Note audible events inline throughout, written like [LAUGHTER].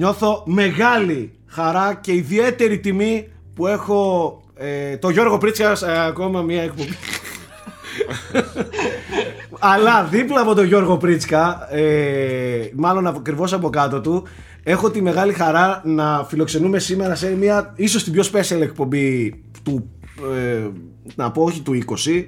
Νιώθω μεγάλη χαρά και ιδιαίτερη τιμή που έχω ε, το Γιώργο Πρίτσιας ε, ακόμα μία εκπομπή. Αλλά δίπλα από τον Γιώργο Πρίτσκα, ε, μάλλον ακριβώς από κάτω του, έχω τη μεγάλη χαρά να φιλοξενούμε σήμερα σε μια ίσως την πιο special εκπομπή του, ε, να πω όχι του 20,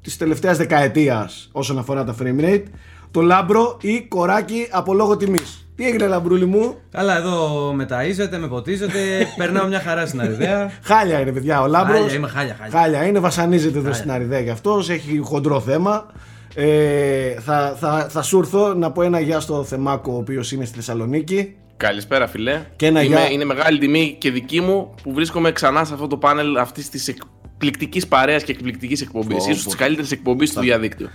της τελευταίας δεκαετίας όσον αφορά τα frame rate, το Λάμπρο ή Κοράκι από λόγο τιμής. Τι έγινε, Λαμπρούλη μου; Καλά, εδώ με ταΐζετε, με ποτίζετε. [LAUGHS] περνάω μια χαρά στην Αριδαία. χάλια είναι, παιδιά. Ο Λάμπρο. Χάλια, είμαι χάλια, χάλια. Χάλια είναι, βασανίζεται εδώ στην Αριδαία γι' αυτός. Έχει χοντρό θέμα. Ε, θα, θα, θα σου έρθω να πω ένα γεια στο Θεμάκο, ο οποίος είναι στη Θεσσαλονίκη. Καλησπέρα, φιλέ. Και ένα Είμαι, γεια. Είναι μεγάλη τιμή και δική μου που βρίσκομαι ξανά σε αυτό το πάνελ αυτής της εκπληκτικής παρέας και εκπληκτικής εκπομπής. Πω, σω πω. της καλύτερης εκπομπής στο διαδίκτυο.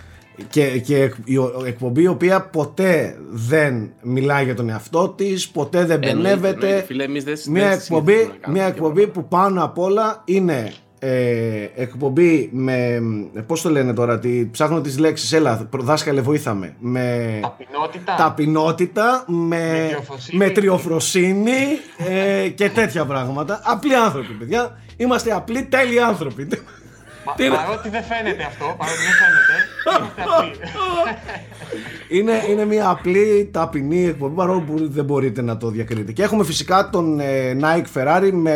Και, και εκ- η ο- εκπομπή η οποία ποτέ δεν μιλάει για τον εαυτό της, ποτέ δεν Εννοείται, μπενεύεται. εννοείται, φίλε, εμείς δεν- Μια δεν εκπομπή, συνηθίζουμε να κάνουμε μια τέτοια εκπομπή που πάνω απ' όλα είναι ε, εκπομπή με. Πώς το λένε τώρα, τι, ψάχνω τις λέξεις. Έλα, προ- δάσκαλε, βοήθαμε. Με Ταπεινότητα. ταπεινότητα, με, τριοφροσύνη. με τριοφροσύνη ε, και τέτοια πράγματα. Απλοί άνθρωποι, παιδιά. Είμαστε απλοί τέλειοι άνθρωποι. Μα- τι είναι; Παρότι δεν φαίνεται αυτό, παρότι δεν φαίνεται. είμαστε αυτοί. [LAUGHS] Είναι, είναι μια απλή ταπεινή εκπομπή παρόλο που δεν μπορείτε να το διακρίνετε. Και έχουμε φυσικά τον ε, Nike Ferrari με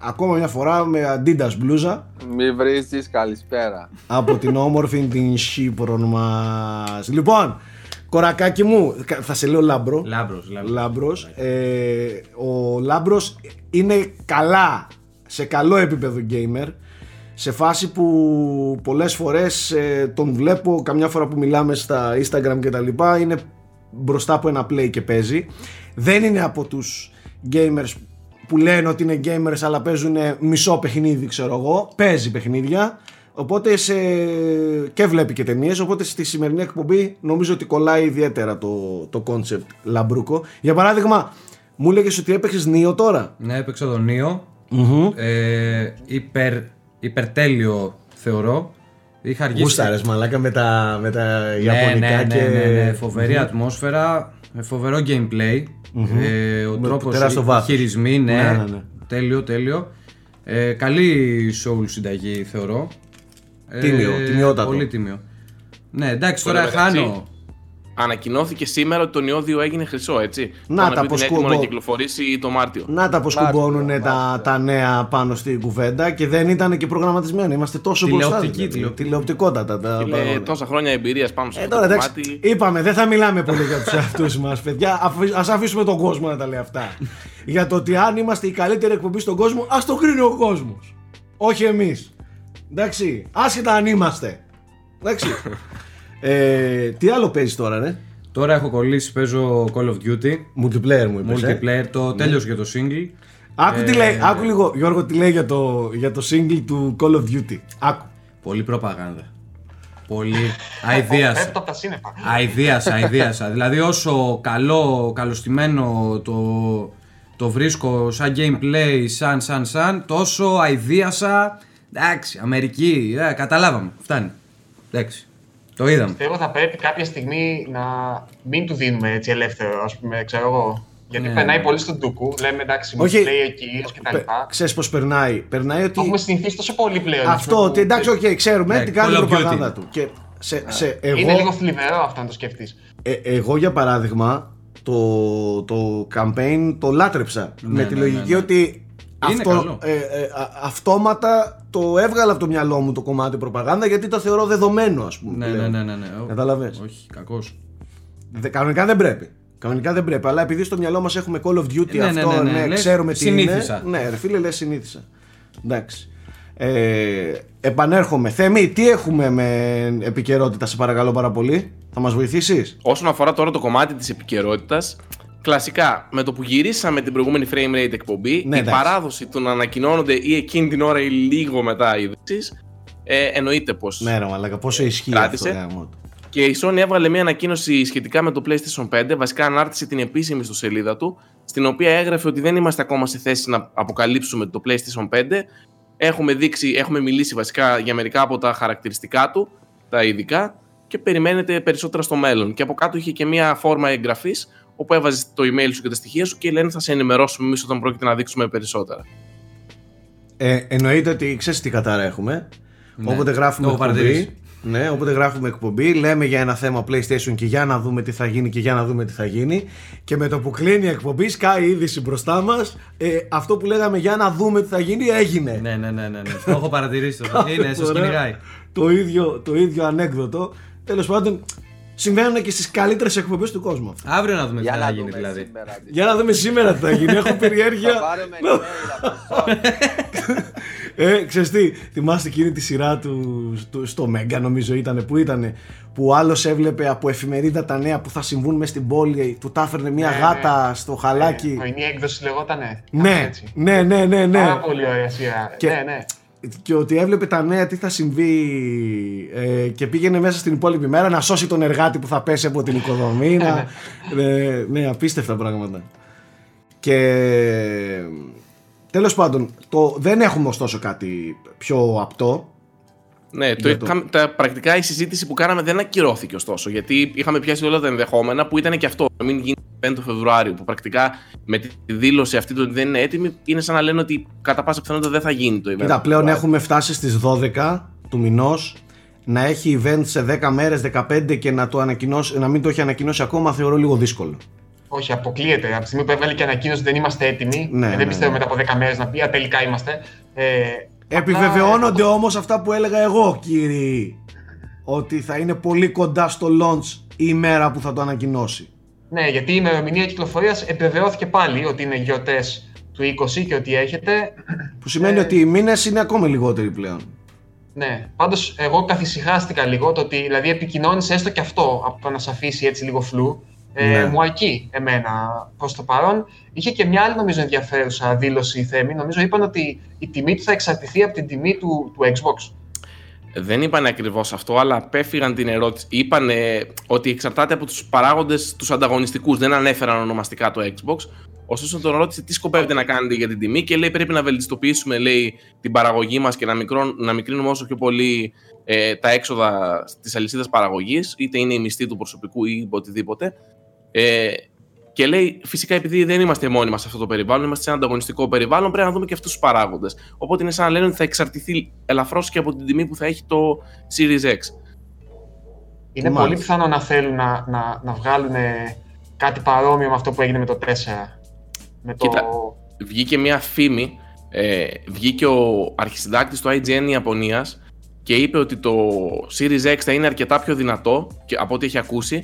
ακόμα μια φορά με Adidas μπλούζα Μη βρίσκεις, καλησπέρα. από την όμορφη την Σύπρον μας. Λοιπόν, κορακάκι μου, κα- θα σε λέω Λάμπρο. Λάμπρος, λάμπρος. Λάμπρος. Ε, ο Λάμπρος είναι καλά, σε καλό επίπεδο gamer. Σε φάση που πολλές φορές ε, τον βλέπω καμιά φορά που μιλάμε στα Instagram και τα λοιπά είναι μπροστά από ένα play και παίζει. Δεν είναι από τους gamers που λένε ότι είναι gamers αλλά παίζουν μισό παιχνίδι ξέρω εγώ. Παίζει παιχνίδια. Οπότε σε... και βλέπει και ταινίες. Οπότε στη σημερινή εκπομπή νομίζω ότι κολλάει ιδιαίτερα το, το concept Λαμπρούκο. Για παράδειγμα, μου έλεγε ότι έπαιξες Νίο τώρα. Ναι, έπαιξα τον Νίο. Ε, υπερ, υπερτέλειο θεωρώ. Είχα αργήσει. Γούσταρες μαλάκα με τα, με τα ναι, Ιαπωνικά ναι, και. ναι, ναι, ναι. Φοβερή ατμόσφαιρα, ε, φοβερό gameplay. Ε, ο Με τρόπος, τεράστιο οι βάθος. χειρισμοί, ναι, Ναι, ναι, ναι. τέλειο, τέλειο. Ε, καλή soul συνταγή θεωρώ. Ε, Τίμιο, τιμιότατο. Πολύ τίμιο. Ναι, εντάξει, Τώρα, τώρα μεταξύ, χάνω. Ανακοινώθηκε σήμερα ότι το νεόδιο έγινε χρυσό, έτσι. Να Πάνε τα, ότι πως είναι έτοιμο κουμπώ. να κυκλοφορήσει το Μάρτιο. Να τα πως κουμπώνουν Μάρτιο, τα, Μάρτιο. τα νέα πάνω στην κουβέντα και δεν ήταν και προγραμματισμένοι. Είμαστε τόσο μπροστά. Τηλεοπτική, δηλαδή. τηλεοπτική. Τηλεοπτικότατα τα Φίλε, πράγματα. τόσα χρόνια εμπειρίας πάνω σε Ε, αυτό τώρα το εντάξει, κομμάτι. είπαμε, δεν θα μιλάμε πολύ για τους εαυτούς μας, παιδιά. Α αφήσουμε τον κόσμο να τα λέει αυτά. για το ότι αν είμαστε η καλύτερη εκπομπή στον κόσμο, ας το κρίνει ο κόσμος. Όχι εμείς. Εντάξει, άσχετα αν είμαστε. Εντάξει. Ε, τι άλλο παίζεις τώρα, ρε; Τώρα έχω κολλήσει, παίζω Call of Duty. Multiplayer μου είπες, ε; Multiplayer, το τέλειωσε και το single. Άκου, τι Ε, λέει, άκου λίγο, Γιώργο, τι λέει για το, για το single του Call of Duty. Άκου. Πολύ προπαγάνδα. Πολύ. Αηδίασα. Πέφτω από τα σύννεφα. Αηδίασα, αηδίασα. [LAUGHS] δηλαδή όσο καλό, καλωστημένο το, το βρίσκω σαν gameplay, σαν, σαν, σαν, τόσο αηδίασα. Εντάξει, Αμερική, ε, καταλάβαμε, φτάνει. Εντάξει, το είδαμε. Πιστεύω θα πρέπει κάποια στιγμή να μην του δίνουμε έτσι ελεύθερο, ας πούμε, ξέρω εγώ. Γιατί Ναι, περνάει ναι. πολύ στον τούκου, λέμε εντάξει, Όχι. multiplayer κυρίως και τα λοιπά. Ξέρεις πώς περνάει. Περνάει Το ότι. έχουμε συνηθίσει τόσο πολύ πλέον. Αυτό, που- ότι εντάξει, οκ, ξέρουμε Ναι, τι κάνει η Call of Duty. προπαγάνδα του. Και σε, σε, εγώ, Είναι λίγο θλιβερό αυτό να το σκεφτείς. ε, εγώ για παράδειγμα το, το campaign το λάτρεψα με τη ναι, λογική ναι, ναι. ότι αυτό, καλό. ε, ε, α- αυτόματα το έβγαλα από το μυαλό μου το κομμάτι προπαγάνδα γιατί το θεωρώ δεδομένο ας πούμε Ναι, πλέον. ναι, ναι, ναι. ναι. Ω, Καταλαβες; Όχι, κακός. Δε- κανονικά δεν πρέπει Κανονικά δεν πρέπει, αλλά επειδή στο μυαλό μας έχουμε Call of Duty Ναι, ναι, αυτό, ναι, ναι, ναι, λες, ξέρουμε τι συνήθισα. είναι. Ναι, ρε φίλε, λες συνήθισα. Εντάξει. Ε, επανέρχομαι. Θέμη, τι έχουμε με επικαιρότητα, σε παρακαλώ πάρα πολύ. Θα μας βοηθήσεις; Όσον αφορά τώρα το κομμάτι της επικαιρότητας, κλασικά με το που γυρίσαμε την προηγούμενη frame rate εκπομπή, Ναι, η εντάξει. παράδοση του να ανακοινώνονται ή εκείνη την ώρα ή λίγο μετά οι ειδήσεις, ε, εννοείται πως. Ναι, ρε Μαλάκα, πόσο ισχύει Κράτησε. αυτό. γάμο του. Και η Sony έβγαλε μια ανακοίνωση σχετικά με το PlayStation 5, βασικά ανάρτησε την επίσημη στο σελίδα του, στην οποία έγραφε ότι δεν είμαστε ακόμα σε θέση να αποκαλύψουμε το PlayStation 5. Έχουμε, δείξει, έχουμε μιλήσει βασικά για μερικά από τα χαρακτηριστικά του, τα ειδικά, και περιμένετε περισσότερα στο μέλλον. Και από κάτω είχε και μια φόρμα εγγραφής, όπου έβαζες το email σου και τα στοιχεία σου και λένε θα σε ενημερώσουμε εμείς όταν πρόκειται να δείξουμε περισσότερα. Ε, εννοείται ότι ξέρεις τι κατάρα έχουμε. Ναι, Όποτε γράφουμε το έχω εκπομπή. παρατηρήσει. Ναι, όποτε γράφουμε εκπομπή, λέμε για ένα θέμα PlayStation και για να δούμε τι θα γίνει και για να δούμε τι θα γίνει. Και με το που κλείνει η εκπομπή, σκάει η είδηση μπροστά μας. Ε, αυτό που λέγαμε για να δούμε τι θα γίνει, έγινε. Ναι, ναι, ναι, ναι, ναι. Το έχω παρατηρήσει. το. [LAUGHS] Είναι, σα Ωραία. κυνηγάει. Το ίδιο, το ίδιο ανέκδοτο. Τέλος πάντων, συμβαίνουν και στις καλύτερες εκπομπές του κόσμου. αυτά. Αύριο να δούμε τι Για θα να γίνει δούμε δηλαδή. σήμερα. τι- Για να δούμε σήμερα τι θα γίνει. Έχω [LAUGHS] Θα περιέργεια. πάρουμε email από εσάς. Ε, ξέρεις τι, θυμάστε εκείνη τη σειρά του, του στο Μέγκα νομίζω ήταν, που ήταν, που ο άλλος έβλεπε από εφημερίδα τα νέα που θα συμβούν μες στην πόλη, του τα έφερνε μια Ναι, γάτα στο χαλάκι. Πρωινή έκδοση λεγότανε. ναι, Έτσι. ναι, ναι, ναι, ναι. Πάρα πολύ ωραία σειρά. Και- Ναι, ναι. Και ότι έβλεπε τα νέα τι θα συμβεί ε, και πήγαινε μέσα στην υπόλοιπη μέρα να σώσει τον εργάτη που θα πέσει από την οικοδομή. να, ε, ναι, απίστευτα πράγματα. Και τέλος πάντων, το, δεν έχουμε ωστόσο κάτι πιο απτό. Ναι, το, Για το- είχαμε- τα, πρακτικά η συζήτηση που κάναμε δεν ακυρώθηκε ωστόσο. Γιατί είχαμε πιάσει όλα τα ενδεχόμενα που ήταν και αυτό. Να μην γίνει 5 το Φεβρουάριο. Που πρακτικά με τη δήλωση αυτή του ότι δεν είναι έτοιμη, είναι σαν να λένε ότι κατά πάσα πιθανότητα δεν θα γίνει το event. Κοίτα, του πλέον Φεβρουάριου. έχουμε φτάσει στις 12 του μηνός να έχει event σε 10 μέρες, 15 και να, το ανακοινώσει, να μην το έχει ανακοινώσει ακόμα θεωρώ λίγο δύσκολο. Όχι, αποκλείεται. Από τη στιγμή που έβγαλε και ανακοίνωση ότι δεν είμαστε έτοιμοι, Ναι, ε, ναι, δεν πιστεύω ναι. μετά από 10 μέρες να πει Α, τελικά είμαστε. Ε, Επιβεβαιώνονται απλά, όμως αυτά που έλεγα εγώ κύριοι ότι θα είναι πολύ κοντά στο launch η ημέρα που θα το ανακοινώσει. Ναι, γιατί η ημερομηνία κυκλοφορίας επιβεβαιώθηκε πάλι ότι είναι γιορτές του 20 και ότι έχετε. Που σημαίνει Ε. ότι οι μήνες είναι ακόμη λιγότεροι πλέον. Ναι, πάντως εγώ καθησυχάστηκα λίγο το ότι δηλαδή επικοινώνησε έστω και αυτό από το να σε αφήσει έτσι λίγο φλου. Ε, Ναι. Μου αρκεί εμένα προς το παρόν. Είχε και μια άλλη νομίζω ενδιαφέρουσα δήλωση η Θέμη. Νομίζω είπαν ότι η τιμή του θα εξαρτηθεί από την τιμή του, του Xbox. Δεν είπαν ακριβώς αυτό, αλλά απέφυγαν την ερώτηση. Είπαν ότι εξαρτάται από τους παράγοντες τους ανταγωνιστικούς. Δεν ανέφεραν ονομαστικά το Xbox. Ωστόσο, τον ρώτησε τι σκοπεύετε να κάνετε για την τιμή και λέει πρέπει να βελτιστοποιήσουμε λέει, την παραγωγή μας και να, μικρών, να μικρύνουμε όσο πιο πολύ ε, τα έξοδα τη αλυσίδα παραγωγής, είτε είναι η μισθή του προσωπικού ή οτιδήποτε. Ε, και λέει, φυσικά επειδή δεν είμαστε μόνοι μας σε αυτό το περιβάλλον, είμαστε σε ένα ανταγωνιστικό περιβάλλον, πρέπει να δούμε και αυτούς τους παράγοντες. Οπότε είναι σαν να λένε ότι θα εξαρτηθεί ελαφρώς και από την τιμή που θα έχει το Series X. Είναι Μάλιστα. πολύ πιθανό να θέλουν να, να, να βγάλουν κάτι παρόμοιο με αυτό που έγινε με το 4. Με το... Κοίτα. Βγήκε μια φήμη, ε, βγήκε ο αρχισυντάκτης του IGN Ιαπωνίας και είπε ότι το Series X θα είναι αρκετά πιο δυνατό και, από ό,τι έχει ακούσει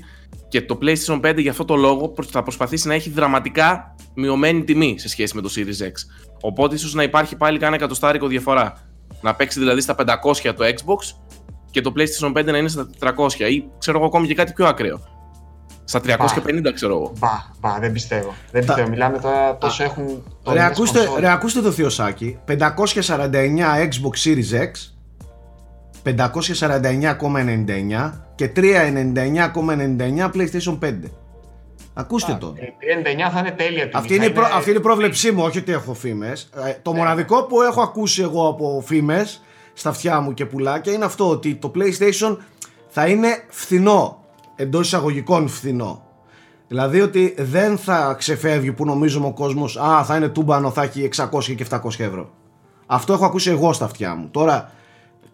και το PlayStation 5 για αυτό το λόγο προς- θα προσπαθήσει να έχει δραματικά μειωμένη τιμή σε σχέση με το Series X. Οπότε ίσως να υπάρχει πάλι κάνα εκατοστάρικο διαφορά. Να παίξει δηλαδή στα 500 το Xbox και το PlayStation 5 να είναι στα 400 ή ξέρω εγώ ακόμη και κάτι πιο ακραίο. Στα 350 ξέρω εγώ. Μπα, μπα, δεν πιστεύω. Δεν Τα- πιστεύω. Μιλάμε τώρα τόσο έχουν. Ρε τολμές ακούστε, κονσόλ. ρε ακούστε το Θεοσάκι 549 Xbox Series X 549,99 και 399,99 PlayStation 5 Ακούστε Α, το Η 39 θα είναι τέλεια τιμή. αυτή είναι, Θα η προ- αυτή είναι η πρόβλεψή μου, όχι ότι έχω φήμες. το Ναι. μοναδικό που έχω ακούσει εγώ από φήμες στα αυτιά μου και πουλάκια είναι αυτό ότι το PlayStation θα είναι φθηνό. Εντός εισαγωγικών φθηνό. Δηλαδή ότι δεν θα ξεφεύγει που νομίζουμε ο κόσμος, Α, θα είναι τούμπανο, θα έχει 600 και 700 ευρώ. Αυτό έχω ακούσει εγώ στα αυτιά μου. Τώρα,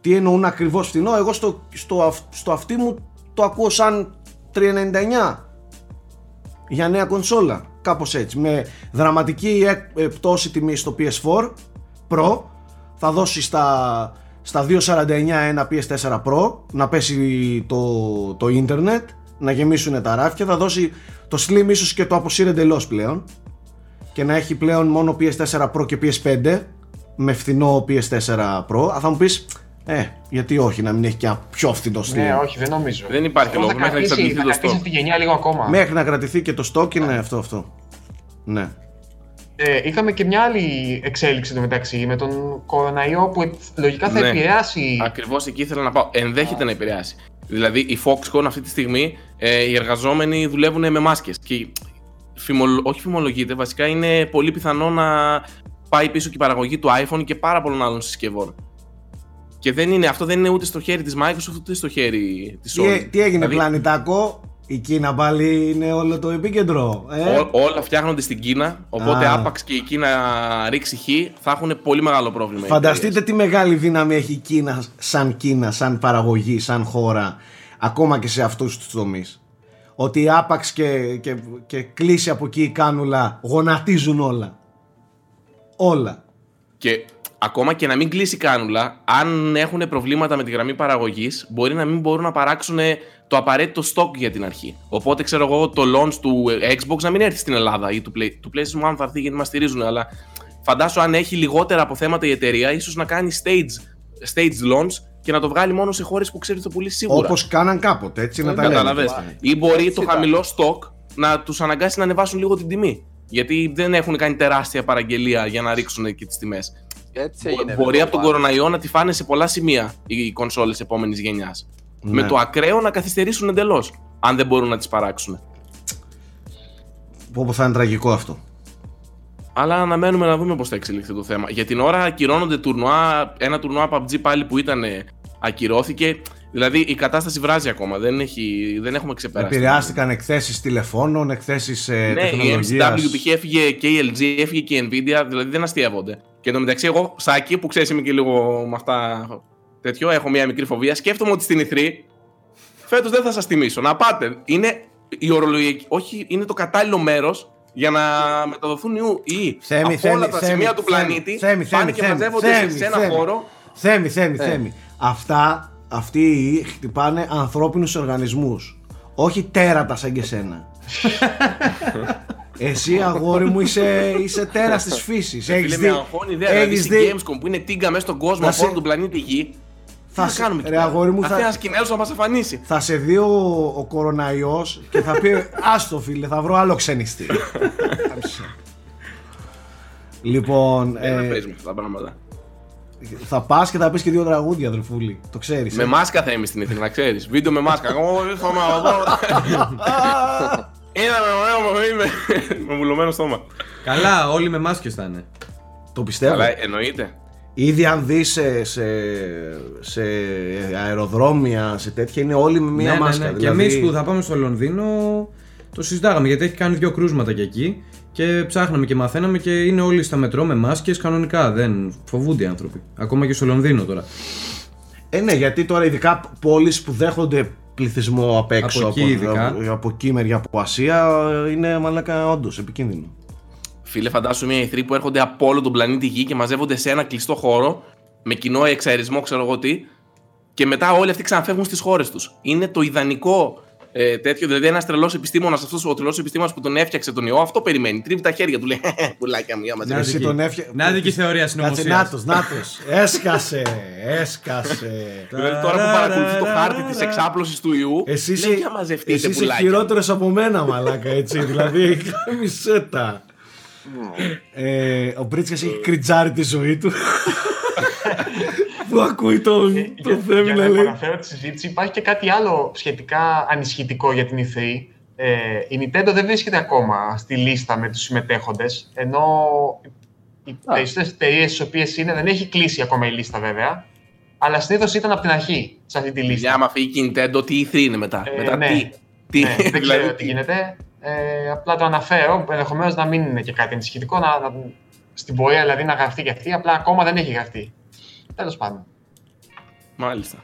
τι εννοούν ακριβώς φθηνό, εγώ στο, στο, αυ- στο αυτί μου το ακούω σαν 399 για νέα κονσόλα. Κάπως έτσι. Με δραματική ε, ε, πτώση τιμή στο PS4 Pro. Θα δώσει στα, στα 2.49 ένα PS4 Pro να πέσει το, το ίντερνετ, να γεμίσουν τα ράφια. Θα δώσει το Slim ίσως και το αποσύρει εντελώς πλέον και να έχει πλέον μόνο PS4 Pro και PS5 με φθηνό PS4 Pro. Α, θα μου πεις, ε, γιατί όχι να μην έχει και ένα πιο φθηνό Slim. Ναι, όχι, δεν νομίζω. Δεν υπάρχει Αυτό λόγο, θα μέχρι να κρατήσει- εξαντληθεί θα το κρατήσει stock. αυτή τη γενιά λίγο ακόμα. Μέχρι να κρατηθεί και το stock είναι αυτό αυτό. Ναι. Ε, είχαμε και μια άλλη εξέλιξη εδώ μεταξύ με τον κοροναϊό που λογικά θα Ναι. επηρεάσει. Ακριβώς εκεί ήθελα να πάω. Ενδέχεται να επηρεάσει. Δηλαδή, η Foxconn αυτή τη στιγμή ε, οι εργαζόμενοι δουλεύουν με μάσκες Και φημολο... όχι φημολογείται, βασικά είναι πολύ πιθανό να πάει πίσω και η παραγωγή του iPhone και πάρα πολλών άλλων συσκευών. Και δεν είναι, αυτό δεν είναι ούτε στο χέρι της Microsoft ούτε στο χέρι της Τι, Sony. ε- τι έγινε Δηλαδή, πλανητάκο, Η Κίνα πάλι είναι όλο το επίκεντρο. Ε; Ό- όλα φτιάχνονται στην Κίνα. Οπότε, Α. άπαξ και η Κίνα ρίξει χ, θα έχουν πολύ μεγάλο πρόβλημα. οι Φανταστείτε τι μεγάλη δύναμη έχει η Κίνα σαν Κίνα, σαν παραγωγή, σαν χώρα, ακόμα και σε αυτούς τους τομείς. Ότι άπαξ και, και, και κλείσει από εκεί η κάνουλα, γονατίζουν όλα. Όλα. Και ακόμα και να μην κλείσει η κάνουλα, αν έχουν προβλήματα με τη γραμμή παραγωγής, μπορεί να μην μπορούν να παράξουν το απαραίτητο stock για την αρχή. Οπότε ξέρω εγώ το launch του Xbox να μην έρθει στην Ελλάδα ή του, Play, του PlayStation αν θα έρθει γιατί μας στηρίζουν. Αλλά φαντάσου αν έχει λιγότερα αποθέματα η εταιρεία, ίσως να κάνει stage, stage launch και να το βγάλει μόνο σε χώρες που ξέρεις το πολύ σίγουρα. Όπως κάναν κάποτε, έτσι να τα λέμε. Καταλαβες. Ή μπορεί το χαμηλό stock να τους αναγκάσει να ανεβάσουν λίγο την τιμή. Γιατί δεν έχουν κάνει τεράστια παραγγελία για να ρίξουν και τις τιμές. Έτσι έγινε. Μπορεί με από τον το κοροναϊό να τη φάνε σε πολλά σημεία οι κονσόλες επόμενης γενιάς. Ναι. Με το ακραίο να καθυστερήσουν εντελώς. Αν δεν μπορούν να τις παράξουν. Πω πω θα είναι τραγικό αυτό. Αλλά αναμένουμε να δούμε πώς θα εξελιχθεί το θέμα. Για την ώρα ακυρώνονται τουρνουά. Ένα τουρνουά PUBG πάλι που ήταν ε, ακυρώθηκε. Δηλαδή η κατάσταση βράζει ακόμα. Δεν, έχει, δεν έχουμε ξεπεράσει. Επηρεάστηκαν εκθέσεις τηλεφώνων, εκθέσεις ε, Ναι, η τεχνολογίας. MCW π.χ. έφυγε και η LG, έφυγε και η Nvidia, δηλαδή δεν αστείευονται. Και εν τω μεταξύ, εγώ, Σάκη, που ξέρεις, είμαι και λίγο με αυτά τέτοιο, έχω μια μικρή φοβία. Σκέφτομαι ότι στην E3 φέτος δεν θα σας τιμήσω. Να πάτε. Είναι η ορολογική, όχι, είναι το κατάλληλο μέρος για να μεταδοθούν οι, οι Θέμη, από Θέμη, όλα τα Θέμη, σημεία του Θέμη, πλανήτη Θέμη, πάνε Θέμη, και Θέμη, μαζεύονται Θέμη, σε ένα Θέμη. χώρο. Θέμη, θέμη, Ε. θέμη. Αυτά, αυτοί οι χτυπάνε ανθρώπινους οργανισμούς. Όχι τέρατας σαν και σένα. [LAUGHS] Εσύ αγόρι μου είσαι, είσαι τέρας της φύσης. Φίλε, Έχεις με δει, αγχώνει ιδέα. Δηλαδή έχεις στην δει, Gamescom που είναι τίγκα μέσα στον κόσμο Θα από όλο σε- τον πλανήτη Γη. θα τι σε, να κάνουμε εκεί ρε πέρα; αγόρι μου, Θα έρθει θα, ένα κινέζος να μας εμφανίσει. θα σε δει ο, ο κοροναϊός και θα πει άστο φίλε, θα βρω άλλο ξενιστή. λοιπόν, Δεν ε, παίζουμε αυτά τα πράγματα. θα πας και θα πεις και δύο τραγούδια, αδερφούλη. Το ξέρεις. Με ε. μάσκα θα είμαι στην ήθελα, να ξέρεις. Βίντεο με μάσκα. Εγώ ήρθαμε από εδώ. Είδαμε ωραίο είμαι. Με βουλωμένο στόμα. Καλά, όλοι με μάσκες θα είναι. Το πιστεύω. Αλλά εννοείται. Ήδη αν δεις σε, σε, σε αεροδρόμια, σε τέτοια, είναι όλοι με μία ναι, μάσκα. Ναι, ναι. δηλαδή- Και εμείς που θα πάμε στο Λονδίνο το συζητάγαμε γιατί έχει κάνει δύο κρούσματα και εκεί και ψάχναμε και μαθαίναμε και είναι όλοι στα μετρό με μάσκες κανονικά. Δεν φοβούνται οι άνθρωποι. Ακόμα και στο Λονδίνο τώρα. Ε, ναι, γιατί τώρα ειδικά πόλεις που δέχονται πληθυσμό απ' έξω, Από εκεί ειδικά. από, από εκεί μεριά από Ασία, είναι μαλάκα όντως επικίνδυνο. Φίλε, φαντάσου μια ηθρή που έρχονται από όλο τον πλανήτη Γη και μαζεύονται σε ένα κλειστό χώρο με κοινό εξαερισμό, ξέρω εγώ τι, και μετά όλοι αυτοί ξαναφεύγουν στις χώρες τους. Είναι το ιδανικό ε, τέτοιο. Δηλαδή, ένας τρελός επιστήμονας, αυτός ο τρελός επιστήμονας που τον έφτιαξε τον ιό, αυτό περιμένει. Τρίβει τα χέρια του, λέει Πουλάκια μου, για μαζί. Να Εσύ δει τον εκεί. έφτια... Να δει και η θεωρία Κάτσε, συνωμοσίας. νάτος, νάτος. Έσκασε, έσκασε. Δηλαδή, τώρα που παρακολουθεί το χάρτη της εξάπλωσης του ιού, Εσύ λέει είσαι, για μαζευτείτε εσύ είσαι πουλάκια. χειρότερος από μένα μαλάκα έτσι [LAUGHS] Δηλαδή μισέ τα ε, Ο Μπρίτσκας έχει κριτζάρει τη ζωή του [LAUGHS] Που ακούει τον, τον Θέμη Ε, για να να λέει επαναφέρω τη συζήτηση, υπάρχει και κάτι άλλο σχετικά ανισχυτικό για την E3. Ε, η Nintendo δεν βρίσκεται ακόμα στη λίστα με τους συμμετέχοντες, ενώ οι περισσότερες εταιρείες στις οποίες είναι δεν έχει κλείσει ακόμα η λίστα βέβαια, αλλά συνήθως ήταν από την αρχή σε αυτή τη Για λίστα. άμα φύγει η Nintendo, τι ήθρη είναι μετά; Ε, μετά ναι. τι; τι; Ναι, δεν [LAUGHS] δηλαδή, ξέρω τι; γίνεται. Ε, απλά το αναφέρω, ενδεχομένως να μην είναι και κάτι ενισχυτικό, να, να, στην πορεία δηλαδή να γραφτεί και αυτή, απλά ακόμα δεν έχει γραφτεί. Τέλος πάντων. Μάλιστα.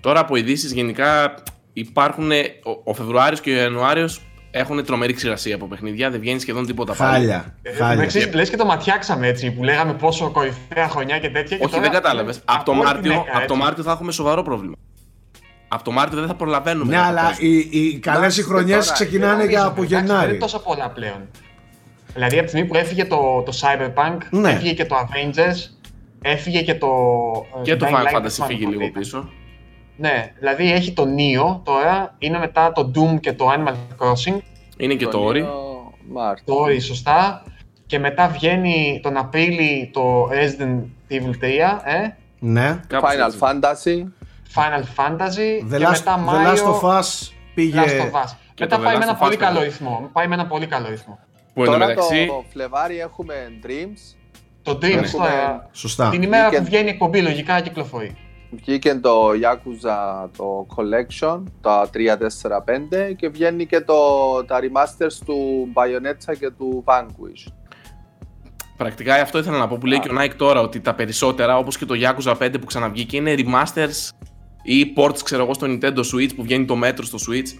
Τώρα από ειδήσεις γενικά υπάρχουν. Ο, ο Φεβρουάριος και ο Ιανουάριος έχουν τρομερή ξηρασία από παιχνιδιά, δεν βγαίνει σχεδόν τίποτα πάλι. Χάλια, χάλια. Ε, Λες και το ματιάξαμε έτσι, που λέγαμε πόσο κορυφαία χρονιά και τέτοια. και Όχι, τώρα- δεν κατάλαβες. Από, το όλη την Μάρτιο, έκα, από το έτσι. Μάρτιο θα έχουμε σοβαρό πρόβλημα. Από το Μάρτιο δεν θα προλαβαίνουμε. Ναι να αλλά παίζουμε. οι, οι καλές οι Εντάξει, χρονιές τώρα, ξεκινάνε για από Εντάξει, Δεν Γενάρη είναι τόσο πολλά πλέον. Δηλαδή από τη στιγμή που έφυγε το, το Cyberpunk, Ναι. έφυγε και το Avengers, έφυγε και το. ε, Και το Dying Final Light, Fantasy δεν θυμάμαι φύγει πότε λίγο ήταν. πίσω. Ναι, δηλαδή έχει το Neo τώρα, είναι μετά το Doom και το Animal Crossing, Είναι και το Ori. Μάρτιο. το Ori σωστά, και μετά βγαίνει τον Απρίλη το Resident Evil 3, ε, Ναι Κάπως Final έτσι. Fantasy. Final Fantasy The και Last, μετά The Μάιο Last of Us πήγε Last of Us. Και Μετά το πάει The με Last ένα of Us πολύ καλό πήγε. ρυθμό. Πάει με ένα πολύ καλό ρυθμό. Που εν τω Τώρα μεταξύ. το Φλεβάρι έχουμε Dreams. Το Dreams Έχουμε- τώρα, Σωστά την ημέρα Weekend. που βγαίνει η εκπομπή λογικά κυκλοφορεί. βγήκε το Yakuza το Collection, τα 3-4-5 και βγαίνει και το, τα remasters του Bayonetta και του Vanquish. Πρακτικά αυτό ήθελα να πω που λέει και ο Nike τώρα ότι τα περισσότερα όπως και το Yakuza 5 που ξαναβγήκε είναι remasters ή ports ξέρω εγώ στο Nintendo Switch που βγαίνει το μέτρο στο Switch.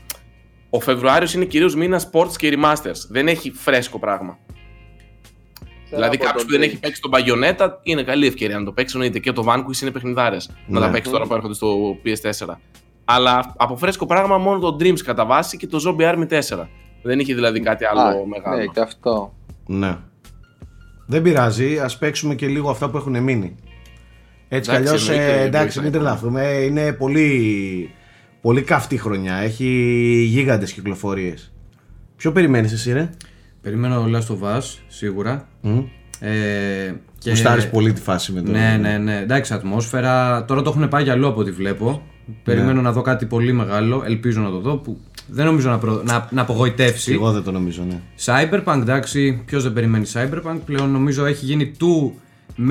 Ο Φεβρουάριος είναι κυρίως μήνας ports και remasters. Δεν έχει φρέσκο πράγμα. Δηλαδή από κάποιος τον που δεν Drake. έχει παίξει τον Bayonetta είναι καλή ευκαιρία να το παίξει. Εννοείται και το Vanquish είναι παιχνιδάρες να Ναι. τα παίξει τώρα που έρχονται στο PS4. Αλλά από φρέσκο πράγμα μόνο το Dreams κατά βάση και το Zombie Army 4. Δεν είχε δηλαδή κάτι άλλο Α, μεγάλο. Ναι, και αυτό. Ναι. Δεν πειράζει, ας παίξουμε και λίγο αυτά που έχουν μείνει. Έτσι κι Εντάξει, αλλιώς, εννοείται, εντάξει, μπορεί μην να τρελαθούμε. Είναι πολύ, πολύ καυτή χρονιά. Έχει γίγαντες κυκλοφορίες. Ποιο περιμένεις εσύ, ρε; Περιμένω Last of Us, σίγουρα. Μμ. Ε, και... Γουστάρεις πολύ τη φάση με το. Ναι, ναι, ναι. Εντάξει, ατμόσφαιρα. Τώρα το έχουν πάει για αλλού από ό,τι βλέπω. Περιμένω Ναι. να δω κάτι πολύ μεγάλο. Ελπίζω να το δω. Που δεν νομίζω να, προ... να, να απογοητεύσει. Εγώ δεν το νομίζω, ναι. Cyberpunk, εντάξει, ποιος δεν περιμένει Cyberpunk. Πλέον; Νομίζω έχει γίνει too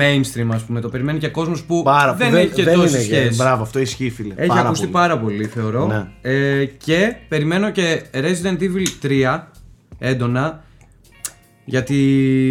mainstream, ας πούμε. Το περιμένει και κόσμος που Πάρα δεν πολύ. έχει και δεν τόση είναι, σχέση. Μπράβο, αυτό ισχύει, φίλε. Έχει πάρα ακουστεί πολύ. πάρα πολύ, θεωρώ. Ναι. Ε, και περιμένω και Resident Evil 3 έντονα για τη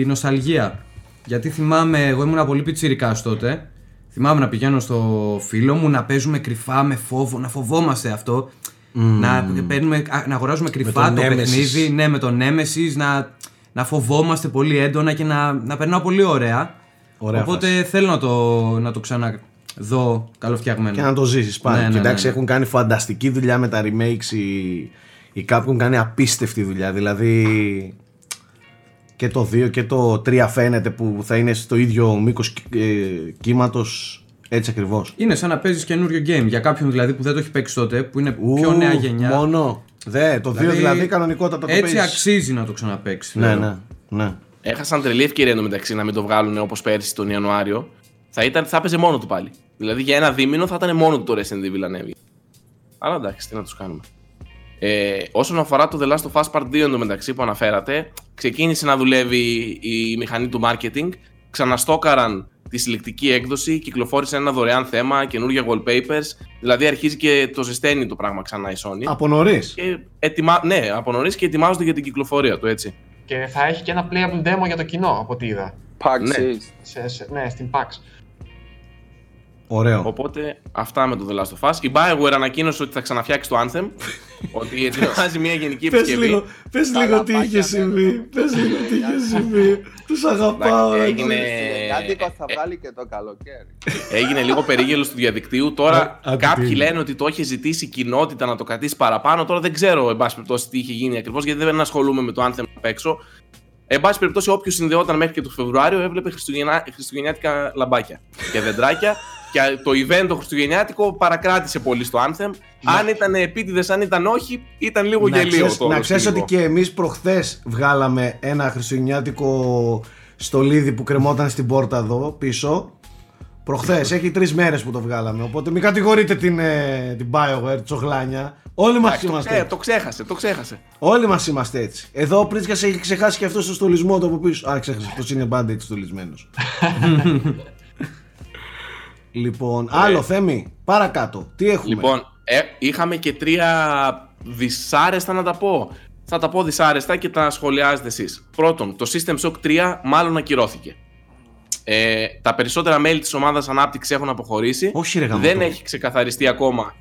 νοσταλγία. Γιατί θυμάμαι, εγώ ήμουν πολύ πιτσιρικάς τότε. Θυμάμαι να πηγαίνω στο φίλο μου να παίζουμε κρυφά με φόβο, να φοβόμαστε αυτό. Να, παίρνουμε, α, να αγοράζουμε κρυφά τον το Nemesis. παιχνίδι, ναι, με τον Nemesis, να, να φοβόμαστε πολύ έντονα και να, να περνάω πολύ ωραία. Ωραία Οπότε φάση. θέλω να το, να το ξαναδώ καλοφτιαγμένο. Και να το ζήσεις πάλι. Ναι, ναι, Και εντάξει, ναι. έχουν κάνει φανταστική δουλειά με τα remakes. Οι, οι Capcom έχουν κάνει απίστευτη δουλειά. Δηλαδή. Και το 2 και το 3 φαίνεται που θα είναι στο ίδιο μήκος ε, κύματος. Έτσι ακριβώς. Είναι σαν να παίζεις καινούριο game. Για κάποιον δηλαδή που δεν το έχει παίξει τότε, που είναι πιο νέα γενιά. Μόνο. Δε, το 2 δηλαδή, κανονικότατα το Έτσι παίζεις. αξίζει να το ξαναπέξει. Ναι, θεωρώ. ναι, ναι. Έχασαν τρελή ευκαιρία εντωμεταξύ να μην το βγάλουν όπως πέρσι τον Ιανουάριο. Θα, ήταν, θα έπαιζε μόνο του πάλι. Δηλαδή για ένα δίμηνο θα ήταν μόνο του το Resident Evil ανέβει. Αλλά εντάξει, τι να τους κάνουμε. Ε, όσον αφορά το The Last of Us Part 2 εντωμεταξύ που αναφέρατε, ξεκίνησε να δουλεύει η μηχανή του marketing, ξαναστόκαραν τη συλλεκτική έκδοση, κυκλοφόρησε ένα δωρεάν θέμα, καινούργια wallpapers, δηλαδή αρχίζει και το ζεσταίνει το πράγμα ξανά η Sony. Από νωρίς. Και ετοιμα... Ναι, από νωρίς και ετοιμάζονται για την κυκλοφορία του, έτσι. Και θα έχει και ένα playable demo για το κοινό, από ό,τι είδα. PAX Ναι. East. Σε, σε, ναι, στην PAX. Ωραίο. Οπότε αυτά με το The Last of Us. Η Bioware ανακοίνωσε ότι θα ξαναφτιάξει το Anthem. [LAUGHS] ότι ετοιμάζει μια γενική Πες επισκευή. λίγο, πες Τα λίγο τι λαπάκια είχε συμβεί. μένουν. Πες λίγο τι είχε συμβεί. Τους αγαπάω. Εντάξει, ρε. έγινε- Χριστουγεννιάτικο θα ε, βγάλει και το καλοκαίρι. Έγινε λίγο περίγελος του διαδικτύου. Τώρα Ε, άντε τι κάποιοι έγινε. λένε ότι το είχε ζητήσει η κοινότητα να το κρατήσει παραπάνω. Τώρα δεν ξέρω, εν πάση περιπτώσει, τι είχε γίνει ακριβώς, γιατί δεν ασχολούμαι με το Anthem απ' έξω. Εν πάση περιπτώσει, όποιος συνδεόταν μέχρι και το Φεβρουάριο έβλεπε Χριστουγεννιά, χριστουγεννιάτικα λαμπάκια και δεντράκια. Και το event το χριστουγεννιάτικο παρακράτησε πολύ στο Anthem. Αν ήταν επίτηδες, αν ήταν όχι, ήταν λίγο Να γελίο ξέρεις- το Να ξέρεις σκηνικό. ότι και εμείς προχθές βγάλαμε ένα χριστουγεννιάτικο στολίδι που κρεμόταν στην πόρτα εδώ πίσω. Προχθές, έχει τρεις μέρες που το βγάλαμε. Οπότε μην κατηγορείτε την, ε, την Bioware, τη τσογλάνια. Όλοι μας Εντάξει, το, είμαστε ξέ- έτσι. το ξέχασε, το ξέχασε. Όλοι μας είμαστε έτσι. Εδώ ο Πρίτσκας έχει ξεχάσει και αυτός το στολισμό του από πίσω. Α, ξέχασε. Αυτός είναι πάντα έτσι στολισμένος. [LAUGHS] λοιπόν, άλλο Θέμη, παρακάτω. Τι έχουμε; Λοιπόν, ε, είχαμε και τρία δυσάρεστα να τα πω. Θα τα πω δυσάρεστα και τα σχολιάζετε εσείς. Πρώτον, το System Shock 3 μάλλον ακυρώθηκε. Ε, τα περισσότερα μέλη της ομάδας ανάπτυξης έχουν αποχωρήσει. Όχι, ρε γαμώτο. Δεν έχει ξεκαθαριστεί ακόμα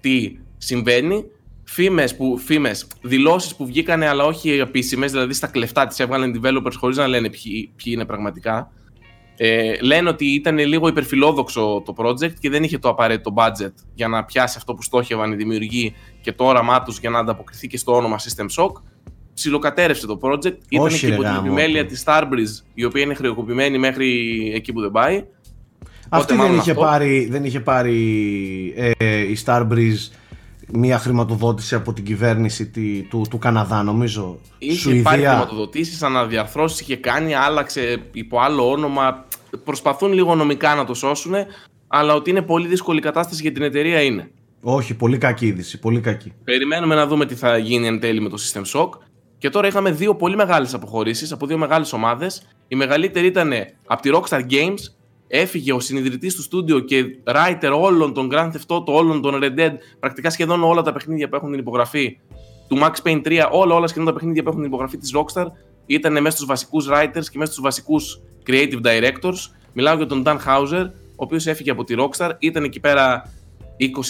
τι συμβαίνει. Φήμες, που, φήμες, δηλώσεις που βγήκανε αλλά όχι επίσημες, δηλαδή στα κλεφτά τις έβγαλαν developers χωρίς να λένε ποιοι, ποιοι είναι πραγματικά. Ε, λένε ότι ήταν λίγο υπερφιλόδοξο το project και δεν είχε το απαραίτητο budget για να πιάσει αυτό που στόχευαν οι δημιουργοί και το όραμά τους για να ανταποκριθεί και στο όνομα System Shock. Ψιλοκατέρευσε το project. Ήταν Όχι, και ρε υπό την γάμο. επιμέλεια της Starbreeze, η οποία είναι χρεοκοπημένη μέχρι εκεί που δεν πάει. Αυτή Οπότε δεν μάλλον είχε, αυτό. πάρει, δεν είχε πάρει ε, η Starbreeze μία χρηματοδότηση από την κυβέρνηση τη- του, του Καναδά νομίζω. Είχε Σουηδία. πάρει χρηματοδοτήσεις, αναδιαρθρώσεις είχε κάνει, άλλαξε υπό άλλο όνομα. Προσπαθούν λίγο νομικά να το σώσουν, αλλά ότι είναι πολύ δύσκολη η κατάσταση για την εταιρεία είναι. Όχι, πολύ κακή είδηση. Πολύ κακή. Περιμένουμε να δούμε τι θα γίνει εν τέλει με το System Shock. Και τώρα είχαμε δύο πολύ μεγάλες αποχωρήσεις από δύο μεγάλες ομάδες. Η μεγαλύτερη ήταν από τη Rockstar Games. Έφυγε ο συνειδητής του στούντιο και writer όλων των Grand Theft Auto, όλων των Red Dead, πρακτικά σχεδόν όλα τα παιχνίδια που έχουν την υπογραφή του Max Payne 3, όλα, όλα σχεδόν τα παιχνίδια που έχουν την υπογραφή της Rockstar, ήταν μέσα στους βασικούς writers και μέσα στους βασικούς creative directors. Μιλάω για τον Dan Hauser, ο οποίος έφυγε από τη Rockstar, ήταν εκεί πέρα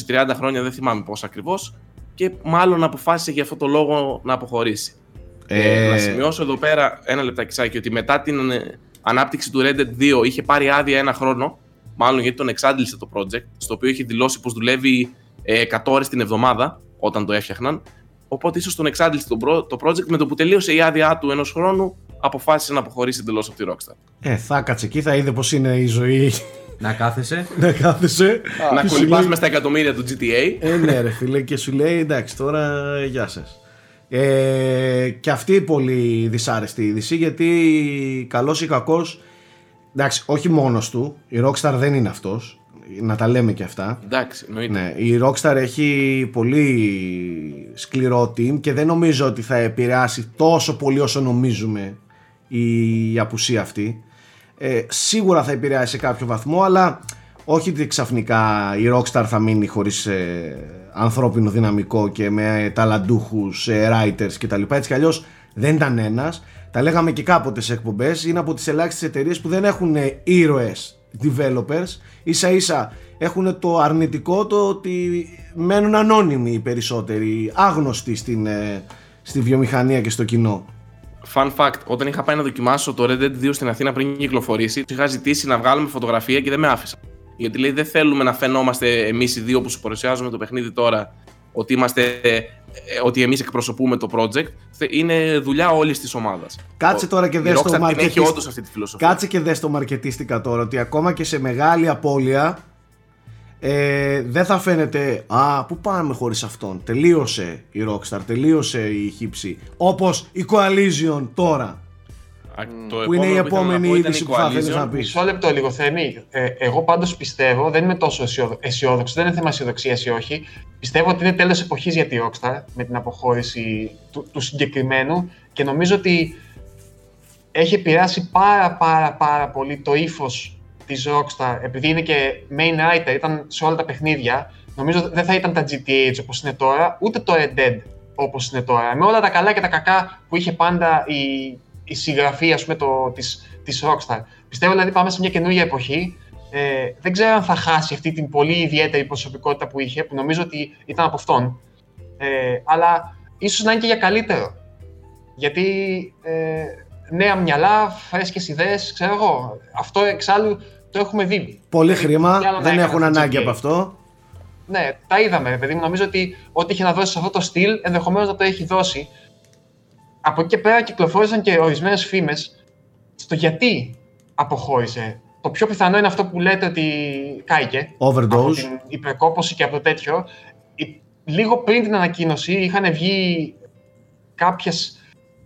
20-30 χρόνια, δεν θυμάμαι πώς ακριβώς, και μάλλον αποφάσισε για αυτό το λόγο να αποχωρήσει. Ε... να σημειώσω εδώ πέρα ένα λεπτάκι ότι μετά την ε, ανάπτυξη του Red Dead 2 είχε πάρει άδεια ένα χρόνο, μάλλον γιατί τον εξάντλησε το project, στο οποίο είχε δηλώσει πως δουλεύει ε, 100 ώρες την εβδομάδα όταν το έφτιαχναν. Οπότε ίσως τον εξάντλησε το, το project με το που τελείωσε η άδειά του ενός χρόνου, αποφάσισε να αποχωρήσει εντελώς από τη Rockstar. Ε, θα κάτσε εκεί, θα είδε πώ είναι η ζωή. Να κάθεσαι. [LAUGHS] να κάθεσαι. να κολυμπάς λέει... μες στα εκατομμύρια του GTA. ε, ναι, ρε φίλε, και σου λέει εντάξει, τώρα γεια σας. Ε, και αυτή πολύ δυσάρεστη είδηση γιατί καλός ή κακός εντάξει όχι μόνος του η Rockstar δεν είναι αυτός να τα λέμε και αυτά. Εντάξει εννοείται. Ναι, η Rockstar έχει πολύ σκληρό team και δεν νομίζω ότι θα επηρεάσει τόσο πολύ όσο νομίζουμε η απουσία αυτή. Ε, σίγουρα θα επηρεάσει σε κάποιο βαθμό αλλά όχι ότι ξαφνικά η Rockstar θα μείνει χωρίς ε, ανθρώπινο δυναμικό και με ταλαντούχους ε, writers και τα λοιπά. Έτσι κι αλλιώς δεν ήταν ένας. Τα λέγαμε και κάποτε σε εκπομπές. Είναι από τις ελάχιστες εταιρείες που δεν έχουν ε, ήρωες developers. Ίσα ίσα έχουν το αρνητικό το ότι μένουν ανώνυμοι οι περισσότεροι άγνωστοι στην, ε, στη βιομηχανία και στο κοινό. Fun fact, όταν είχα πάει να δοκιμάσω το Red Dead 2 στην Αθήνα πριν κυκλοφορήσει, είχα ζητήσει να βγάλουμε φωτογραφία και δεν με άφησα. Γιατί λέει δεν θέλουμε να φαινόμαστε εμείς οι δύο που σου παρουσιάζουμε το παιχνίδι τώρα ότι, είμαστε, ε, ότι εμείς εκπροσωπούμε το project. Είναι δουλειά όλης της ομάδας. Κάτσε τώρα και δες το μαρκετίστικα. αυτή τη φιλοσοφία. Κάτσε και δες το μαρκετίστικα τώρα ότι ακόμα και σε μεγάλη απώλεια ε, δεν θα φαίνεται «Α, πού πάμε χωρίς αυτόν». Τελείωσε η Rockstar, τελείωσε η χύψη. Όπως η Coalition τώρα. Το που είναι η επόμενη είδηση που θα θέλεις να πεις. Μισό λεπτό λίγο, Θέμη. Ε, εγώ πάντως πιστεύω, δεν είμαι τόσο αισιόδοξο, δεν είναι θέμα αισιοδοξίας ή όχι. Πιστεύω ότι είναι τέλος εποχής για τη Rockstar με την αποχώρηση του, του συγκεκριμένου και νομίζω ότι έχει επηρεάσει πάρα πάρα πάρα πολύ το ύφος της Rockstar επειδή είναι και main writer, ήταν σε όλα τα παιχνίδια. Νομίζω δεν θα ήταν τα GTA όπως είναι τώρα, ούτε το Red Dead όπως είναι τώρα. Με όλα τα καλά και τα κακά που είχε πάντα η, η συγγραφή ας πούμε, το, της, της Rockstar. Πιστεύω δηλαδή πάμε σε μια καινούργια εποχή. Ε, δεν ξέρω αν θα χάσει αυτή την πολύ ιδιαίτερη προσωπικότητα που είχε, που νομίζω ότι ήταν από αυτόν. Ε, αλλά ίσως να είναι και για καλύτερο. Γιατί ε, νέα μυαλά, φρέσκες ιδέες, ξέρω εγώ. Αυτό εξάλλου το έχουμε δει. Πολύ χρήμα, δεν έχουν ανάγκη από αυτό. Ναι, τα είδαμε, παιδί μου. Νομίζω ότι ό,τι είχε να δώσει σε αυτό το στυλ, ενδεχομένως να το έχει δώσει από εκεί και πέρα κυκλοφόρησαν και ορισμένες φήμες στο γιατί αποχώρησε. Το πιο πιθανό είναι αυτό που λέτε ότι κάηκε. Overdose. Από την υπερκόπωση και από το τέτοιο. Λίγο πριν την ανακοίνωση είχαν βγει κάποιες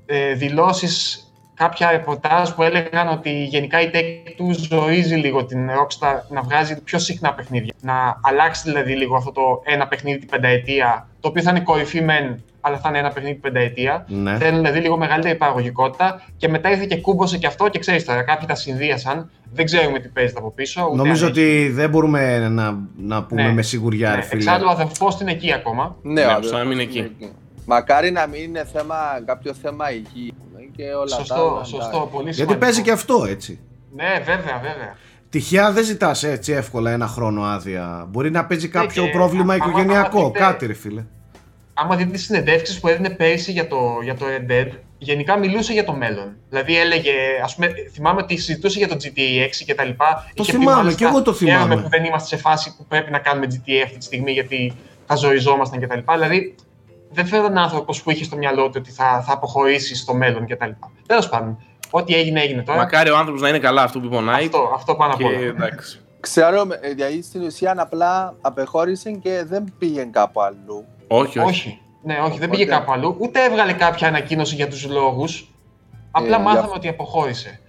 ε, δηλώσεις, κάποια ρεπορτάζ που έλεγαν ότι γενικά η tech του ζωίζει λίγο την Rockstar να βγάζει πιο συχνά παιχνίδια. Να αλλάξει δηλαδή λίγο αυτό το ένα παιχνίδι την πενταετία, το οποίο θα είναι κορυφή μεν αλλά θα είναι ένα παιχνίδι πενταετία. Ναι. Θέλουν δηλαδή λίγο μεγαλύτερη παραγωγικότητα και μετά ήρθε και κούμπωσε και αυτό και ξέρεις τώρα, κάποιοι τα συνδύασαν. Δεν ξέρουμε τι παίζεται από πίσω. Νομίζω ότι δεν μπορούμε να, να πούμε ναι. με σιγουριά, ναι. φίλε. Εξάλλου, ο αδερφό είναι εκεί ακόμα. Ναι, ναι ο να μην είναι εκεί. Μακάρι να μην είναι θέμα, κάποιο θέμα υγιή και όλα σωστό, τα Σωστό, πολύ σημαντικό. Γιατί παίζει και αυτό έτσι. Ναι, βέβαια, βέβαια. Τυχαία δεν ζητάς έτσι εύκολα ένα χρόνο άδεια. Μπορεί να παίζει ναι, κάποιο πρόβλημα οικογενειακό. Κάτι, ρε φίλε άμα δείτε τις συνεντεύξεις που έδινε πέρυσι για το, για το Red Dead, γενικά μιλούσε για το μέλλον. Δηλαδή έλεγε, ας πούμε, θυμάμαι ότι συζητούσε για το GTA 6 και τα λοιπά. Το θυμάμαι, και εγώ το θυμάμαι. που δεν είμαστε σε φάση που πρέπει να κάνουμε GTA αυτή τη στιγμή γιατί θα ζοριζόμασταν και τα λοιπά. Δηλαδή, δεν φέρω άνθρωπο που είχε στο μυαλό του ότι θα, θα αποχωρήσει στο μέλλον κτλ. Τέλος πάντων, ό,τι έγινε, έγινε τώρα. Μακάρι ο άνθρωπος να είναι καλά αυτό που πονάει. Αυτό, αυτό πάνω απ' όλα. Ξέρω, δηλαδή στην ουσία απλά απεχώρησε και δεν πήγε κάπου αλλού. Όχι, όχι. Ναι, όχι, δεν πήγε κάπου αλλού. Ούτε έβγαλε κάποια ανακοίνωση για τους λόγους. Απλά ε, μάθαμε ότι αποχώρησε.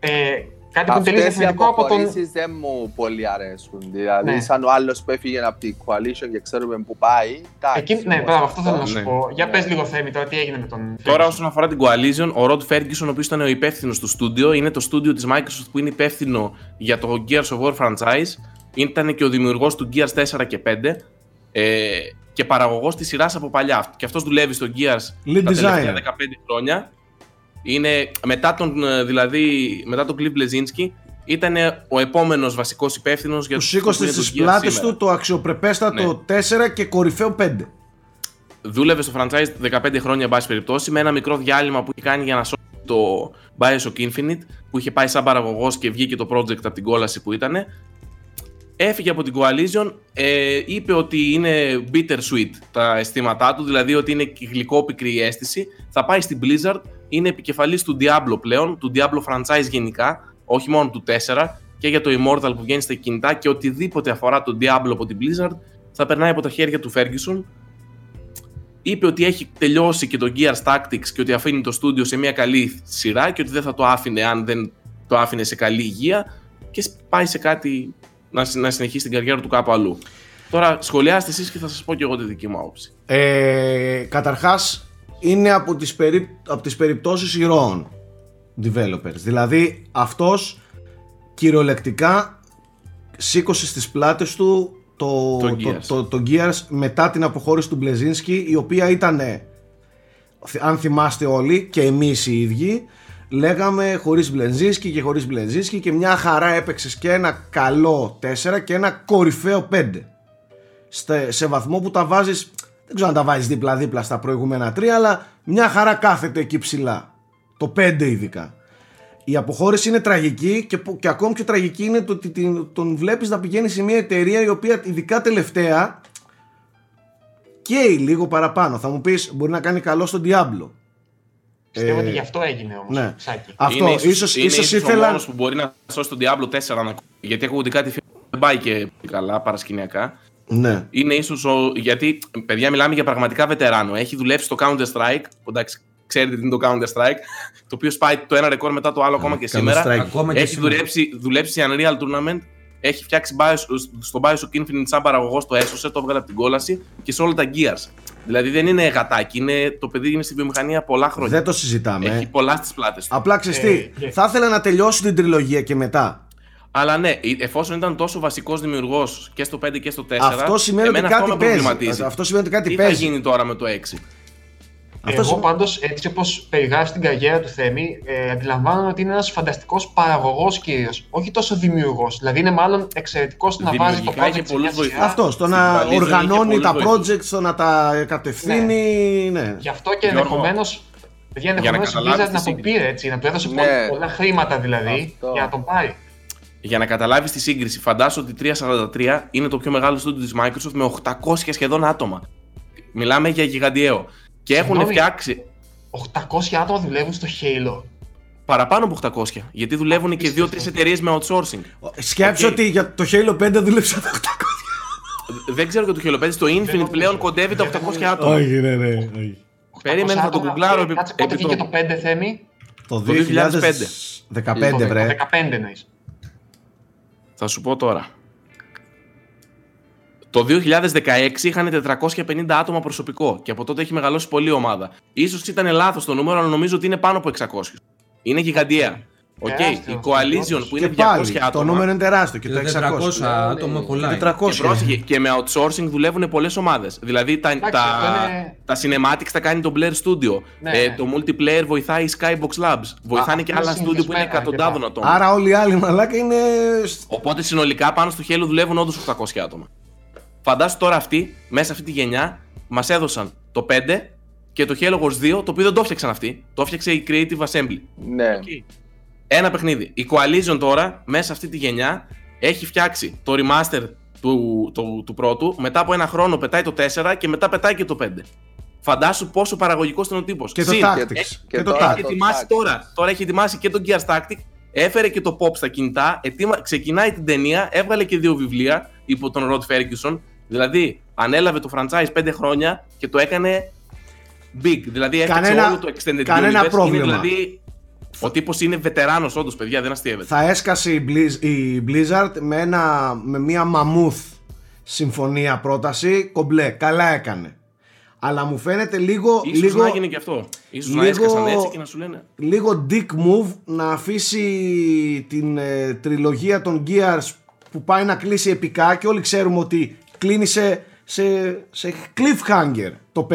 Ε, Κάτι που είναι τελείως Αυτές οι διαφορετικό από τον. αποχωρήσεις δεν μου πολύ αρέσουν. Δηλαδή, Ναι. σαν ο άλλος που έφυγε από την Coalition και ξέρουμε που πάει. εντάξει, Εκεί, ναι, όμως μπράβο, αυτό θέλω να σου ναι. πω. Για Ναι. πες λίγο Θέμη τώρα τι έγινε με τον Τώρα, Ferguson. όσον αφορά την Coalition, ο Rod Ferguson, ο οποίος ήταν ο υπεύθυνος του στούντιο, είναι το στούντιο της Microsoft που είναι υπεύθυνο για το Gears of War franchise. Ήταν και ο δημιουργός του Gears 4 και 5 ε, και παραγωγός της σειράς από παλιά. Και αυτός δουλεύει στο Gears Lead τα τελευταία designer. 15 χρόνια. Είναι μετά τον, ε, δηλαδή, μετά τον Cliff Bleszinski, ήταν ο επόμενος βασικός υπεύθυνος για Του το σήκωσε είναι το στις Gears πλάτες σήμερα. του το αξιοπρεπέστατο 4 και κορυφαίο 5. Δούλευε στο franchise 15 χρόνια, εν πάση περιπτώσει, με ένα μικρό διάλειμμα που είχε κάνει για να σώσει το Bioshock Infinite, που είχε πάει σαν παραγωγός και βγήκε το project από την κόλαση που ήταν. Έφυγε από την Coalition, ε, είπε ότι είναι bittersweet τα αισθήματά του, δηλαδή ότι είναι γλυκόπικρη η αίσθηση. Θα πάει στην Blizzard, είναι επικεφαλής του Diablo πλέον, του Diablo franchise γενικά, όχι μόνο του 4, και για το Immortal που βγαίνει στα κινητά και οτιδήποτε αφορά το Diablo από την Blizzard θα περνάει από τα χέρια του Ferguson είπε ότι έχει τελειώσει και το Gears Tactics και ότι αφήνει το στούντιο σε μια καλή σειρά και ότι δεν θα το άφηνε αν δεν το άφηνε σε καλή υγεία και πάει σε κάτι να, συ- να συνεχίσει την καριέρα του κάπου αλλού. Τώρα σχολιάστε εσείς και θα σας πω και εγώ τη δική μου άποψη. Ε, καταρχάς είναι από τις, περί, από τις περιπτώσεις ηρώων developers. Δηλαδή αυτός κυριολεκτικά σήκωσε στις πλάτες του το, Το το, Gears. το, το Gears μετά την αποχώρηση του Μπλεζίνσκι η οποία ήταν αν θυμάστε όλοι και εμείς οι ίδιοι λέγαμε χωρίς Μπλεζίνσκι και χωρίς Μπλεζίνσκι και μια χαρά έπαιξες και ένα καλό 4 και ένα κορυφαίο 5 Στε- σε βαθμό που τα βάζεις δεν ξέρω αν τα βάζεις δίπλα δίπλα στα προηγούμενα τρία αλλά μια χαρά κάθεται εκεί ψηλά. Το 5 ειδικά. Η αποχώρηση είναι τραγική και, που- και ακόμη πιο τραγική είναι το ότι την- τον βλέπεις να πηγαίνει σε μια εταιρεία η οποία ειδικά τελευταία καίει λίγο παραπάνω. Θα μου πεις μπορεί να κάνει καλό στον Diablo Πιστεύω Ε, ότι γι' αυτό έγινε όμως. ναι. Σάκη. αυτό είναι ίσως, είναι ίσως, ο ήθελα μόνος που μπορεί να σώσει τον Diablo 4 να... γιατί ακούγονται κάτι φι- δεν πάει και καλά παρασκηνιακά. ναι. είναι ίσως. Γιατί, παιδιά, μιλάμε για πραγματικά βετεράνο. Έχει δουλέψει στο Counter Strike. Που εντάξει, ξέρετε τι είναι το Counter Strike. Το οποίο σπάει το ένα ρεκόρ μετά το άλλο ακόμα και σήμερα. Counter-Strike. Ακόμα και Έχει σήμερα. δουλέψει, δουλέψει σε Unreal Tournament. Έχει φτιάξει Bios- στο Bioshock Infinite σαν παραγωγός, το έσωσε, το έβγαλε από την κόλαση και σε όλα τα Gears. Δηλαδή δεν είναι γατάκι, είναι, το παιδί είναι στη βιομηχανία πολλά χρόνια. δεν το συζητάμε Έχει πολλάς στι πλάτες του. απλά ξέρεις τι, Ε, και- θα ήθελα να τελειώσει την τριλογία και μετά Αλλά ναι, εφόσον ήταν τόσο βασικός δημιουργός και στο 5 και στο 4. αυτό σημαίνει ότι εμένα αυτό κάτι με παίζει προβληματίζει. αυτό σημαίνει ότι κάτι Τι παίζει θα γίνει τώρα με το 6. Αυτός Εγώ σημαίνει- πάντως, έτσι όπως περιγράφεις την καριέρα του Θέμη, ε, αντιλαμβάνομαι ότι είναι ένας φανταστικός παραγωγός κυρίως, όχι τόσο δημιουργός. Δηλαδή είναι μάλλον εξαιρετικός στο να βάζει το Δημιουργικά είχε project σε μια πολλούς σειρά. βοηθούς. Αυτός, στο Στην να Βαλίζα είχε οργανώνει πολλούς τα βοηθούς. project, στο να τα κατευθύνει. Ναι. Γι' αυτό και Γιώργο, ενδεχομένως, παιδιά, για να ενδεχομένως η καταλάβεις Blizzard τη να τον σύγκριση. πήρε έτσι, να του έδωσε Ναι. πολλά, πολλά χρήματα δηλαδή, Αυτό. για να τον πάρει. Για να καταλάβεις τη σύγκριση, φαντάσου ότι 343 είναι το πιο μεγάλο στούντιο της Microsoft με 800 σχεδόν άτομα. Μιλάμε για γιγαντιαίο. Και έχουν Συγγνώμη. φτιάξει 800 άτομα δουλεύουν στο Halo. παραπάνω από 800. Γιατί δουλεύουν και δύο-τρεις εταιρείες με outsourcing. Σκέψου Οκ. ότι για το Halo 5 δούλεψα τα 800. Δεν ξέρω για το Halo 5, στο Infinite νομίζω. πλέον κοντεύει τα Δεν 800 νομίζω. άτομα. Όχι, ναι, ναι. όχι. Περίμενε, 800 θα το άτομα. γκουγκλάρω Ε, επί- Κάτσε πότε επί βγήκε τόπου. το 5 Θέμη. Το 2015. 2015, Το βρε. 15 εννοείς. Θα σου πω τώρα. Το 2016 είχαν 450 άτομα προσωπικό και από τότε έχει μεγαλώσει πολύ η ομάδα. Ίσως ήταν λάθος το νούμερο, αλλά νομίζω ότι είναι πάνω από 600. Είναι γιγαντιαία. Οκ, Τεράστιο, η Coalition που είναι Και 200 πάλι, το άτομα. νούμερο είναι τεράστιο και το 400 600. άτομα πολλά. Και είναι. 400. Και πρόσεχε, και με outsourcing δουλεύουν πολλές ομάδες. Δηλαδή τα, Εντάξει, τα, αυτό είναι- τα cinematics τα κάνει το Blur Studio. Ναι. Ε, το multiplayer βοηθάει η Skybox Labs. Βοηθάνε και είναι άλλα studio που είναι συνηθισμένα εκατοντάδων και ατόμων. Άρα όλοι οι άλλοι μαλάκα είναι. Οπότε συνολικά πάνω στο Halo δουλεύουν όντως 800 άτομα. Φαντάσου τώρα αυτοί, μέσα σε αυτή τη γενιά, μας έδωσαν το 5 και το Halo Wars 2, το οποίο δεν το έφτιαξαν αυτοί. Το έφτιαξε η Creative Assembly. Ναι. Οκ. Ένα παιχνίδι. Η Coalition τώρα, μέσα σε αυτή τη γενιά, έχει φτιάξει το remaster του, του, του πρώτου. Μετά από ένα χρόνο πετάει το 4 και μετά πετάει και το 5. Φαντάσου πόσο παραγωγικός ήταν ο τύπος. Και το Tactics. έχει- Και και το τώρα Έχει Tactics. το ετοιμάσει Tactics. τώρα. Τώρα έχει ετοιμάσει και το Gears Tactics. Έφερε και το Pop στα κινητά. Ετοιμα... Ξεκινάει την ταινία. Έβγαλε και δύο βιβλία υπό τον Rod Ferguson. Δηλαδή, ανέλαβε το franchise 5 χρόνια και το έκανε big. Δηλαδή, έφτιαξε Κανένα- όλο το extended κανένα universe. πρόβλημα. Είναι δηλαδή Ο τύπος είναι βετεράνος, όντως, παιδιά, δεν αστείευεται. Θα έσκασε η, Blizz- η Blizzard με, ένα, με μια μαμούθ συμφωνία πρόταση κομπλέ. Καλά έκανε. Αλλά μου φαίνεται λίγο, Ίσως λίγο, να γίνει και αυτό. Ίσως να λίγο- έσκασαν έτσι και να σου λένε. λίγο dick move να αφήσει την ε, τριλογία των Gears που πάει να κλείσει επικά και όλοι ξέρουμε ότι κλείνει σε, σε, σε cliffhanger το 5.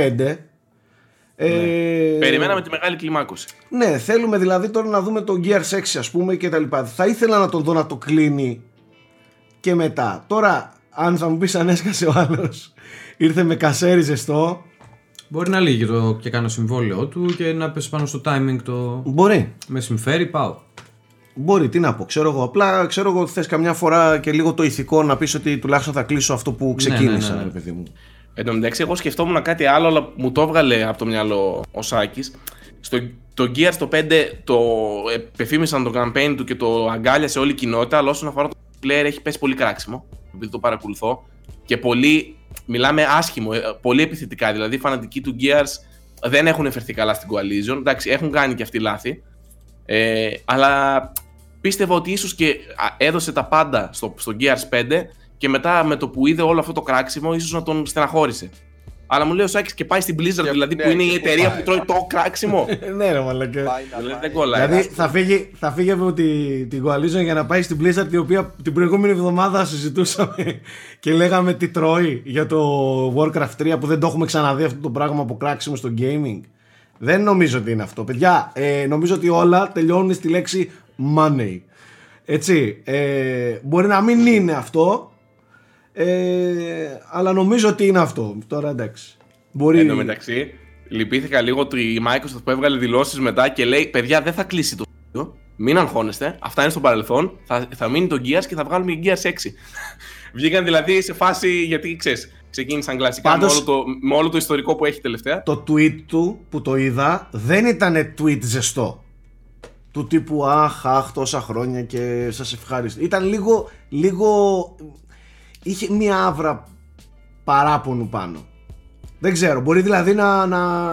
Ε, Περιμέναμε τη μεγάλη κλιμάκωση. Ναι, θέλουμε δηλαδή τώρα να δούμε τον Gears 6 ας πούμε και τα λοιπά. Θα ήθελα να τον δω να το κλείνει και μετά. Τώρα, αν θα μου πεις αν έσκασε ο άλλος, ήρθε με κασέρι ζεστό, Μπορεί να λύγει το και κάνω συμβόλαιο του και να πέσει πάνω στο timing το. μπορεί. Με συμφέρει, πάω. Μπορεί, τι να πω, ξέρω εγώ. Απλά ξέρω εγώ θες καμιά φορά και λίγο το ηθικό να πεις ότι τουλάχιστον θα κλείσω αυτό που ξεκίνησα, ναι, ναι. ρε παιδί μου. Εν τω μεταξύ, εγώ σκεφτόμουν κάτι άλλο, αλλά μου το έβγαλε από το μυαλό ο Σάκης. Στο το Gears το 5 το επεφήμισαν το campaign του και το αγκάλιασε όλη η κοινότητα, αλλά όσον αφορά το player έχει πέσει πολύ κράξιμο, επειδή το παρακολουθώ. Και πολύ, μιλάμε άσχημο, ε, πολύ επιθετικά. Δηλαδή, οι φανατικοί του Gears δεν έχουν εφερθεί καλά στην Coalition. Εντάξει, έχουν κάνει και αυτοί λάθη. Ε, αλλά πίστευα ότι ίσως και α, έδωσε τα πάντα στο, στο Gears 5 και μετά με το που είδε όλο αυτό το κράξιμο ίσως να τον στεναχώρησε. Αλλά μου λέει ο Σάκης και πάει στην Blizzard, Και- δηλαδή ναι, που είναι η και εταιρεία πάει. που τρώει το κράξιμο. [LAUGHS] ναι ρε μαλακά. Πάει να δηλαδή πάει. δεν κολλάει. Δηλαδή θα φύγει, θα φύγει από τη, την Coalition για να πάει στην Blizzard η οποία την προηγούμενη εβδομάδα συζητούσαμε [LAUGHS] και λέγαμε τι τρώει για το Warcraft 3 που δεν το έχουμε ξαναδεί αυτό το πράγμα από κράξιμο στο gaming. Δεν νομίζω ότι είναι αυτό. Παιδιά, ε, νομίζω ότι όλα τελειώνουν στη λέξη money. Έτσι, ε, μπορεί να μην είναι αυτό, ε, αλλά νομίζω ότι είναι αυτό. Τώρα εντάξει. Μπορεί... Εν τω μεταξύ, λυπήθηκα λίγο ότι η Microsoft που έβγαλε δηλώσεις μετά και λέει: Παιδιά, δεν θα κλείσει το studio. Μην αγχώνεστε. Αυτά είναι στο παρελθόν. Θα, θα μείνει το Gears και θα βγάλουμε και Gears 6. [LAUGHS] Βγήκαν δηλαδή σε φάση. Γιατί ξέρεις, ξεκίνησαν κλασικά Πάντως- με, όλο το, με όλο το ιστορικό που έχει τελευταία. το tweet του που το είδα δεν ήταν tweet ζεστό. Του τύπου αχ, αχ, τόσα χρόνια και σας ευχαριστώ. Ήταν λίγο, λίγο, είχε μία άβρα παράπονου πάνω. Δεν ξέρω, μπορεί δηλαδή να, να,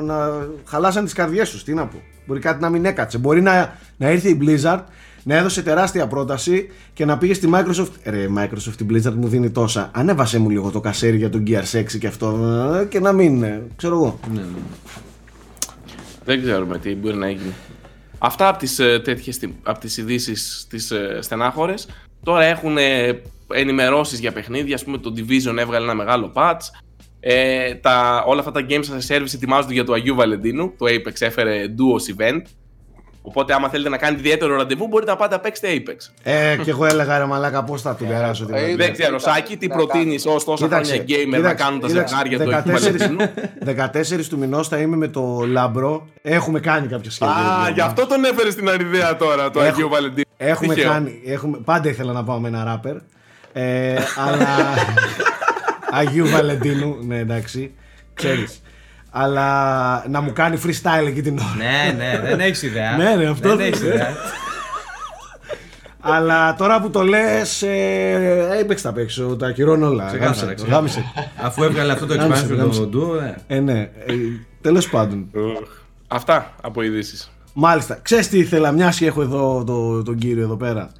να χαλάσαν τις καρδιές τους, τι να πω. Μπορεί κάτι να μην έκατσε. Μπορεί να, να ήρθε η Blizzard, να έδωσε τεράστια πρόταση και να πήγε στη Microsoft. Ρε, Microsoft, η Blizzard μου δίνει τόσα. Ανέβασε μου λίγο το κασέρι για τον Gear 6 και αυτό. ε, Και να μην, ε, ξέρω εγώ. Ναι, ναι. Δεν ξέρουμε τι μπορεί να γίνει. Αυτά από τις, ε, τέτοιες, από τις ειδήσεις τις ε, στενάχωρες. Τώρα έχουν ε, ενημερώσεις για παιχνίδια. Ας πούμε το Division έβγαλε ένα μεγάλο patch. Ε, τα, όλα αυτά τα games as a service ετοιμάζονται για το Αγίου Βαλεντίνου. Το Apex έφερε duos event. Οπότε άμα θέλετε να κάνετε ιδιαίτερο ραντεβού μπορείτε να πάτε να παίξετε Apex. Ε, και εγώ έλεγα ρε μαλάκα πώς θα του περάσω την ε, εβδομάδα. Δεν ξέρω, Σάκη, τι να προτείνεις ως τόσα Κοίταξε, χρόνια gamer να κοίταξε, κάνουν τα κοίταξε, ζευγάρια του Αγίου Βαλεντίνου. 14, 14 του μηνός θα είμαι με το Λάμπρο. Έχουμε κάνει κάποια σχέδια. Α, δηλαδή. γι' αυτό τον έφερες στην αριδέα τώρα το Έχω- Αγίου Βαλεντίνου. Έχουμε Τυχαίο. κάνει. Έχουμε, πάντα ήθελα να πάω με ένα ράπερ. Ε, αλλά. [LAUGHS] Αγίου Βαλεντίνου, ναι, εντάξει. Ξέρεις. Αλλά να μου κάνει freestyle εκεί την ώρα. ναι, ναι, δεν έχεις ιδέα. Ναι, ναι, αυτό δεν δεν έχεις είναι. ιδέα. [LAUGHS] Αλλά τώρα που το λες ε, Apex θα παίξω, τα ακυρώνω όλα. Ξεκάθαρα, Γάμισε, ξεκάθαρα. γάμισε. Αφού έβγαλε αυτό το Γάμισε, expansion γάμισε. το duo, ναι. Ε, ναι. Ε, τέλος πάντων. Αυτά από ειδήσεις. Μάλιστα. Ξέρεις τι ήθελα, μιας και έχω εδώ το, τον κύριο εδώ πέρα.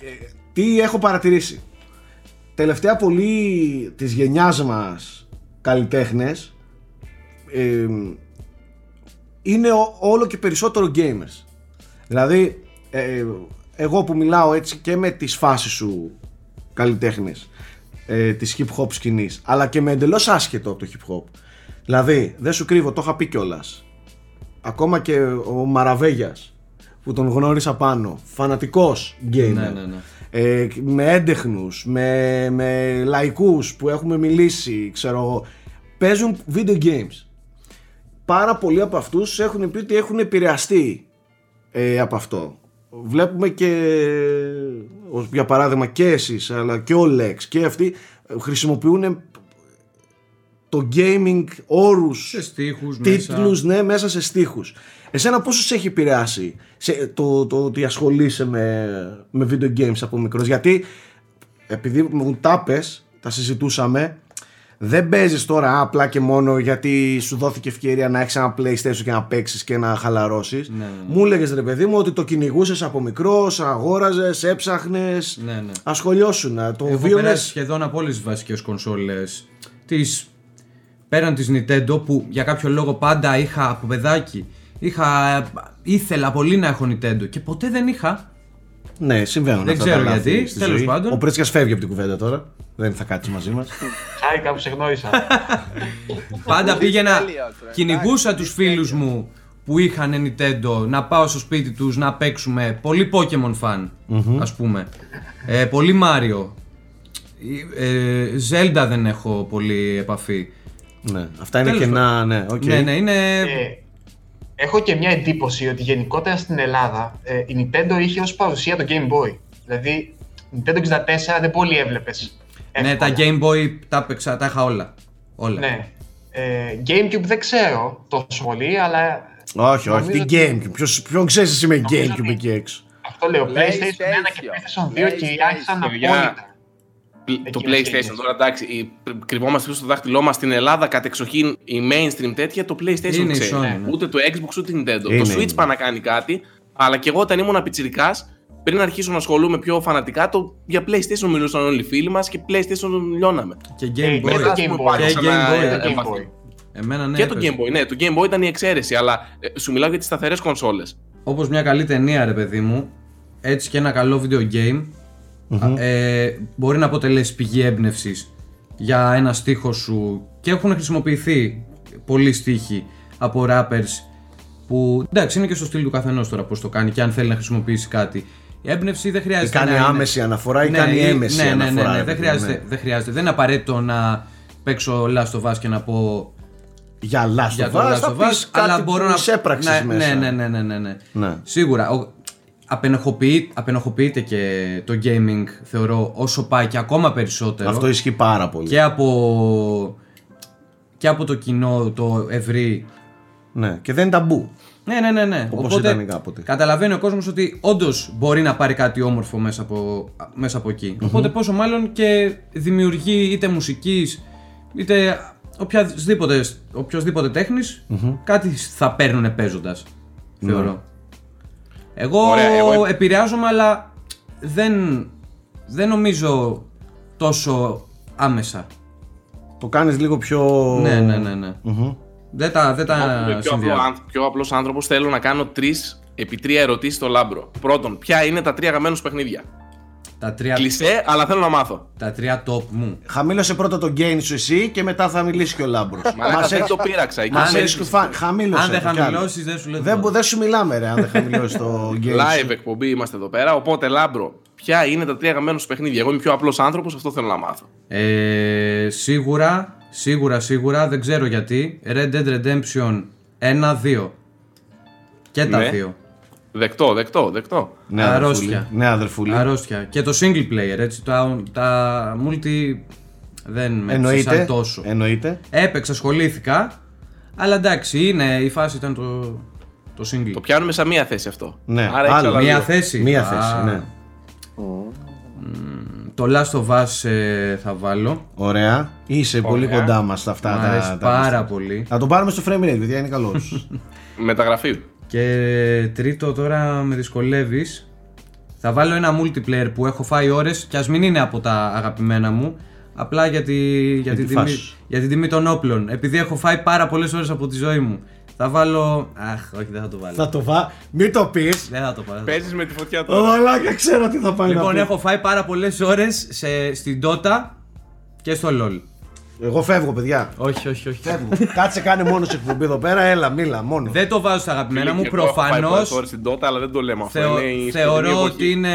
Ε, τι έχω παρατηρήσει. Τελευταία πολλοί της γενιάς μας καλλιτέχνες ε, είναι ο- όλο και περισσότερο gamers. Δηλαδή, ε, εγώ που μιλάω έτσι και με τις φάσεις σου καλλιτέχνες ε, της hip hop σκηνής, αλλά και με εντελώς άσχετο από το hip hop. Δηλαδή, δεν σου κρύβω, το είχα πει κιόλας ακόμα και ο Μαραβέγιας που τον γνώρισα πάνω φανατικός gamer Ναι, ναι, ναι. Ε, με έντεχνους με, με λαϊκούς που έχουμε μιλήσει ξέρω εγώ παίζουν video games πάρα πολλοί από αυτούς έχουν πει ότι έχουν επηρεαστεί ε, από αυτό βλέπουμε και ως για παράδειγμα και εσείς αλλά και ο Lex και αυτοί ε, χρησιμοποιούν το gaming όρους Σε στίχους μέσα. τίτλους ναι, μέσα σε στίχους. Εσένα πόσο σε έχει επηρεάσει σε, το, το ότι ασχολείσαι με, με video games από μικρός; Γιατί επειδή μου τα πες, τα συζητούσαμε, δεν παίζεις τώρα απλά και μόνο γιατί σου δόθηκε ευκαιρία να έχεις ένα PlayStation και να παίξεις και να χαλαρώσεις. Ναι, ναι, ναι. Μου έλεγε ρε παιδί μου ότι το κυνηγούσες από μικρό, αγόραζες, έψαχνες. Ναι, ναι. Ασχολιώσουν. Το Έχω βίωνε. περάσει σχεδόν από όλες τις βασικές κονσόλες. Τις... Πέραν της Nintendo που για κάποιο λόγο πάντα είχα από παιδάκι. Είχα... Ήθελα πολύ να έχω Nintendo και ποτέ δεν είχα. Ναι, συμβαίνουν. Δεν αυτά ξέρω τα λάθη γιατί, στη τέλος ζωή. πάντων. Ο Πρίτσκας φεύγει από την κουβέντα τώρα. Δεν θα κάτσει μαζί μας. Χάρηκα που σε γνώρισα. [LAUGHS] Πάντα πήγαινα. τέλειο, τώρα, Κυνηγούσα εντάξει, του φίλους μου που είχαν Nintendo να πάω στο σπίτι τους να παίξουμε. Πολύ Pokemon fan, ας πούμε. Ε, πολύ Mario. Ε, Zelda δεν έχω πολύ επαφή. ναι, αυτά είναι Τέλος κενά, ναι, οκ. Ναι, ναι, είναι. Ε, έχω και μια εντύπωση ότι γενικότερα στην Ελλάδα ε, η Nintendo είχε ως παρουσία το Game Boy. Δηλαδή, Nintendo 64 δεν πολύ έβλεπες. ναι, τα εύκολα. Game Boy τα έπαιξα, τα είχα όλα. Όλα. Ναι. Ε, Gamecube δεν ξέρω τόσο πολύ, αλλά Όχι, όχι, τι Νομίζω Gamecube; Ποιος, ποιον ξέρεις εσύ με Νομίζω Gamecube ότι- εκεί έξω; αυτό λέω. PlayStation 1 και PlayStation. PlayStation 2 κυριάρχησαν PlayStation. απόλυτα. Το Εκείνες PlayStation στιγμές. τώρα εντάξει, η- κρυβόμαστε πίσω στο δάχτυλό μας στην Ελλάδα κατεξοχήν η mainstream τέτοια το PlayStation Είναι η ξέρει. Sony, ναι. Ούτε το Xbox ούτε η Nintendo. Είναι, το Switch είναι. πάει να κάνει κάτι, αλλά και εγώ όταν ήμουν πιτσιρικάς πριν αρχίσω να ασχολούμαι πιο φανατικά, το, για PlayStation μιλούσαν όλοι οι φίλοι μας και PlayStation λιώναμε. Και Ε, Game και Boy. το Game Boy. Και Σαν Game να- Boy, ε, ε, Game έπαθε. Boy. Εμένα ναι. και το έπαιζε. Game Boy, ναι, το Game Boy ήταν η εξαίρεση, αλλά ε, σου μιλάω για τις σταθερές κονσόλες. Όπως μια καλή ταινία ρε παιδί μου, έτσι και ένα καλό video game ε, μπορεί να αποτελέσει πηγή έμπνευσης για ένα στίχο σου και έχουν χρησιμοποιηθεί πολλοί στίχοι από rappers που εντάξει είναι και στο στυλ του καθενός τώρα πώς το κάνει και αν θέλει να χρησιμοποιήσει κάτι. Η έμπνευση δεν Ή χρειάζεται κάνει να είναι- άμεση αναφορά ή Ναι, κάνει ή- έμεση ναι, ναι, ναι, αναφορά. ναι, ρε δεν, παιδί μου, χρειάζεται, ναι. δεν χρειάζεται. Δεν είναι απαραίτητο να παίξω Last of Us και να πω Για Last για of το Us Last θα of Us, πεις αλλά κάτι μπορώ που να. εισέπραξες ναι, μέσα. Ναι, ναι, ναι, ναι, ναι. Ναι. Σίγουρα. Ο, απενοχοποιεί, απενοχοποιείται και το gaming, θεωρώ, όσο πάει και ακόμα περισσότερο. Αυτό ισχύει πάρα πολύ. και από, και από το κοινό το ευρύ. Ναι, και δεν είναι ταμπού. Ναι, ναι, ναι, ναι. Όπως ήταν κάποτε. Καταλαβαίνει ο κόσμος ότι όντως μπορεί να πάρει κάτι όμορφο μέσα από, μέσα από εκεί. Οπότε πόσο μάλλον και δημιουργεί είτε μουσικής είτε οποιαδήποτε, οποιοδήποτε τέχνης, κάτι θα παίρνουν παίζοντας. Θεωρώ. Εγώ, Ωραία, εγώ- επηρεάζομαι, αλλά δεν, δεν νομίζω τόσο άμεσα. Το κάνεις λίγο πιο... Ναι, ναι, ναι. ναι. Μμμ. Δεν τα, δεν τα Είμαι πιο, απλό, συνδυάζω. αν- πιο απλός άνθρωπος θέλω να κάνω τρεις επί τρία ερωτήσεις στο Λάμπρο. Πρώτον, ποια είναι τα τρία αγαπημένα σου παιχνίδια; Τα τρία, Κλεισέ, αλλά θέλω να μάθω. τα τρία top μου. Χαμήλωσε πρώτα το gain σου εσύ και μετά θα μιλήσει και ο Λάμπρος. Μα Μας δεν έχει- το πείραξα. εκεί μας ξέρεις, έχει σκουφά- Χαμήλωσε Αν δεν το κι άλλο. χαμηλώσεις, δεν σου λέω. Δεν, τίποτα. δεν σου μιλάμε ρε αν δεν χαμηλώσει το [LAUGHS] gain Live σου. εκπομπή είμαστε εδώ πέρα. Οπότε, Λάμπρο, ποια είναι τα τρία αγαπημένα σου παιχνίδια; Εγώ είμαι πιο απλός άνθρωπος, αυτό θέλω να μάθω. Ε, σίγουρα, σίγουρα, σίγουρα, δεν ξέρω γιατί. Red Dead Redemption 1-2. Και τα Ναι. δύο. Δεκτό, δεκτό, δεκτό. Ναι, Αρρώστια. αδερφούλη. Ναι, αδερφούλη. Αρρώστια. Και το single player, έτσι. Τα, τα multi δεν με Εννοείται. ψήσαν τόσο. Εννοείται. Έπαιξα, ασχολήθηκα. Αλλά εντάξει, είναι, η φάση ήταν το, το single. Το πιάνουμε σαν μία θέση αυτό. Ναι, Άρα έχεις άλλο. άλλα Μία δύο. θέση; Μία Α, θέση, ναι. Το Last of Us ε, θα βάλω. Ωραία. Είσαι πολύ Ωραία. κοντά μας στα αυτά Μ' τα- αρέσει τα. πάρα πολύ. Θα το πάρουμε στο frame rate, παιδιά, είναι καλός. [LAUGHS] Μεταγραφή. Και τρίτο τώρα με δυσκολεύεις Θα βάλω ένα multiplayer που έχω φάει ώρες και ας μην είναι από τα αγαπημένα μου Απλά για, τη, για, τη την, τιμή, φάση σου. για την τιμή των όπλων Επειδή έχω φάει πάρα πολλές ώρες από τη ζωή μου Θα βάλω... Αχ, όχι δεν θα το βάλω θα το βά... Μην το πεις. Δεν θα το βάλω Παίζεις με τη φωτιά Ω, τώρα. μαλάκα, ξέρω τι θα πάει να Λοιπόν πει. έχω φάει πάρα πολλές ώρες σε, στην Dota και στο LOL Εγώ φεύγω, παιδιά. Όχι, όχι, όχι Φεύγω. Κάτσε, κάνε μόνος σε εκπομπή εδώ πέρα. Έλα, μίλα, μόνος. Δεν το βάζω στα αγαπημένα μου Και εγώ έχω πάει πολλές προφανώς ώρες στην Dota, αλλά δεν το λέμε αυτό. Θεω- Είναι η σκοτεινή θεωρώ εποχή. ότι είναι,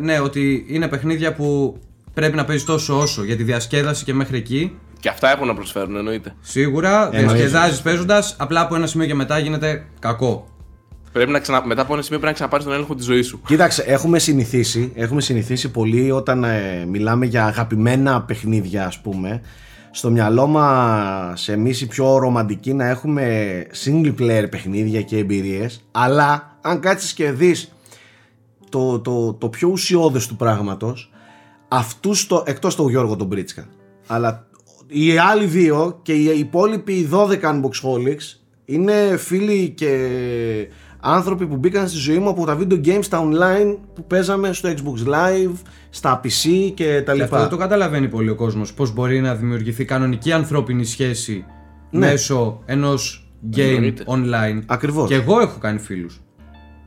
ναι, ότι είναι παιχνίδια που πρέπει να παίζεις τόσο όσο για τη διασκέδαση και μέχρι εκεί. Και αυτά έχουν να προσφέρουν, εννοείται. Σίγουρα Εννοείται. διασκεδάζεις παίζοντας, απλά από ένα σημείο και μετά γίνεται κακό. Πρέπει να ξανα... Μετά από ένα σημείο πρέπει να ξαναπάρεις τον έλεγχο της ζωής σου. Κοίταξε, έχουμε συνηθίσει, έχουμε συνηθίσει πολύ όταν ε, μιλάμε για αγαπημένα παιχνίδια, ας πούμε, στο μυαλό μας εμείς οι πιο ρομαντικοί να έχουμε single player παιχνίδια και εμπειρίες, αλλά αν κάτσεις και δεις το, το, το πιο ουσιώδες του πράγματος, αυτούς το, εκτός το Γιώργο τον Μπρίτσκα, αλλά οι άλλοι δύο και οι υπόλοιποι 12 Unboxholics είναι φίλοι και άνθρωποι που μπήκαν στη ζωή μου από τα video games, τα online που παίζαμε στο Xbox Live, στα PC και τα Και αυτό λοιπά. δεν το καταλαβαίνει πολύ ο κόσμος. Πώς μπορεί να δημιουργηθεί κανονική ανθρώπινη σχέση μέσω ενός game Εννοείται. online. Ακριβώς. Και εγώ έχω κάνει φίλους.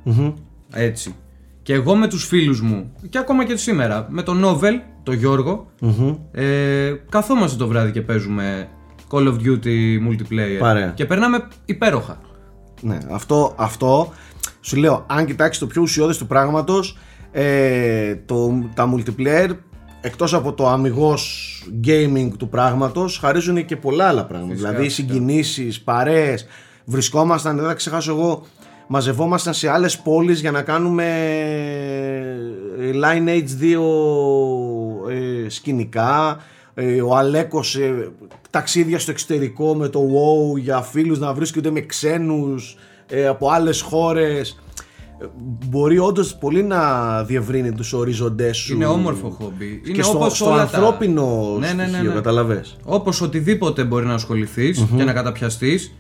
Μμμ. Έτσι. Και εγώ με τους φίλους μου, και ακόμα και σήμερα, με τον Νόβελ, τον Γιώργο, Μμμ. ε, καθόμαστε το βράδυ και παίζουμε Call of Duty multiplayer. Παρέα. Και περνάμε υπέροχα. Ναι, αυτό, αυτό σου λέω, αν κοιτάξεις το πιο ουσιώδες του πράγματος, ε, το, τα multiplayer εκτός από το αμυγός gaming του πράγματος χαρίζουν και πολλά άλλα πράγματα. Φυσικά, δηλαδή φυσικά. συγκινήσεις, παρέες, βρισκόμασταν, δεν θα ξεχάσω εγώ, μαζευόμασταν σε άλλες πόλεις για να κάνουμε ε, Lineage 2 ε, σκηνικά, ε, ο Αλέκος ε, ταξίδια στο εξωτερικό με το WoW για φίλους να βρίσκονται με ξένους ε, από άλλες χώρες Ε, μπορεί όντως πολύ να διευρύνει τους οριζοντές σου Είναι όμορφο χόμπι. Είναι και στο, όπως στο όλα τα- ανθρώπινο Ναι, ναι, ναι, στοιχείο ναι. καταλαβες; Όπως οτιδήποτε μπορεί να ασχοληθεις και να καταπιαστείς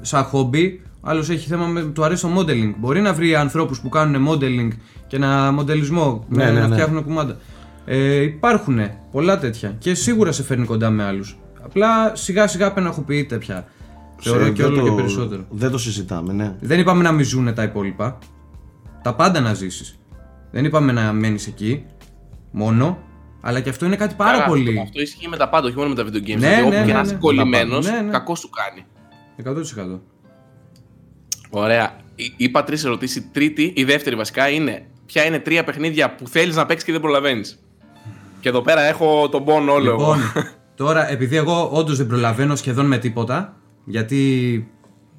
σαν χόμπι. Άλλος έχει θέμα με του αρέσει το modeling. Μπορεί να βρει ανθρώπους που κάνουν modeling και να μοντελισμό, Ναι, με- ναι, να ναι. φτιάχνουν κουμάντα. Ε, υπάρχουν πολλά τέτοια και σίγουρα σε φέρνει κοντά με άλλους. Απλά σιγά σιγά απεναχοποιείται πια. Θεωρώ Σε- και δεν όλο το- και περισσότερο. δεν το συζητάμε ναι Δεν είπαμε να μην ζουνε τα υπόλοιπα. Τα πάντα να ζήσεις. Δεν είπαμε να μένεις εκεί μόνο. Αλλά και αυτό είναι κάτι πάρα Καλά, πολύ. Αυτό ισχύει με τα πάντα, όχι μόνο με τα video games. Ναι, δηλαδή, ναι, όπου και ναι, να ναι. είσαι κολλημένος, Ναι, ναι. κακός σου κάνει. 100%. Ωραία. Εί- Είπα τρεις ερωτήσεις. Η τρίτη, η δεύτερη βασικά είναι ποια είναι τρία παιχνίδια που θέλεις να παίξεις και δεν προλαβαίνεις. Και εδώ πέρα έχω τον πόνο όλο. εγώ. Λοιπόν, [LAUGHS] τώρα επειδή εγώ όντως δεν προλαβαίνω σχεδόν με τίποτα, γιατί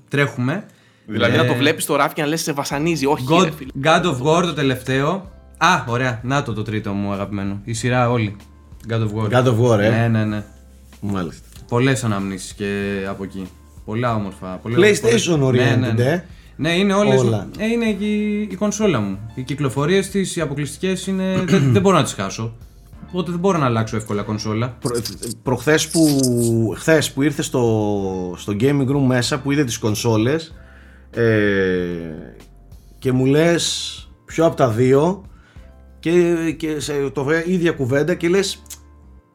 τρέχουμε. δηλαδή ε, να το βλέπεις το ράφι και να λες σε βασανίζει. Όχι, God, ρε φίλε. God of War το τελευταίο. Α, ωραία. Να το το τρίτο μου αγαπημένο. Η σειρά όλη. God of War. God of War, ε. Ναι, ναι, ναι. μάλιστα Πολλές αναμνήσεις και από εκεί. Πολλά όμορφα. πολλά- PlayStation πολλές- oriented, ναι, ναι, ναι. ε. Ναι, είναι όλες, Όλα. ε, είναι και η, η κονσόλα μου. Οι κυκλοφορίες της, οι αποκλειστικές είναι. δεν, δεν μπορώ να τις χάσω. Οπότε δεν μπορώ να αλλάξω εύκολα κονσόλα. Προ, προχθές που, χθες που ήρθε στο, στο gaming room μέσα που είδε τις κονσόλες ε, και μου λες ποιο από τα δύο; Και, και σε το βέ- ίδια κουβέντα και λες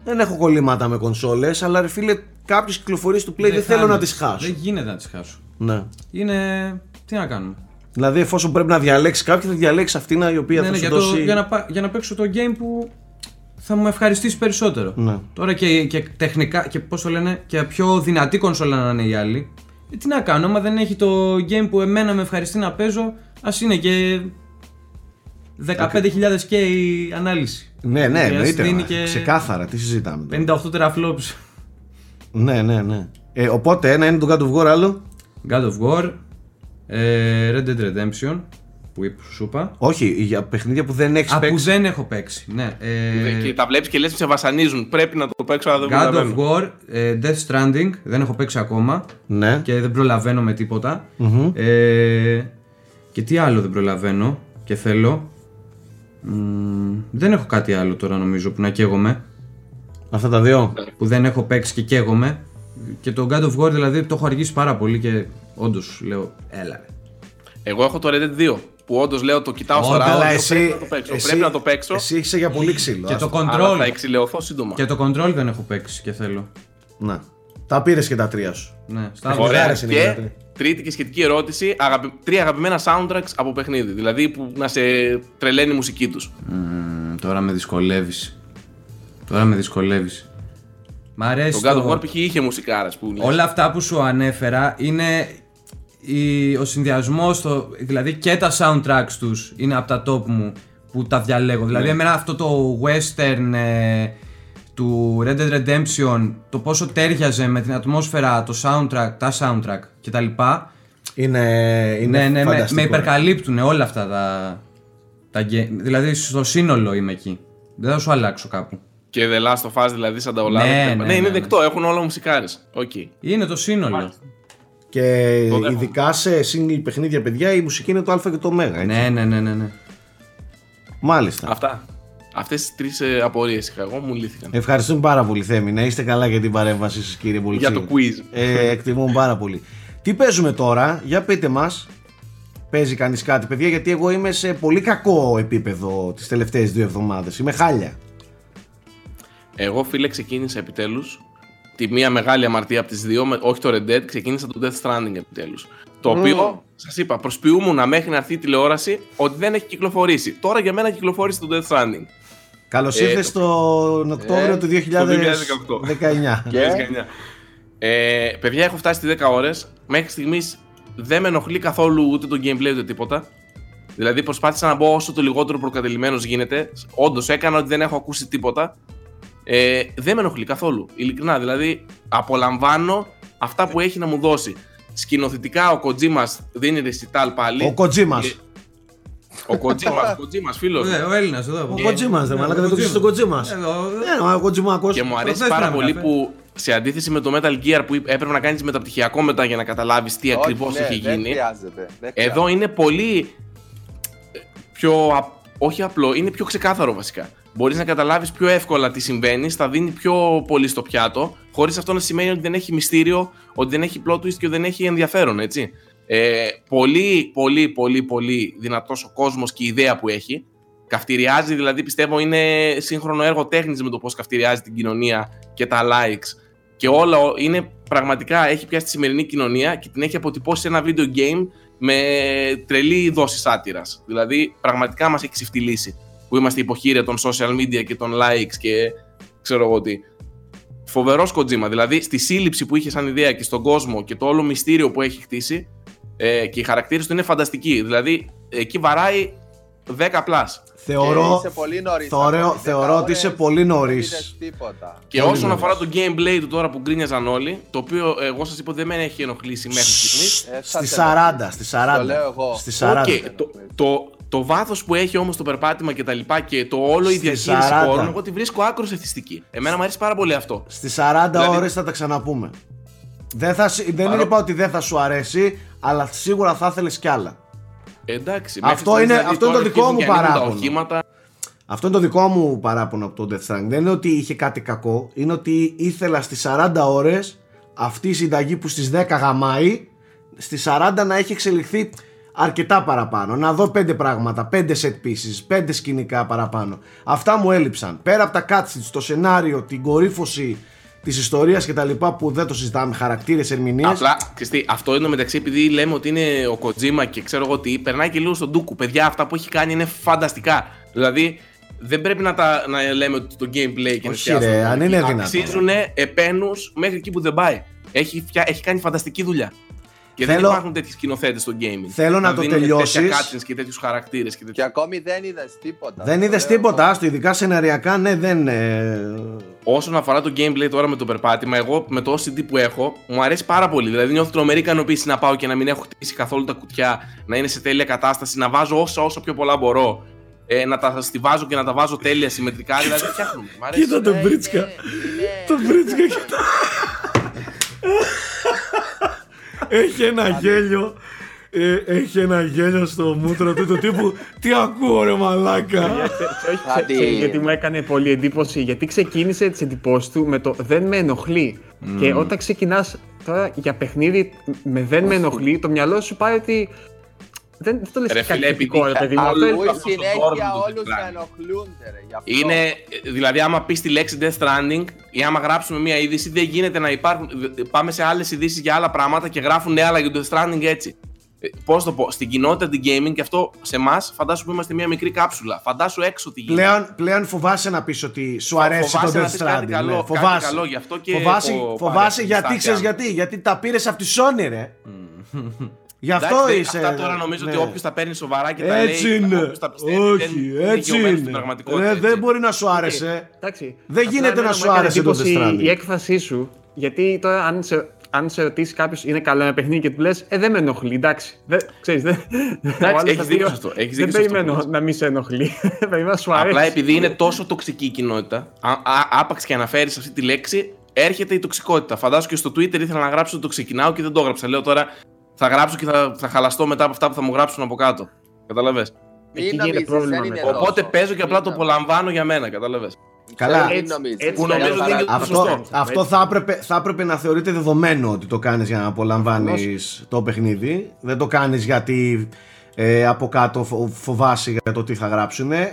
δεν έχω κολλήματα με κονσόλες αλλά ρε φίλε κάποιες κυκλοφορίες του Play δεν, θέλω να χάνω. τις χάσω Δεν γίνεται να τις χάσω. ναι. Είναι. Τι να κάνουμε. Δηλαδή εφόσον πρέπει να διαλέξεις κάποια θα διαλέξεις αυτήν η οποία Ναι, θα ναι, σου για, το, δώσει για, να, πα- για να παίξω το game που θα μου ευχαριστήσει περισσότερο. Ναι. Τώρα και, και τεχνικά και πώς το λένε, και πιο δυνατή κονσόλα να είναι η άλλη. Ε, τι να κάνω, άμα δεν έχει το game που εμένα με ευχαριστεί να παίζω, ας είναι και 15.000 και η ανάλυση. ναι ναι Και ας εννοείται δίνει μα. και ξεκάθαρα τι συζητάμε τώρα. 58 teraflops. ναι ναι ναι ε, οπότε ένα είναι το God of War άλλο; God of War, ε, Red Dead Redemption, που είπα- σου είπα. Όχι, για παιχνίδια που δεν έχεις Α, που παίξει. δεν έχω παίξει. Ναι, ε, Και τα βλέπεις και λες σε βασανίζουν. Πρέπει να το παίξω, αλλά δεν God of προλαβαίνω. War, ε, Death Stranding, δεν έχω παίξει ακόμα Ναι. και δεν προλαβαίνω με τίποτα. Μμμ. Ε, και τι άλλο δεν προλαβαίνω και θέλω. Μ, δεν έχω κάτι άλλο τώρα νομίζω που να καίγομαι. Αυτά τα δύο. Που δεν έχω παίξει και καίγομαι. Και το God of War δηλαδή το έχω αργήσει πάρα πολύ και όντως λέω έλα. ρε. Εγώ έχω το Red Dead 2. Που όντως λέω το κοιτάω στο Ω, ράδο. Καλά, λέω, εσύ, Πρέπει να το παίξω. εσύ- Πρέπει να το παίξω. Εσύ είσαι για πολύ ξύλο. Και ας το το- Αλλά control. θα εξηλαιωθώ σύντομα. Και το control δεν έχω παίξει και θέλω. Να. Τα πήρες και τα τρία σου. Ναι, στα Ωραία. άρεσε είναι η Και δεύτερη. τρίτη και σχετική ερώτηση. Αγαπη... Τρία αγαπημένα soundtracks από παιχνίδι. Δηλαδή που να σε τρελαίνει η μουσική τους. Μμμ, τώρα με δυσκολεύεις. Τώρα με δυσκολεύεις. Μ' αρέσει. Το God of το- War π.χ. είχε μουσικάρα που λες. Όλα αυτά που σου ανέφερα είναι η, ο συνδυασμός, δηλαδή και τα soundtracks τους είναι από τα top μου που τα διαλέγω. Δηλαδή, εμένα αυτό το western ε, του Red Dead Redemption, το πόσο ταίριαζε με την ατμόσφαιρα, το soundtrack, τα soundtrack κτλ. Είναι, είναι Ναι, ναι, με, φανταστικό. με υπερκαλύπτουν όλα αυτά τα, τα game. Δηλαδή, στο σύνολο είμαι εκεί. Δεν θα σου αλλάξω κάπου. Και The Last of Us δηλαδή σαν τα όλα. Ναι, κτλ. ναι, ναι, είναι ναι. δεκτό. Έχουν όλα μουσικάρες. Οκ. Είναι το σύνολο. Και Το δέχομαι. ειδικά σε single παιχνίδια, παιδιά, η μουσική είναι το Α και το Ω. έτσι. Ναι, ναι, ναι, ναι. ναι. Μάλιστα. Αυτά. Αυτές τις τρεις απορίες είχα εγώ, μου λύθηκαν. Ευχαριστούμε πάρα πολύ, Θέμη. Να είστε καλά για την παρέμβασή σας, κύριε Πολυξή. Για το quiz. Ε, εκτιμούμε πάρα πολύ. Τι παίζουμε τώρα, για πείτε μας. Παίζει κανείς κάτι, παιδιά, γιατί εγώ είμαι σε πολύ κακό επίπεδο τις τελευταίες δύο εβδομάδες. Είμαι χάλια. Εγώ, φίλε, ξεκίνησα επιτέλους τη μία μεγάλη αμαρτία από τις δύο, με- όχι το Red Dead, ξεκίνησα το Death Stranding επιτέλου. Το οποίο, σας είπα, προσποιούμουν μέχρι να έρθει η τηλεόραση ότι δεν έχει κυκλοφορήσει. Τώρα για μένα κυκλοφόρησε το Death Stranding. Καλώς Ε, ήρθες στον Οκτώβριο ε, του 2019. το 2018. Και; 2019. Ε, παιδιά, έχω φτάσει στις 10 ώρες. Μέχρι στιγμής δεν με ενοχλεί καθόλου ούτε το gameplay ούτε τίποτα. Δηλαδή, προσπάθησα να μπω όσο το λιγότερο προκατελημένο γίνεται. Όντως, έκανα ότι δεν έχω ακούσει τίποτα. Ε, δεν με ενοχλεί καθόλου. Ειλικρινά, δηλαδή, απολαμβάνω αυτά που έχει να μου δώσει. Σκηνοθετικά, ο Kojima δίνει ρεσιτάλ πάλι. Ο Κοτζίμας. Ε, Ο Kojima, ο Kojima, φίλος. Ε, Ο Έλληνας εδώ. Ο Κοτζίμας, δεν μαλάκα, δεν το ξέρεις τον Κοτζίμας. Ναι, ο Κοτζιμάκο. Και μου αρέσει Προφέσνα πάρα με πολύ καφέ. που σε αντίθεση με το Metal Gear που έπρεπε να κάνεις μεταπτυχιακό μετά για να καταλάβεις τι ακριβώς Όχι, ναι, έχει δεν γίνει. χρειάζεται, δεν Εδώ χρειάζεται. είναι πολύ ε, πιο. απ- Όχι απλό, είναι πιο ξεκάθαρο βασικά. Μπορείς να καταλάβεις πιο εύκολα τι συμβαίνει, θα δίνει πιο πολύ στο πιάτο, χωρίς αυτό να σημαίνει ότι δεν έχει μυστήριο, ότι δεν έχει plot twist και ότι δεν έχει ενδιαφέρον, έτσι. Ε, πολύ, πολύ, πολύ, πολύ δυνατός ο κόσμος και η ιδέα που έχει. Καυτηριάζει, δηλαδή πιστεύω είναι σύγχρονο έργο τέχνης με το πώς καυτηριάζει την κοινωνία και τα likes. Και όλα ο- είναι πραγματικά έχει πιάσει τη σημερινή κοινωνία και την έχει αποτυπώσει σε ένα video game με τρελή δόση σάτυρας. Δηλαδή πραγματικά μας έχει ξεφτυλίσει που είμαστε υποχείρια των social media και των likes και ξέρω εγώ τι. Φοβερός Kojima, δηλαδή στη σύλληψη που είχε σαν ιδέα και στον κόσμο και το όλο μυστήριο που έχει χτίσει ε, και οι χαρακτήρες του είναι φανταστικοί. Δηλαδή εκεί βαράει 10 plus. Θεωρώ, Και είσαι πολύ νωρίς, θεωρώ, ακόμα, θεωρώ 10 ότι είσαι ώρες πολύ δεν νωρίς. είδες τίποτα. Και Πολύ όσον νωρίς. αφορά το gameplay του τώρα που γκρίνιαζαν όλοι, το οποίο εγώ σας είπα ότι δεν με έχει ενοχλήσει μέχρι στιγμής. Ε, σας Στη ενοχλεί. 40, στη 40. Το λέω εγώ. Στη 40. Οκ, το, το, το βάθος που έχει όμως το περπάτημα και τα λοιπά και το όλο η Στη διαχείριση 40. χώρων, εγώ τη βρίσκω άκρως εθιστική. Εμένα μου αρέσει πάρα πολύ αυτό. Στις 40 Δηλαδή- ώρες θα τα ξαναπούμε. Δεν, θα, σ- δεν Παρό- είπα ότι δεν θα σου αρέσει, αλλά σίγουρα θα ήθελε κι άλλα. Εντάξει, Αυτό μέχρι στιγμής, είναι- δηλαδή, αυτό είναι το τώρα δικό αρχίζουν μου και ανοίγουν παράπονο. Τα οχήματα. Αυτό είναι το δικό μου παράπονο από το Death Stranding. Δεν είναι ότι είχε κάτι κακό, είναι ότι ήθελα στις 40 ώρες αυτή η συνταγή που στις 10 γαμάει, στις 40 να έχει εξελιχθεί αρκετά παραπάνω. Να δω πέντε πράγματα, πέντε set pieces, πέντε σκηνικά παραπάνω. Αυτά μου έλειψαν. Πέρα από τα cutscenes, το σενάριο, την κορύφωση της ιστορίας και τα λοιπά που δεν το συζητάμε, χαρακτήρες, ερμηνείες. Απλά, ξέρεις τι, αυτό είναι μεταξύ επειδή λέμε ότι είναι ο Kojima και ξέρω εγώ τι, περνάει και λίγο στον Ντούκου. Παιδιά, αυτά που έχει κάνει είναι φανταστικά. Δηλαδή, δεν πρέπει να, τα, να λέμε ότι το gameplay και Όχι, ρε, αν είναι δυνατόν. Αξίζουν επένους μέχρι εκεί που δεν πάει. Έχει, φτια... έχει κάνει φανταστική δουλειά. Και Θέλω- δεν υπάρχουν τέτοιοι σκηνοθέτες στο gaming. Θέλω να το δίνουν τελειώσεις. Τέτοια cutscenes και τέτοιους χαρακτήρες. Και Και τέτοια... ακόμη δεν είδες τίποτα. Δεν Το είδες λέω τίποτα, εγώ. άστο, ειδικά σεναριακά, ναι, δεν. ε, Όσον αφορά το gameplay τώρα με το περπάτημα, εγώ με το OCD που έχω, μου αρέσει πάρα πολύ. Δηλαδή, νιώθω τρομερή ικανοποίηση να πάω και να μην έχω χτίσει καθόλου τα κουτιά, να είναι σε τέλεια κατάσταση, να βάζω όσα όσο πιο πολλά μπορώ. Ε, να τα στιβάζω και να τα βάζω τέλεια συμμετρικά. δηλαδή, φτιάχνουμε. Μ' αρέσει. Κοίτα τον Ναι, Μπρίτσκα. είναι- είναι- Το Μπρίτσκα κοίτα. Έχει ένα γέλιο. ε, έχει ένα γέλιο στο μούτρο του του τύπου Τι ακούω ρε μαλάκα; Κάτι- Ξέρεις γιατί μου έκανε πολύ εντύπωση, γιατί ξεκίνησε τις εντυπώσεις του με το δεν με ενοχλεί. Και όταν ξεκινάς τώρα για παιχνίδι με δεν με ενοχλεί, το μυαλό σου πάει ότι. Δεν, δεν το λες Ρε κάτι φίλε, θετικό, επειδή- ρε παιδί μου. Α, Αυτό είναι- Ακούει Ακούει αυτός τον συνέχεια Gordon του όλους Death να Stranding. ενοχλούνται ρε. γι' αυτό. Είναι, ε, δηλαδή, άμα πεις τη λέξη Death Stranding ή άμα γράψουμε μια είδηση, δεν γίνεται να υπάρχουν. ε, Πάμε σε άλλες ειδήσεις για άλλα πράγματα και γράφουν άλλα για το Death Stranding έτσι. Πώς το πω, στην κοινότητα την gaming και αυτό σε εμάς, φαντάσου που είμαστε μια μικρή κάψουλα. Φαντάσου έξω τι γίνεται. πλέον, πλέον φοβάσαι να πεις ότι σου αρέσει Φοβάσαι το να Death πεις κάτι Stranding καλό, ναι. κάτι Φοβάσαι καλό, γι' αυτό και Φοβάσαι, έχω φοβάσαι πάρει γιατί στα ξέρεις αυτιά γιατί Γιατί τα πήρες από τη Sony ρε Γι' αυτό Εντάξει, είσαι Αυτά τώρα νομίζω ναι. ότι όποιος τα παίρνει σοβαρά και τα Έτσι λέει. είναι. όποιος τα πιστεύει, Όχι, δεν είναι έτσι γεωμένος στην είναι. πραγματικότητα, Ρε, έτσι. δεν μπορεί να σου άρεσε. Εντάξει. Δεν Απλά γίνεται εμένα να μου σου έκανε άρεσε το εντύπωση Death Stranding. Η έκφρασή σου, γιατί τώρα αν σε, αν σε ρωτήσει κάποιος είναι καλό ένα παιχνίδι και του λες, Ε, δεν με ενοχλεί, εντάξει. Δεν, ξέρεις, δεν, ο άλλος έχεις θα δίκιο πει, σε αυτό, έχεις Δεν δίκιο σε αυτό περιμένω που να μην σε ενοχλεί. Περιμένω [LAUGHS] να σου αρέσει. Απλά επειδή είναι τόσο τοξική η κοινότητα, α, α, άπαξ και αναφέρεις αυτή τη λέξη, έρχεται η τοξικότητα. Φαντάζομαι και στο Twitter ήθελα να γράψω το ξεκινάω και δεν το έγραψα. Λέω τώρα θα γράψω και θα, θα χαλαστώ μετά από αυτά που θα μου γράψουν από κάτω. Καταλαβες; Μην Εκεί γίνεται νομίζεις, πρόβλημα δεν είναι μετά. τόσο. Οπότε παίζω και απλά Μην το νομίζεις. απολαμβάνω για μένα, κατάλαβες. Καλά. Μην Έτσι- νομίζεις. έτσι Που νομίζω Για ότι είναι παράδειγμα, το Αυτό, σωστό. αυτό θα, έπρεπε, θα έπρεπε να θεωρείται δεδομένο ότι το κάνεις για να απολαμβάνεις το παιχνίδι. Δεν το κάνεις γιατί ε, από κάτω φο- φοβάσαι για το τι θα γράψουν. Ε,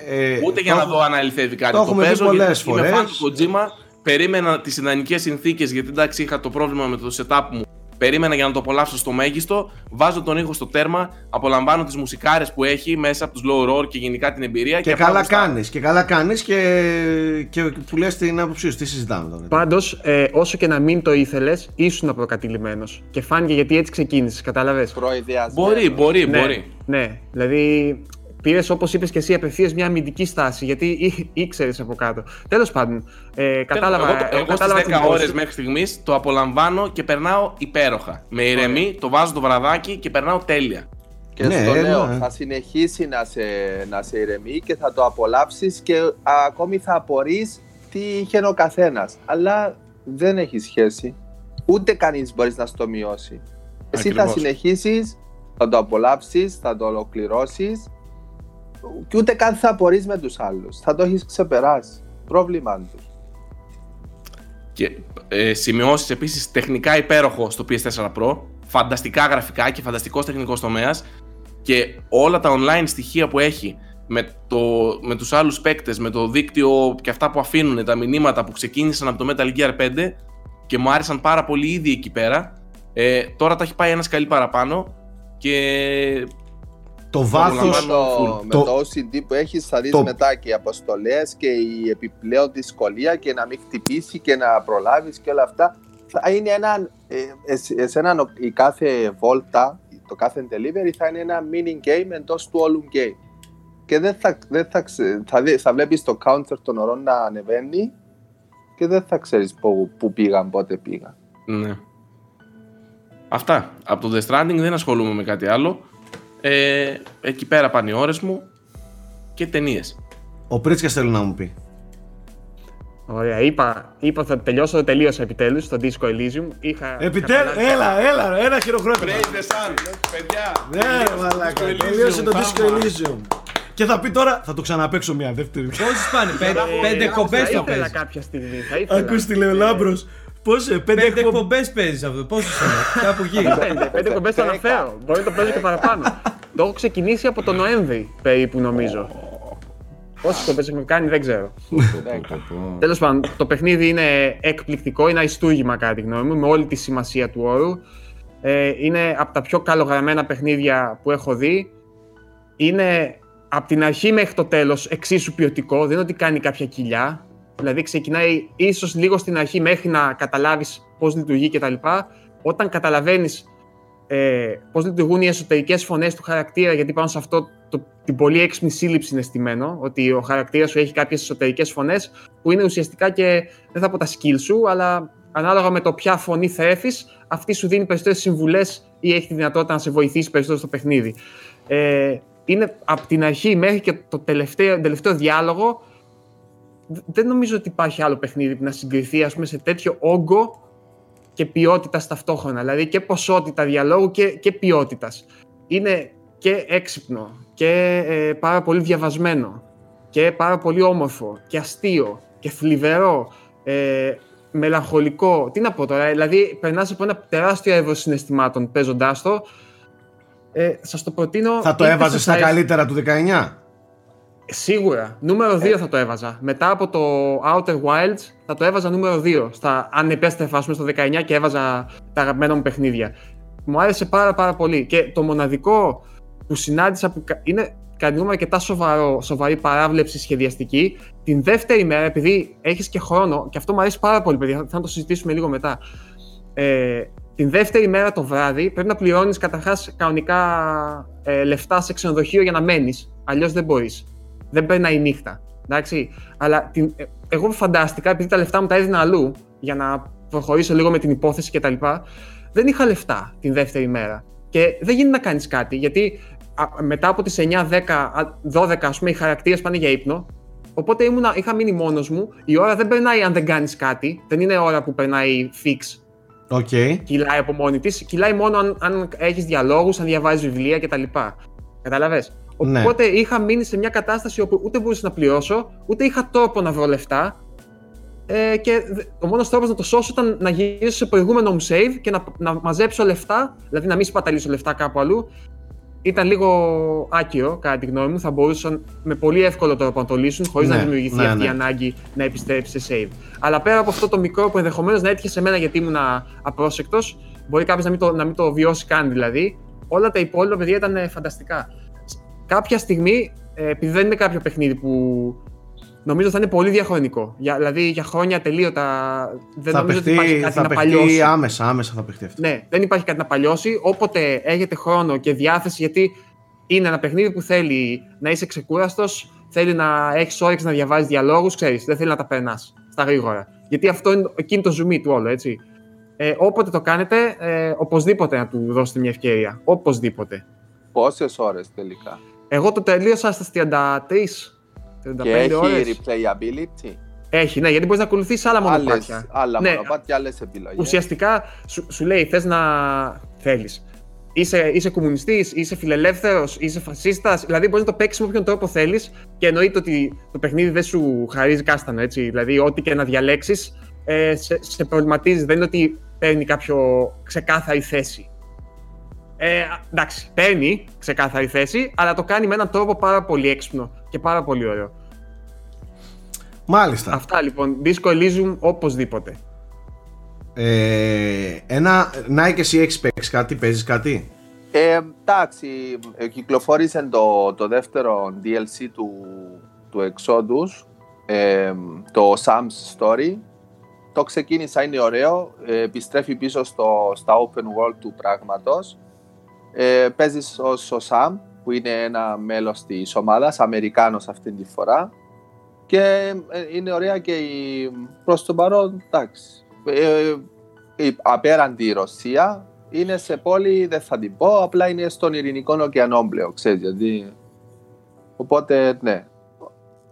Ούτε για το να έχω- δω αν αληθεύει κάτι. το Το, έχουμε δει παίζω πολλές γιατί είμαι φορές. φαν του Kojima. Περίμενα τις ιδανικές συνθήκες γιατί εντάξει είχα το πρόβλημα με το setup μου. Περίμενα για να το απολαύσω στο μέγιστο. Βάζω τον ήχο στο τέρμα. Απολαμβάνω τις μουσικάρες που έχει μέσα από τους low roar και γενικά την εμπειρία. Και απλά καλά γουστάρω. κάνεις, και καλά κάνεις και, και που λες την άποψή σου, τι συζητάμε τώρα. Πάντως, ε, όσο και να μην το ήθελες, ήσουν προκατηλημένο. Και φάνηκε γιατί έτσι ξεκίνησες, κατάλαβες; Προειδιασμένο. Μπορεί, μπορεί, Ναι, μπορεί. ναι, δηλαδή πήρες όπως είπες και εσύ απευθείας μια αμυντική στάση γιατί ή- ήξερες από κάτω. Τέλος πάντων, ε, κατάλαβα. Εγώ, εγώ, εγώ κατάλαβα στις την 10 πόση ώρες σου. μέχρι στιγμής το απολαμβάνω και περνάω υπέροχα. Με ηρεμή, το βάζω το βραδάκι και περνάω τέλεια. Και Ναι, στο λέω, ναι. θα συνεχίσει να σε, να σε ηρεμεί και θα το απολαύσεις και α, ακόμη θα απορείς τι είχε ο καθένας. Αλλά δεν έχει σχέση. Ούτε κανείς μπορείς να στο μειώσει. Εσύ θα Ακριβώς. συνεχίσεις, θα το απολαύσεις, θα το ολοκληρώσεις και ούτε καν θα απορείς με τους άλλους. Θα το έχεις ξεπεράσει. Πρόβλημα τους. Και ε, σημειώσεις επίσης τεχνικά υπέροχο στο PS4 Pro. Φανταστικά γραφικά και φανταστικός τεχνικός τομέας. Και όλα τα online στοιχεία που έχει με, το, με τους άλλους παίκτες, με το δίκτυο και αυτά που αφήνουν, τα μηνύματα που ξεκίνησαν από το Metal Gear 5 και μου άρεσαν πάρα πολύ ήδη εκεί πέρα. Ε, τώρα τα έχει πάει ένας σκαλί παραπάνω και Το βάθος, Με Απολαμβάνω το, με το- το OCD που έχεις θα δεις το- μετά και οι αποστολές και η επιπλέον δυσκολία και να μην χτυπήσει και να προλάβεις και όλα αυτά θα είναι ένα, ε, εσ- εσένα ο- η κάθε βόλτα, το κάθε delivery θα είναι ένα mini game εντός του όλου game και δεν θα, δεν θα, ξε- θα, δει- θα βλέπεις το counter των ωρών να ανεβαίνει και δεν θα ξέρεις που, που πήγαν, πότε πήγαν. Ναι. Αυτά. Από το The Stranding δεν ασχολούμαι με κάτι άλλο. Ε, εκεί πέρα πάνε οι ώρες μου και ταινίες. ο Πρίτσκας θέλει να μου πει. Ωραία, είπα, είπα θα τελειώσω, το τελείωσα επιτέλους στο Disco Elysium. Είχα Επιτέλους, καταλάβει- έλα, έλα, ρε, ένα χειροκρότημα. the sun, παιδιά. Ναι, ρε μαλάκα, τελείωσε το Disco Elysium. Και θα πει τώρα, θα το ξαναπέξω μια δεύτερη. Πόσους πάνε, πέντε, Ε, πέντε θα εκπομπές το ήθελα παίζει. κάποια στιγμή. Θα ήθελα. Ακούς τι λέει ο Λάμπρος. Πώς, ε, πέντε Πέντε εκπομπές. εκπομπές παίζεις αυτό. Πόσους είναι, κάπου εκεί. Πέντε, πέντε κομπέ το αναφέρω. Μπορεί να το παίζω και παραπάνω. το έχω ξεκινήσει από τον Νοέμβρη περίπου νομίζω. Πόσες κομπέ έχουμε κάνει δεν ξέρω. Τέλος πάντων, το παιχνίδι είναι εκπληκτικό, είναι αριστούργημα κατά τη γνώμη μου, με όλη τη σημασία του όρου. Ε, είναι από τα πιο καλογραμμένα παιχνίδια που έχω δει. Είναι από την αρχή μέχρι το τέλος εξίσου ποιοτικό, δεν είναι ότι κάνει κάποια κοιλιά. Δηλαδή ξεκινάει ίσως λίγο στην αρχή μέχρι να καταλάβεις πώς λειτουργεί κτλ. Όταν καταλαβαίνεις ε, πώς λειτουργούν οι εσωτερικές φωνές του χαρακτήρα, γιατί πάνω σε αυτό το, την πολύ έξυπνη σύλληψη είναι στημένο, ότι ο χαρακτήρας σου έχει κάποιες εσωτερικές φωνές που είναι ουσιαστικά και δεν θα πω τα skill σου, αλλά ανάλογα με το ποια φωνή θα έρθεις, αυτή σου δίνει περισσότερες συμβουλές ή έχει τη δυνατότητα να σε βοηθήσει περισσότερο στο παιχνίδι. Ε, είναι από την αρχή μέχρι και το τελευταίο, τελευταίο διάλογο δ- δεν νομίζω ότι υπάρχει άλλο παιχνίδι που να συγκριθεί ας πούμε, σε τέτοιο όγκο και ποιότητας ταυτόχρονα. Δηλαδή και ποσότητα διαλόγου και, και ποιότητας. Είναι και έξυπνο και ε, πάρα πολύ διαβασμένο και πάρα πολύ όμορφο και αστείο και θλιβερό. Ε, μελαγχολικό. Τι να πω τώρα, δηλαδή περνάς από ένα τεράστιο εύρο συναισθημάτων παίζοντάς το. Ε, Σας το προτείνω. Θα το είτε έβαζες σας στα αρέσει- καλύτερα του 19. Σίγουρα. Νούμερο 2 θα το έβαζα. Μετά από το Outer Wilds θα το έβαζα νούμερο 2. Στα, αν επέστρεφα ας πούμε, στο 19 και έβαζα τα αγαπημένα μου παιχνίδια. Μου άρεσε πάρα πάρα πολύ. Και το μοναδικό που συνάντησα που κα- είναι κατά τη γνώμη μου αρκετά σοβαρό, σοβαρή παράβλεψη σχεδιαστική. Την δεύτερη μέρα, επειδή έχεις και χρόνο, και αυτό μου αρέσει πάρα πολύ, παιδιά, θα το συζητήσουμε λίγο μετά. Ε, την δεύτερη μέρα το βράδυ πρέπει να πληρώνεις καταρχάς κανονικά ε, λεφτά σε ξενοδοχείο για να μένεις. Αλλιώς δεν μπορείς. Δεν περνάει η νύχτα. Εντάξει. Αλλά την, ε, εγώ φαντάστηκα, επειδή τα λεφτά μου τα έδινα αλλού για να προχωρήσω λίγο με την υπόθεση κτλ. Δεν είχα λεφτά την δεύτερη μέρα. Και δεν γίνεται να κάνεις κάτι, γιατί α, μετά από τις 9, 10, α, 12, ας πούμε, οι χαρακτήρες πάνε για ύπνο. Οπότε ήμουνα, είχα μείνει μόνος μου. Η ώρα δεν περνάει αν δεν κάνεις κάτι. Δεν είναι ώρα που περνάει fix. Οκ. Κυλάει από μόνη της. Κυλάει μόνο αν, αν έχεις διαλόγους, αν διαβάζεις βιβλία κτλ. Κατάλαβε. Ναι. Οπότε είχα μείνει σε μια κατάσταση όπου ούτε μπορούσα να πληρώσω, ούτε είχα τρόπο να βρω λεφτά. Ε, και δε- ο μόνος τρόπος να το σώσω ήταν να γυρίσω σε προηγούμενο μου save και να, να μαζέψω λεφτά, δηλαδή να μην σπαταλήσω λεφτά κάπου αλλού. Ήταν λίγο άκυρο, κατά τη γνώμη μου. Θα μπορούσαν με πολύ εύκολο τρόπο να το λύσουν, χωρίς Ναι, να δημιουργηθεί ναι, αυτή η ναι. ανάγκη να επιστρέψει σε save. Αλλά πέρα από αυτό το μικρό που ενδεχομένως να έτυχε σε μένα γιατί ήμουν απρόσεκτος, μπορεί κάποιος να, μην το- να μην το βιώσει καν δηλαδή. Όλα τα υπόλοιπα παιδιά ήταν ε, φανταστικά. Κάποια στιγμή, ε, επειδή δεν είναι κάποιο παιχνίδι που νομίζω θα είναι πολύ διαχρονικό. Για, δηλαδή για χρόνια τελείωτα δεν θα νομίζω ότι υπάρχει παιχτεί, κάτι θα να παιχτεί παλιώσει. άμεσα, άμεσα θα παιχτεί αυτό. Ναι, δεν υπάρχει κάτι να παλιώσει. Όποτε έχετε χρόνο και διάθεση, γιατί είναι ένα παιχνίδι που θέλει να είσαι ξεκούραστος, θέλει να έχεις όρεξη να διαβάζεις διαλόγους, ξέρεις, δεν θέλει να τα περνάς στα γρήγορα. Γιατί αυτό είναι εκείνο το ζουμί του όλο, έτσι. Ε, όποτε το κάνετε, ε, οπωσδήποτε να του δώσετε μια ευκαιρία. Οπωσδήποτε. Πόσες ώρες τελικά; Εγώ το τελείωσα στα 33. 35 Και έχει ώρες. replayability. Έχει, ναι, γιατί μπορείς να ακολουθείς άλλα Άλλες, μονοπάτια. άλλα Ναι, μονοπάτια, άλλες επιλογές. ουσιαστικά σου, σου λέει θες να θέλεις. Είσαι, είσαι κομμουνιστής, είσαι φιλελεύθερος, είσαι φασίστας, δηλαδή μπορείς να το παίξεις με όποιον τρόπο θέλεις και εννοείται ότι το παιχνίδι δεν σου χαρίζει κάστανο, έτσι. Δηλαδή ό,τι και να διαλέξεις ε, σε, σε προβληματίζει, δεν είναι ότι παίρνει κάποιο ξεκάθαρη θέση. Ε, εντάξει, παίρνει ξεκάθαρη θέση, αλλά το κάνει με έναν τρόπο πάρα πολύ έξυπνο και πάρα πολύ ωραίο. Μάλιστα. Αυτά λοιπόν, Disco Elysium οπωσδήποτε. Ε, ένα, να και εσύ έχεις παίξει κάτι, παίζεις κάτι; Ε, εντάξει, ε, κυκλοφόρησε το, το δεύτερο DLC του, του Exodus, ε, το Sam's Story. Το ξεκίνησα, είναι ωραίο, ε, επιστρέφει πίσω στο, στα open world του πράγματος. Ε, παίζεις ως ο Sam, που είναι ένα μέλος της ομάδας, Αμερικάνος αυτή τη φορά. Και ε, είναι ωραία και η, προς το παρόν, εντάξει. Ε, η απέραντη η Ρωσία είναι σε πόλη, δεν θα την πω, απλά είναι στον Ειρηνικό ωκεανό πλέον, ξέρεις, γιατί... Οπότε, ναι.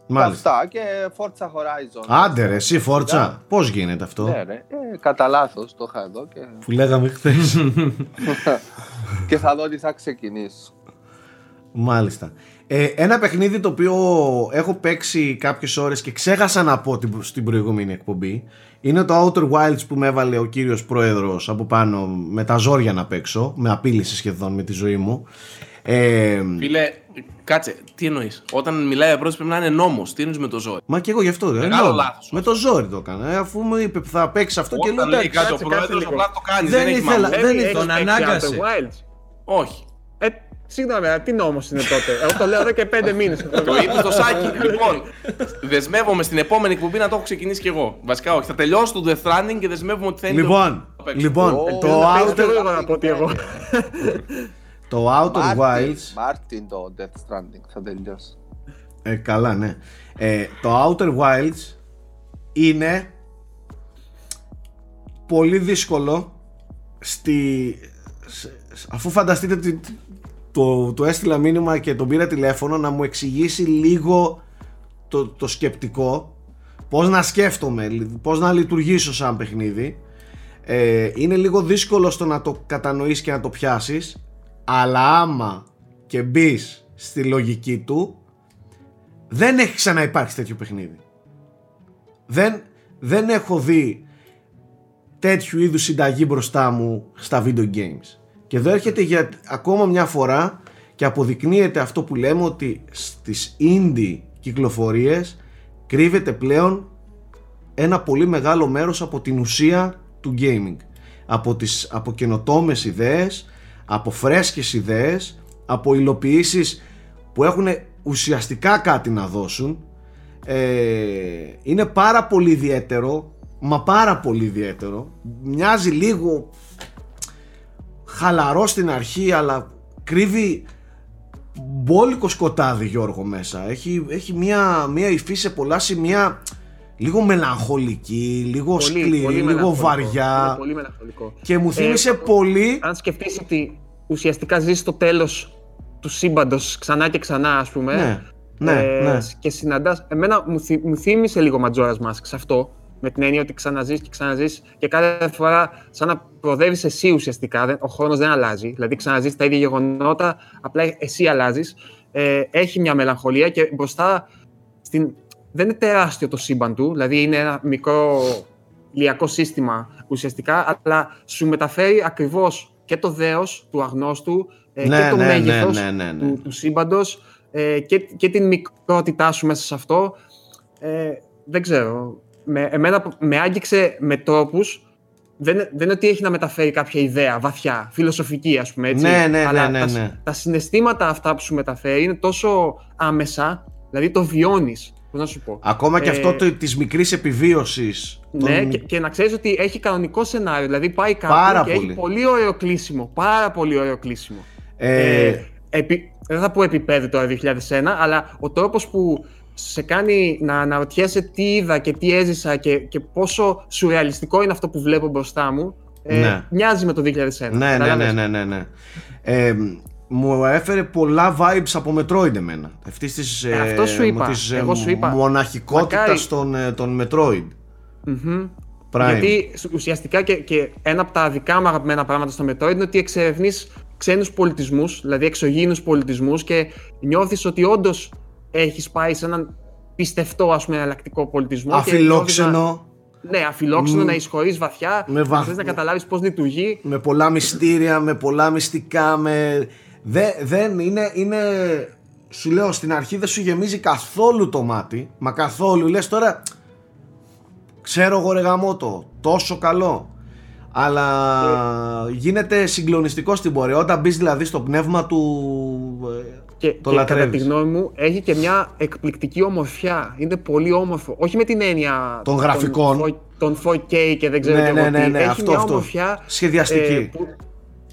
Μάλιστα. Αυτά και Forza Horizon. Άντε ρε, εσύ φόρτσα. Πώς γίνεται αυτό; Ναι, ρε. Ε, κατά λάθος το είχα εδώ και, Που λέγαμε χθες. [LAUGHS] και θα δω τι θα ξεκινήσω. Μάλιστα. Ε, ένα παιχνίδι το οποίο έχω παίξει κάποιες ώρες και ξέχασα να πω την- στην προηγούμενη εκπομπή είναι το Outer Wilds που με έβαλε ο κύριος πρόεδρος από πάνω με τα ζόρια να παίξω με απείλησε σχεδόν με τη ζωή μου ε, Φίλε, κάτσε, τι εννοείς; Όταν μιλάει ο πρέπει να είναι νόμος. Τι εννοείς με το ζώο. Μα και εγώ γι' αυτό. ε, Μεγάλο νόμο. λάθος. Με το ζόρι το έκανα. Ε, αφού μου είπε θα παίξει αυτό και λέω Όταν λέει εντάξει. κάτι ο κάτσε, πρόεδρο, κάτσε απλά το κάνει. Δεν Δεν, έχει ήθελα- μάλλον. δεν Έχει ήθελα- τον παίξει ανάγκασε. Outer Wilds. Όχι. Ε, συγγνώμη, αλλά τι νόμος είναι τότε; Εγώ το λέω εδώ και πέντε μήνες. [LAUGHS] Το είπε στο σάκι. λοιπόν, δεσμεύομαι στην επόμενη εκπομπή να το έχω ξεκινήσει κι εγώ. Βασικά, όχι. Θα τελειώσω το Death Stranding και δεσμεύομαι ότι θα είναι. Λοιπόν, το- το λοιπόν Ω, το, να παίζει outer, [LAUGHS] [LAUGHS] πιο γρήγορα να πω ότι εγώ. το Outer Wilds Μάρτιν το Death Stranding θα τελειώσει. Ε, καλά, ναι. Ε, το Outer Wilds είναι πολύ δύσκολο στη... σε- αφού φανταστείτε ότι το, το έστειλα μήνυμα και τον πήρα τηλέφωνο να μου εξηγήσει λίγο το, το σκεπτικό πώς να σκέφτομαι, λι- πώς να λειτουργήσω σαν παιχνίδι ε, είναι λίγο δύσκολο στο να το κατανοήσεις και να το πιάσεις αλλά άμα και μπεις στη λογική του δεν έχει ξαναυπάρξει τέτοιο παιχνίδι. Δεν, δεν έχω δει τέτοιου είδους συνταγή μπροστά μου στα video games. Και εδώ έρχεται για ακόμα μια φορά και αποδεικνύεται αυτό που λέμε ότι στις indie κυκλοφορίες κρύβεται πλέον ένα πολύ μεγάλο μέρος από την ουσία του gaming. Από, τις, από καινοτόμες ιδέες, από φρέσκες ιδέες, από υλοποιήσεις που έχουν ουσιαστικά κάτι να δώσουν. Ε, είναι πάρα πολύ ιδιαίτερο, μα πάρα πολύ ιδιαίτερο. Μοιάζει λίγο χαλαρό στην αρχή, αλλά κρύβει μπόλικο σκοτάδι Γιώργο μέσα. Έχει, έχει μια, μια υφή σε πολλά σημεία λίγο μελαγχολική, λίγο σκληρή, λίγο μελαγχολικό. βαριά. Είναι Πολύ μελαγχολικό. Και μου θύμισε Ε, πολύ. Αν σκεφτείς ότι ουσιαστικά ζεις στο τέλος του σύμπαντος ξανά και ξανά, ας πούμε. Ναι, ναι, ναι. Και συναντάς... Εμένα μου, θυ, μου θύμισε λίγο Majora's Mask σε αυτό. Με την έννοια ότι ξαναζείς και ξαναζείς και κάθε φορά σαν να προοδεύεις εσύ ουσιαστικά. δεν- Ο χρόνος δεν αλλάζει. Δηλαδή ξαναζείς τα ίδια γεγονότα, απλά εσύ αλλάζεις. ε, έχει μια μελαγχολία και μπροστά στην... δεν είναι τεράστιο το σύμπαν του, δηλαδή είναι ένα μικρό ηλιακό σύστημα ουσιαστικά, αλλά σου μεταφέρει ακριβώς και το δέος του αγνώστου ε, Ναι, και το ναι, ναι, μέγεθος ναι, ναι, ναι. του, του σύμπαντος ε, και, και την μικρότητά σου μέσα σε αυτό. Ε, δεν ξέρω. Με, εμένα με άγγιξε με τρόπους δεν, δεν είναι ότι έχει να μεταφέρει κάποια ιδέα βαθιά, φιλοσοφική ας πούμε έτσι. Ναι, ναι, αλλά ναι, ναι, τα, ναι. τα συναισθήματα αυτά που σου μεταφέρει είναι τόσο άμεσα, δηλαδή το βιώνεις, πώς να σου πω. Ακόμα και Ε, αυτό το, της μικρής επιβίωσης. Ναι, των- και, και να ξέρεις ότι έχει κανονικό σενάριο. Δηλαδή πάει κάπου Πάρα και πολύ. έχει πολύ ωραίο κλείσιμο. Πάρα πολύ ωραίο κλείσιμο. Ε, Ε, επί, δεν θα πω επίπεδο τώρα 2001, αλλά ο τρόπος που σε κάνει να αναρωτιέσαι τι είδα και τι έζησα και, και πόσο σουρεαλιστικό είναι αυτό που βλέπω μπροστά μου, ε, Ναι. μοιάζει με το 2001. ναι, ναι, ναι, Κατάλαβες; ναι, ναι, ναι. Ε, μου έφερε πολλά vibes από Metroid εμένα. Αυτής της, Ε, αυτό σου είπα. της, Εγώ σου είπα. μοναχικότητας των, ε, των Metroid. Μμμ. Prime. Γιατί σ- ουσιαστικά και, και ένα από τα δικά μου αγαπημένα πράγματα στο Metroid είναι ότι εξερευνείς ξένους πολιτισμούς, δηλαδή εξωγήινους πολιτισμούς και νιώθεις ότι όντως έχεις πάει σε έναν πιστευτό ας πούμε εναλλακτικό πολιτισμό. και νιώθεις Αφιλόξενο, Να, ναι, αφιλόξενο, Μ, να εισχωρείς βαθιά, με να βαθ- θες να καταλάβεις πώς λειτουργεί. με πολλά μυστήρια, με πολλά μυστικά, με... Δε, δεν είναι, είναι... Σου λέω στην αρχή δεν σου γεμίζει καθόλου το μάτι, μα καθόλου. Λες τώρα, ξέρω εγώ ρε γαμώτο, τόσο καλό. Αλλά γίνεται συγκλονιστικό στην πορεία. Όταν μπεις δηλαδή στο πνεύμα του. ε, Και, Το και κατά λατρεύεις. τη γνώμη μου έχει και μια εκπληκτική ομορφιά. Είναι πολύ όμορφο. Όχι με την έννοια Των γραφικών. Των 4K και δεν ξέρω Ναι, και ναι, εγώ ναι, τι. ναι, Έχει αυτό, μια αυτό. ομορφιά Σχεδιαστική. ε, που-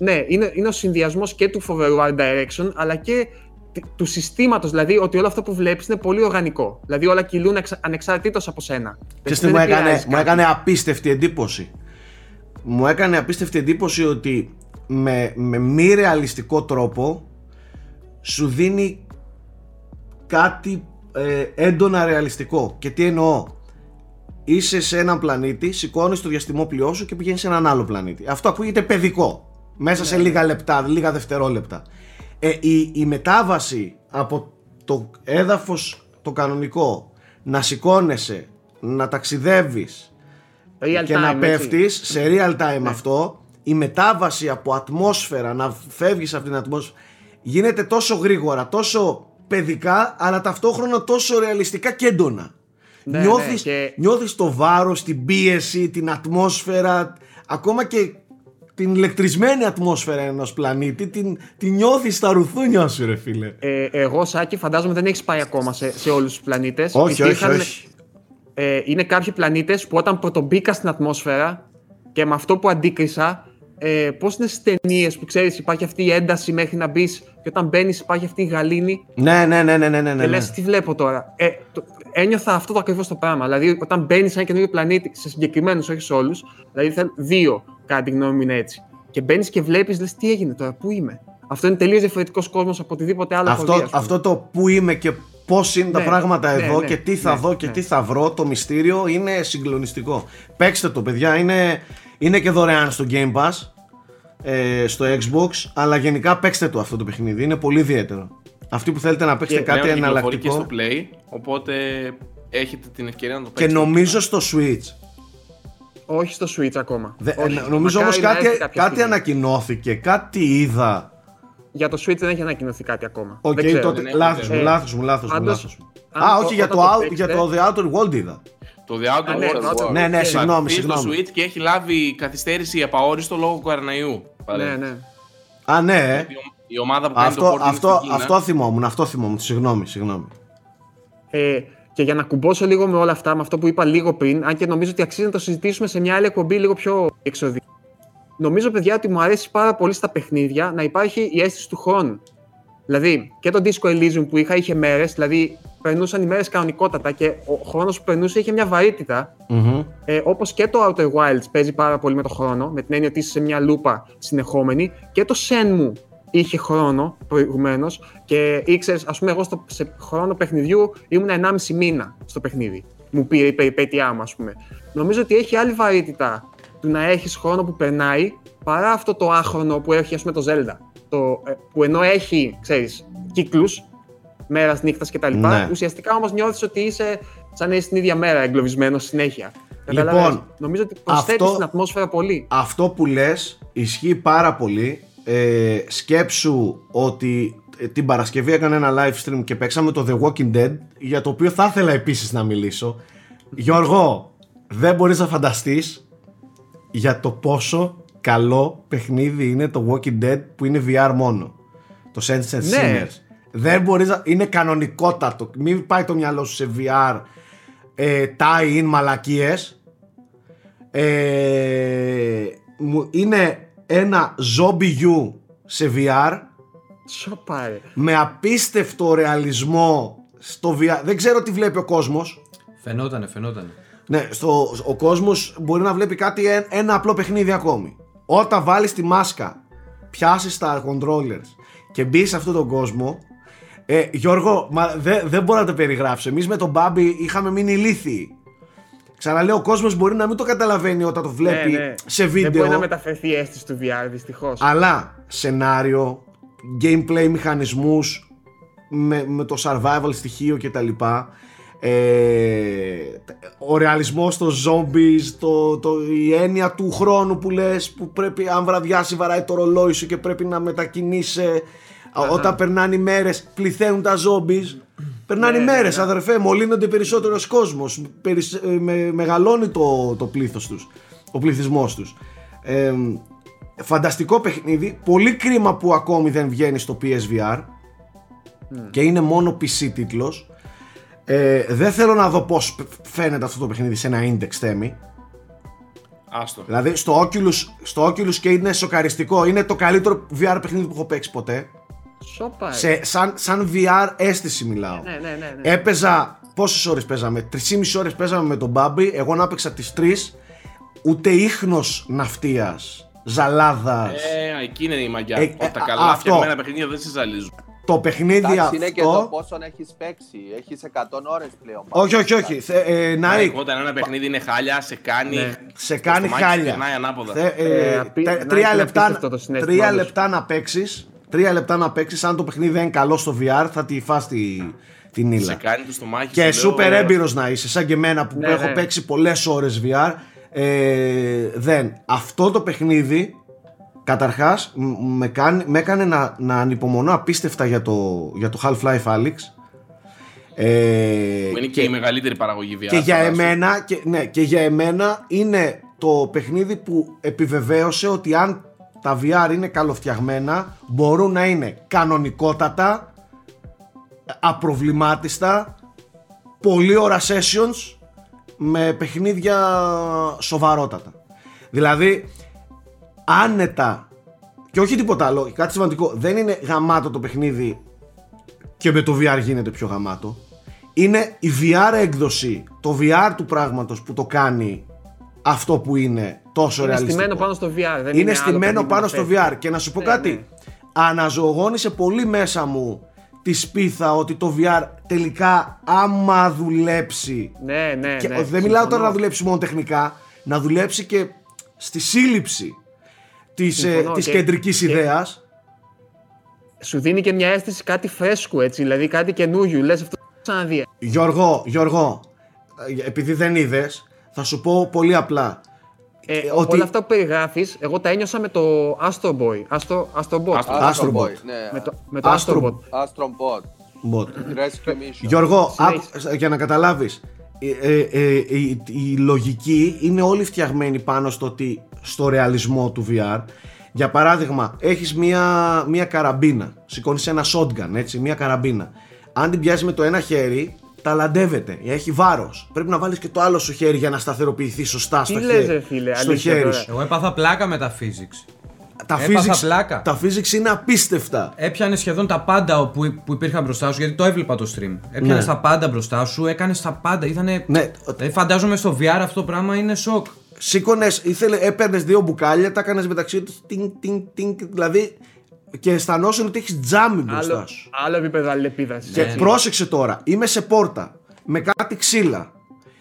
ναι, είναι, είναι ο συνδυασμός και του φοβερού art direction αλλά και τ- του συστήματος, δηλαδή ότι όλο αυτό που βλέπεις είναι πολύ οργανικό. Δηλαδή όλα κυλούν εξα- ανεξαρτήτως από σένα. Ξέρεις τι Δεν μου έκανε, επηρεάζει μου κάτι. έκανε απίστευτη εντύπωση. Μου έκανε απίστευτη εντύπωση ότι με, με μη ρεαλιστικό τρόπο σου δίνει κάτι ε, έντονα ρεαλιστικό. Και τι εννοώ; Είσαι σε έναν πλανήτη, σηκώνεις το διαστημόπλοιό σου και πηγαίνεις σε έναν άλλο πλανήτη. Αυτό ακούγεται παιδικό. Μέσα σε λίγα λεπτά, λίγα δευτερόλεπτα. Ε, η, η μετάβαση από το έδαφος το κανονικό να σηκώνεσαι, να ταξιδεύεις Real και time, να έτσι. πέφτεις σε real time αυτό η μετάβαση από ατμόσφαιρα να φεύγεις από την ατμόσφαιρα γίνεται τόσο γρήγορα, τόσο παιδικά αλλά ταυτόχρονα τόσο ρεαλιστικά και έντονα Ναι, νιώθεις, ναι, και- νιώθεις το βάρος, την πίεση, την ατμόσφαιρα ακόμα και την ηλεκτρισμένη ατμόσφαιρα ενός πλανήτη την, την νιώθεις στα ρουθούνια σου ρε φίλε Ε, εγώ, Σάκη, φαντάζομαι δεν έχεις πάει ακόμα σε, σε όλους τους πλανήτες. όχι, όχι, όχι. Ε, είναι κάποιοι πλανήτες που όταν πρωτομπήκα στην ατμόσφαιρα και με αυτό που αντίκρισα, ε, πώς είναι στι ταινίε που ξέρεις, υπάρχει αυτή η ένταση μέχρι να μπεις και όταν μπαίνεις υπάρχει αυτή η γαλήνη. ναι ναι ναι ναι ναι, ναι, και ναι. λες, τι βλέπω τώρα. Ε, το, ένιωθα αυτό το ακριβώς το πράγμα. Δηλαδή, όταν μπαίνει σε ένα καινούριο πλανήτη, σε συγκεκριμένους, όχι σε όλους, δηλαδή θέλ- δύο, κατά τη γνώμη μου είναι έτσι. Και μπαίνεις και βλέπεις, λες, τι έγινε τώρα, πού είμαι. Αυτό είναι τελείως διαφορετικός κόσμος από οτιδήποτε άλλο έχω αυτό, δει, ας πούμε. αυτό το που είμαι και πώς είναι τα Ναι, πράγματα ναι, εδώ ναι, και τι θα ναι, δω και ναι. τι θα βρω, το μυστήριο είναι συγκλονιστικό. Παίξτε το παιδιά, είναι, είναι και δωρεάν στο Game Pass, ε, στο Xbox, αλλά γενικά παίξτε το αυτό το παιχνίδι, είναι πολύ ιδιαίτερο. Αυτοί που θέλετε να παίξετε Και κάτι πλέον κυκλοφορεί και εναλλακτικό στο Play, οπότε έχετε την ευκαιρία να το και παίξετε. νομίζω στο Switch. Όχι στο Switch ακόμα. Δε- Όχι. ε, νομίζω όμως Μακάρι να κάτι, έρθει κάποια κάτι στιγμή. ανακοινώθηκε, κάτι είδα. Για το Switch δεν έχει ανακοινωθεί κάτι ακόμα. Οκ, δεν ξέρω. τότε δεν έχω λάθος μου, ιδέα. λάθος μου, λάθος μου, Πάντως, λάθος μου. αν Α, το- όχι, για όταν το, το out, για παίξετε- το The Outer World είδα. Το The Outer Α, ναι, Worlds το Outer Ναι, ναι, Worlds. συγγνώμη, θα έρθει στο συγγνώμη. Switch και έχει λάβει καθυστέρηση επ' αόριστον λόγω κοροναϊού. Ναι, ναι. Α, ναι, ε. Η ο- Η ομάδα που κάνει το Αυτό, porting αυτό, στην Κίνα. αυτό θυμόμουν, αυτό θυμόμουν. Συγγνώμη, συγγνώμη. Ε, και για να κουμπώσω λίγο με όλα αυτά, με αυτό που είπα λίγο πριν, αν και νομίζω ότι αξίζει να το συζητήσουμε σε μια άλλη εκπομπή λίγο πιο εξωδική. Νομίζω, παιδιά, ότι μου αρέσει πάρα πολύ στα παιχνίδια να υπάρχει η αίσθηση του χρόνου. Δηλαδή, και το Disco Elysium που είχα είχε μέρες, δηλαδή περνούσαν οι μέρες κανονικότατα και ο χρόνος που περνούσε είχε μια βαρύτητα. Μμμ. Ε, Όπως και το Outer Wilds παίζει πάρα πολύ με το χρόνο, με την έννοια ότι είσαι σε μια λούπα συνεχόμενη, και το Shenmue είχε χρόνο προηγουμένως και ήξερες, ας πούμε, εγώ στο, σε χρόνο παιχνιδιού ήμουν 1,5 μήνα στο παιχνίδι. Μου πήρε η περιπέτειά μου, ας πούμε. Νομίζω ότι έχει άλλη βαρύτητα του να έχεις χρόνο που περνάει παρά αυτό το άχρονο που έχει, ας πούμε, το Zelda. Το, ε, που ενώ έχει, ξέρεις, κύκλους, μέρας, νύχτας κτλ. Ναι. Ουσιαστικά όμως νιώθεις ότι είσαι σαν να είσαι την ίδια μέρα εγκλωβισμένος συνέχεια. Λοιπόν, Καταλαβαίνεις. νομίζω ότι προσθέτεις αυτό- την ατμόσφαιρα πολύ. Αυτό που λες ισχύει πάρα πολύ. Ε, σκέψου ότι ε, την Παρασκευή έκανα ένα live stream και παίξαμε το The Walking Dead για το οποίο θα ήθελα επίσης να μιλήσω. Γιώργο, δεν μπορείς να φανταστείς για το πόσο καλό παιχνίδι είναι το Walking Dead που είναι VR μόνο. Το Sense and Ναι. Sinners. Δεν μπορείς να... Είναι κανονικότατο. Μην πάει το μυαλό σου σε VR ε, tie-in μαλακίες. Ε, μου- είναι ένα zombie you σε VR Σοπάρε. με απίστευτο ρεαλισμό στο VR. Δεν ξέρω τι βλέπει ο κόσμος. Φαινότανε, φαινότανε. Ναι, στο, ο κόσμος μπορεί να βλέπει κάτι ε- ένα απλό παιχνίδι ακόμη. Όταν βάλεις τη μάσκα, πιάσεις τα controllers και μπεις σε αυτόν τον κόσμο, ε, Γιώργο, μα, δε- δεν μπορώ να το περιγράψω. Εμείς με τον Μπάμπη είχαμε μείνει ηλίθιοι. Ξαναλέω, ο κόσμος μπορεί να μην το καταλαβαίνει όταν το βλέπει Ναι, ναι. σε Δεν βίντεο. μπορεί να μεταφερθεί η αίσθηση του VR, δυστυχώς. Αλλά σενάριο, gameplay μηχανισμούς με, με το survival στοιχείο και τα λοιπά ε, ο ρεαλισμός των zombies το, το, η έννοια του χρόνου που λες που πρέπει αν βραδιάσει βαράει το ρολόι σου και πρέπει να μετακινείσαι όταν περνάνε οι μέρες πληθαίνουν τα zombies περνάνε οι Ναι, ναι, μέρες ναι. αδερφέ μολύνονται περισσότερος κόσμος περισ- ε, με, μεγαλώνει το, το πλήθος τους ο πληθυσμός τους ε, φανταστικό παιχνίδι. Πολύ κρίμα που ακόμη δεν βγαίνει στο PSVR και είναι μόνο PC τίτλος. Ε, δεν θέλω να δω πώς φαίνεται αυτό το παιχνίδι σε ένα index θέμη. Άστο. Δηλαδή στο Oculus, στο Oculus και είναι σοκαριστικό. Είναι το καλύτερο VR παιχνίδι που έχω παίξει ποτέ. Σοπάρε. Σε, σαν, σαν VR αίσθηση μιλάω. Ναι, ναι, ναι. ναι. Έπαιζα. Πόσες ώρες παίζαμε, 3,5 ώρες παίζαμε με τον Μπάμπη. Εγώ να έπαιξα τις 3. Ούτε ίχνος ναυτίας, ζαλάδας. Ε, εκεί είναι η μαγιά. Ε, Ε, ε, τα α, καλά αυτό. φτιαγμένα παιχνίδια δεν σε ζαλίζουν. Το παιχνίδι Εντάξει, είναι και το αυτό. πόσο έχεις παίξει. Έχεις 100 ώρες πλέον. Όχι, όχι, όχι. Θε, ε, Νάικ, Ναι, Όταν ένα παιχνίδι είναι χάλια, σε κάνει. Ναι. σε το κάνει στομάχι σου χάλια. γυρνάει ανάποδα. Θε, ε, Ε, απει- τε- να τρία, είναι λεπτά, απίστευτο το συναίσθημα τρία όντως. λεπτά να παίξεις. Τρία λεπτά να παίξεις. Αν το παιχνίδι δεν είναι καλό στο VR, θα τη φας τη, την ύλα. Σε κάνει το στομάχι Και σου, λέω, σούπερ έμπειρος να είσαι, σαν και εμένα που Ναι, έχω ναι. παίξει πολλές ώρες VR. Ε, δεν. Αυτό το παιχνίδι καταρχάς με, κάνει- με έκανε να, να ανυπομονώ απίστευτα για το, για το Half-Life Alyx. Ε, Που είναι και, η μεγαλύτερη παραγωγή VR. και για φαντάσου. εμένα, και, ναι, και για εμένα είναι το παιχνίδι που επιβεβαίωσε ότι αν τα VR είναι καλοφτιαγμένα μπορούν να είναι κανονικότατα, απροβλημάτιστα, πολλή ώρα sessions με παιχνίδια σοβαρότατα. Δηλαδή, άνετα και όχι τίποτα άλλο, κάτι σημαντικό, δεν είναι γαμάτο το παιχνίδι και με το VR γίνεται πιο γαμάτο. Είναι η VR έκδοση, το VR του πράγματος που το κάνει αυτό που είναι τόσο Είναι ρεαλιστικό. στημένο πάνω στο VR. Δεν είναι, είναι άλλο στημένο παιχνίδι πάνω να στο παίζει. VR και να σου πω Ναι, κάτι ναι. αναζωογόνησε πολύ μέσα μου τη σπίθα ότι το VR τελικά άμα δουλέψει Ναι, ναι, και ναι. δεν μιλάω τώρα συμφωνώ. να δουλέψει μόνο τεχνικά να δουλέψει και στη σύλληψη της, ε, Συμφωνώ της και- κεντρικής και- ιδέας Σου δίνει και μια αίσθηση κάτι φρέσκου έτσι, δηλαδή κάτι καινούριου. Λες αυτό δεν το ξαναδεί. Γιώργο, Γιώργο ε, επειδή δεν είδες, θα σου πω πολύ απλά Ε, ότι- Όλα αυτά που περιγράφεις, εγώ τα ένιωσα με το Astro Boy. Astro, Astro Bot. Astro- Astro Boy, Bot. Ναι. Με το, με το Astro- Astro Bot. Astro Bot. Bot. Rescue Mission. Γιώργο, Συνέχισε. άκου- για να καταλάβεις ε, ε, ε, η, η λογική είναι όλη φτιαγμένη πάνω στο, ότι, στο ρεαλισμό του VR για παράδειγμα έχεις μία, μία καραμπίνα σηκώνεις ένα shotgun έτσι, μία καραμπίνα αν την πιάσεις με το ένα χέρι ταλαντεύεται, έχει βάρος πρέπει να βάλεις και το άλλο σου χέρι για να σταθεροποιηθεί σωστά στο, Τι χέρι, λες, ρε φίλε, στο αλήθεια χέρι τώρα. σου Εγώ έπαθα πλάκα με τα physics. τα Έπαθα physics, πλάκα. τα physics είναι απίστευτα Έπιανε σχεδόν τα πάντα που, που υπήρχαν μπροστά σου, γιατί το έβλεπα το stream. Έπιανε Ναι. τα πάντα μπροστά σου, έκανες τα πάντα. Ήτανε... Ναι. Δηλαδή φαντάζομαι στο VR αυτό το πράγμα είναι σοκ. Σήκωνες, ήθελε, έπαιρνες δύο μπουκάλια, τα έκανες μεταξύ τους. Τινγκ, τινγκ, τινγκ, δηλαδή. Και αισθανόσουν ότι έχεις τζάμι μπροστά Άλλο, σου. άλλο επίπεδο αλληλεπίδραση. Και πρόσεξε τώρα, είμαι σε πόρτα με κάτι ξύλα.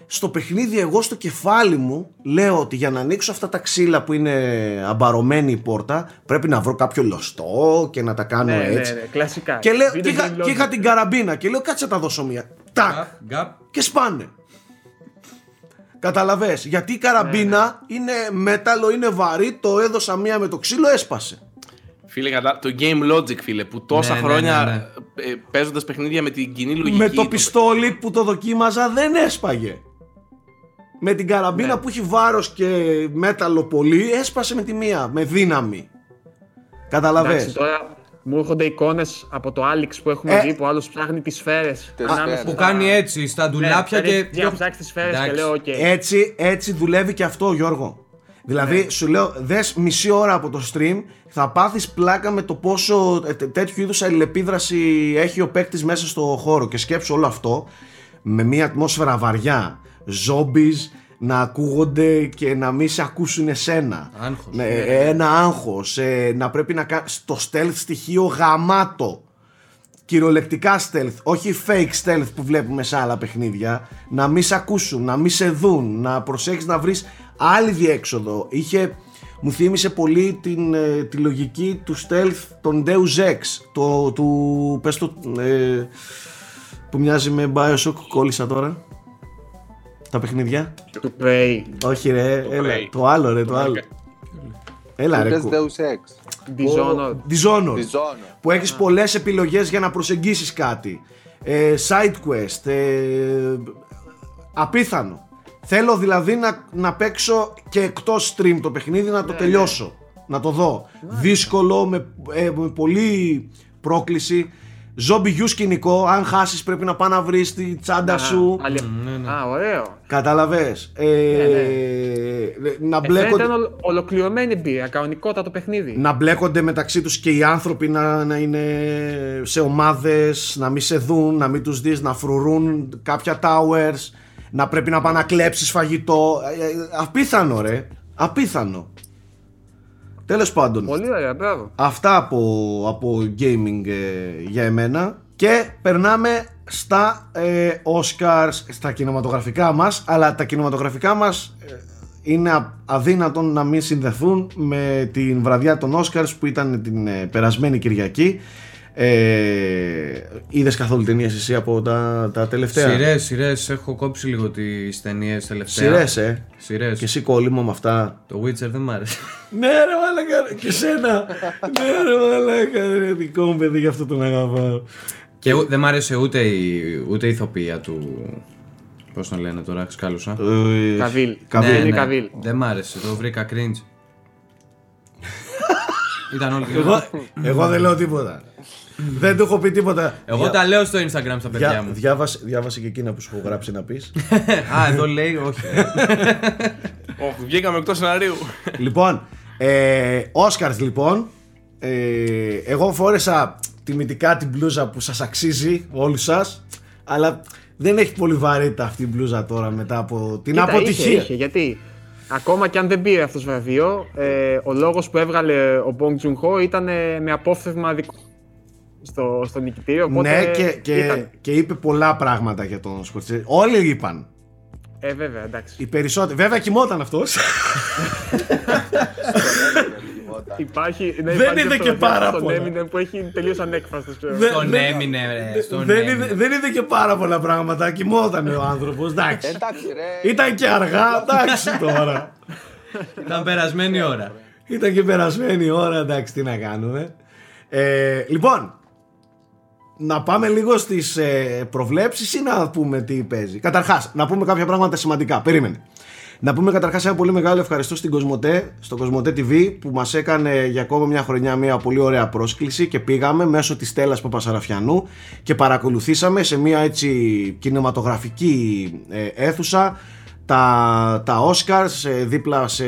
στο παιχνίδι εγώ στο κεφάλι μου λέω ότι για να ανοίξω αυτά τα ξύλα που είναι αμπαρωμένη η πόρτα πρέπει να βρω κάποιο λωστό και να τα κάνω Ναι, ναι, έτσι. ναι, κλασικά. Και, λέω, Video και, είχα, game και είχα logic. την καραμπίνα και λέω κάτσε να τα δώσω μία. Τάκ Γκάπ, γκάπ. και σπάνε. Καταλαβες, γιατί η καραμπίνα Ναι, είναι μέταλλο, είναι βαρύ, το έδωσα μία με το ξύλο, έσπασε. Φίλε, κατά το game logic, φίλε, που τόσα Ναι, ναι, χρόνια ναι, ναι. ε, παίζοντας παιχνίδια με την κοινή λογική. με το το- πιστόλι που το δοκίμαζα δεν έσπαγε. Με την καραμπίνα Ναι. που έχει βάρος και μέταλλο πολύ έσπασε με τη μία, με δύναμη. Καταλαβες; Εντάξει, τώρα μου έρχονται εικόνες από το Alyx που έχουμε Ε. δει που άλλος ψάχνει τις σφαίρες. Τις σφαίρες. Που κάνει έτσι στα ντουλάπια και. Ναι, Για να ψάξει τις σφαίρες και Εντάξει. λέω: Οκ. Έτσι, έτσι δουλεύει και αυτό Γιώργο. Δηλαδή Ναι. σου λέω δες μισή ώρα από το stream θα πάθεις πλάκα με το πόσο ε, τέ- τέτοιου είδους αλληλεπίδραση έχει ο παίκτης μέσα στο χώρο και σκέψου όλο αυτό με μια ατμόσφαιρα βαριά, zombies να ακούγονται και να μην σε ακούσουν εσένα. Άγχος. Ναι, ένα άγχος, ε, να πρέπει να κάνεις το stealth στοιχείο γαμάτο κυριολεκτικά stealth, όχι fake stealth που βλέπουμε σε άλλα παιχνίδια, να μην σε ακούσουν, να μην σε δουν, να προσέχεις να βρεις άλλη διέξοδο. Είχε, μου θύμισε πολύ την, ε, τη λογική του stealth των Deus Ex, το, του, πες το, ε, που μοιάζει με Bioshock, κόλλησα τώρα, τα παιχνίδια. Του Prey. Όχι ρε, έλα, Prey. το άλλο ρε, το άλλο. Έλα ρε, Είπες κου- Deus Ex. Dishonored. Dishonored. Dishonored. που έχεις πολλές επιλογές για να προσεγγίσεις κάτι ε, side quest ε, απίθανο θέλω δηλαδή να, να παίξω και εκτός stream το παιχνίδι να το τελειώσω να το δω. Δύσκολο με, ε, με πολύ πρόκληση. Zombie you σκηνικό, αν χάσεις πρέπει να πάει να βρεις τη τσάντα σου. Άλλη- Α, ωραίο. Καταλαβες ε, Να Ε, φαίνεται μπλέκονται ένα ολο- ολοκληρωμένη εμπειρία, κανονικότατο παιχνίδι. να μπλέκονται μεταξύ τους και οι άνθρωποι να, να είναι σε ομάδες, να μην σε δουν, να μην τους δεις, να φρουρούν κάποια towers, να πρέπει να πάνε να κλέψεις φαγητό. Ε, ε, Απίθανο ρε, απίθανο. Τέλος πάντων, Πολύ ωραία, μπράβο. αυτά από, από gaming ε, για εμένα και περνάμε στα ε, Oscars, στα κινηματογραφικά μας αλλά τα κινηματογραφικά μας ε, είναι α- αδύνατον να μην συνδεθούν με την βραδιά των Oscars που ήταν την ε, περασμένη Κυριακή ε, είδες καθόλου ταινίες εσύ από τα, τα τελευταία; Σειρές, σειρές. Έχω κόψει λίγο τις ταινίες τελευταία. Σειρές ε Σειρές. και εσύ κόλλημα με αυτά Το Witcher δεν μ' άρεσε. Ναι ρε μαλάκα και σένα Ναι ρε μαλάκα ρε δικό μου παιδί γι' αυτό τον αγαπάω και ου- δεν μ' άρεσε ούτε η, ούτε η ηθοποιία του. Πώς τον λένε τώρα, σκάλωσα. Ε, Καβίλ. Καβίλ. Ναι, ναι. Καβίλ. Δεν μ' άρεσε, το βρήκα cringe. [LAUGHS] Ήταν όλοι Εγώ, εγώ δεν λέω τίποτα. Δεν του έχω πει τίποτα. Εγώ Δια- τα λέω στο Instagram στα παιδιά δια- μου. διάβασε, διάβασε και εκείνα που σου έχω γράψει να πεις. [LAUGHS] Α, εδώ λέει όχι. Οχ, [LAUGHS] βγήκαμε εκτός σεναρίου. λοιπόν, ε, Oscars λοιπόν. Ε, εγώ φόρεσα τιμητικά την μπλούζα που σας αξίζει όλους σας. Αλλά δεν έχει πολύ βαρύτητα αυτή η μπλούζα τώρα μετά από την Κοίτα, αποτυχία. Είχε, είχε, γιατί ακόμα και αν δεν πήρε αυτός βραβείο, ε, ο λόγος που έβγαλε ο Bong Joon-ho ήταν ε, με απόφθεγμα δικό στο, στο νικητήριο. Οπότε ναι, και, και, ήταν. και είπε πολλά πράγματα για τον Σκορτσέζε. Όλοι είπαν. Ε, βέβαια, εντάξει. Οι περισσότεροι. Βέβαια κοιμόταν αυτός. Υπάρχει, ναι, Δεν υπάρχει είδε αυτό και το πάρα στον πολλά. Eminem που έχει τελείως ανέκφραστος. ξέρω. Δεν- Στον δεν- έμεινε, ρε. Στον δεν, έμεινε. είδε, δεν είδε και πάρα πολλά πράγματα. Κοιμόταν ο άνθρωπος. Εντάξει. Εντάξει ρε. Ήταν και αργά. Εντάξει τώρα. Ήταν περασμένη ώρα. Ήταν και περασμένη η ώρα. Εντάξει, τι να κάνουμε. Ε, λοιπόν, να πάμε λίγο στις ε, προβλέψεις ή να πούμε τι παίζει. Καταρχάς, να πούμε κάποια πράγματα σημαντικά. Περίμενε. Να πούμε καταρχάς ένα πολύ μεγάλο ευχαριστώ στην Κοσμοτέ, στο Κοσμοτέ TV που μας έκανε για ακόμα μια χρονιά μια πολύ ωραία πρόσκληση και πήγαμε μέσω της Στέλλας Παπασαραφιανού και παρακολουθήσαμε σε μια έτσι κινηματογραφική ε, αίθουσα τα, τα Oscars ε, δίπλα σε,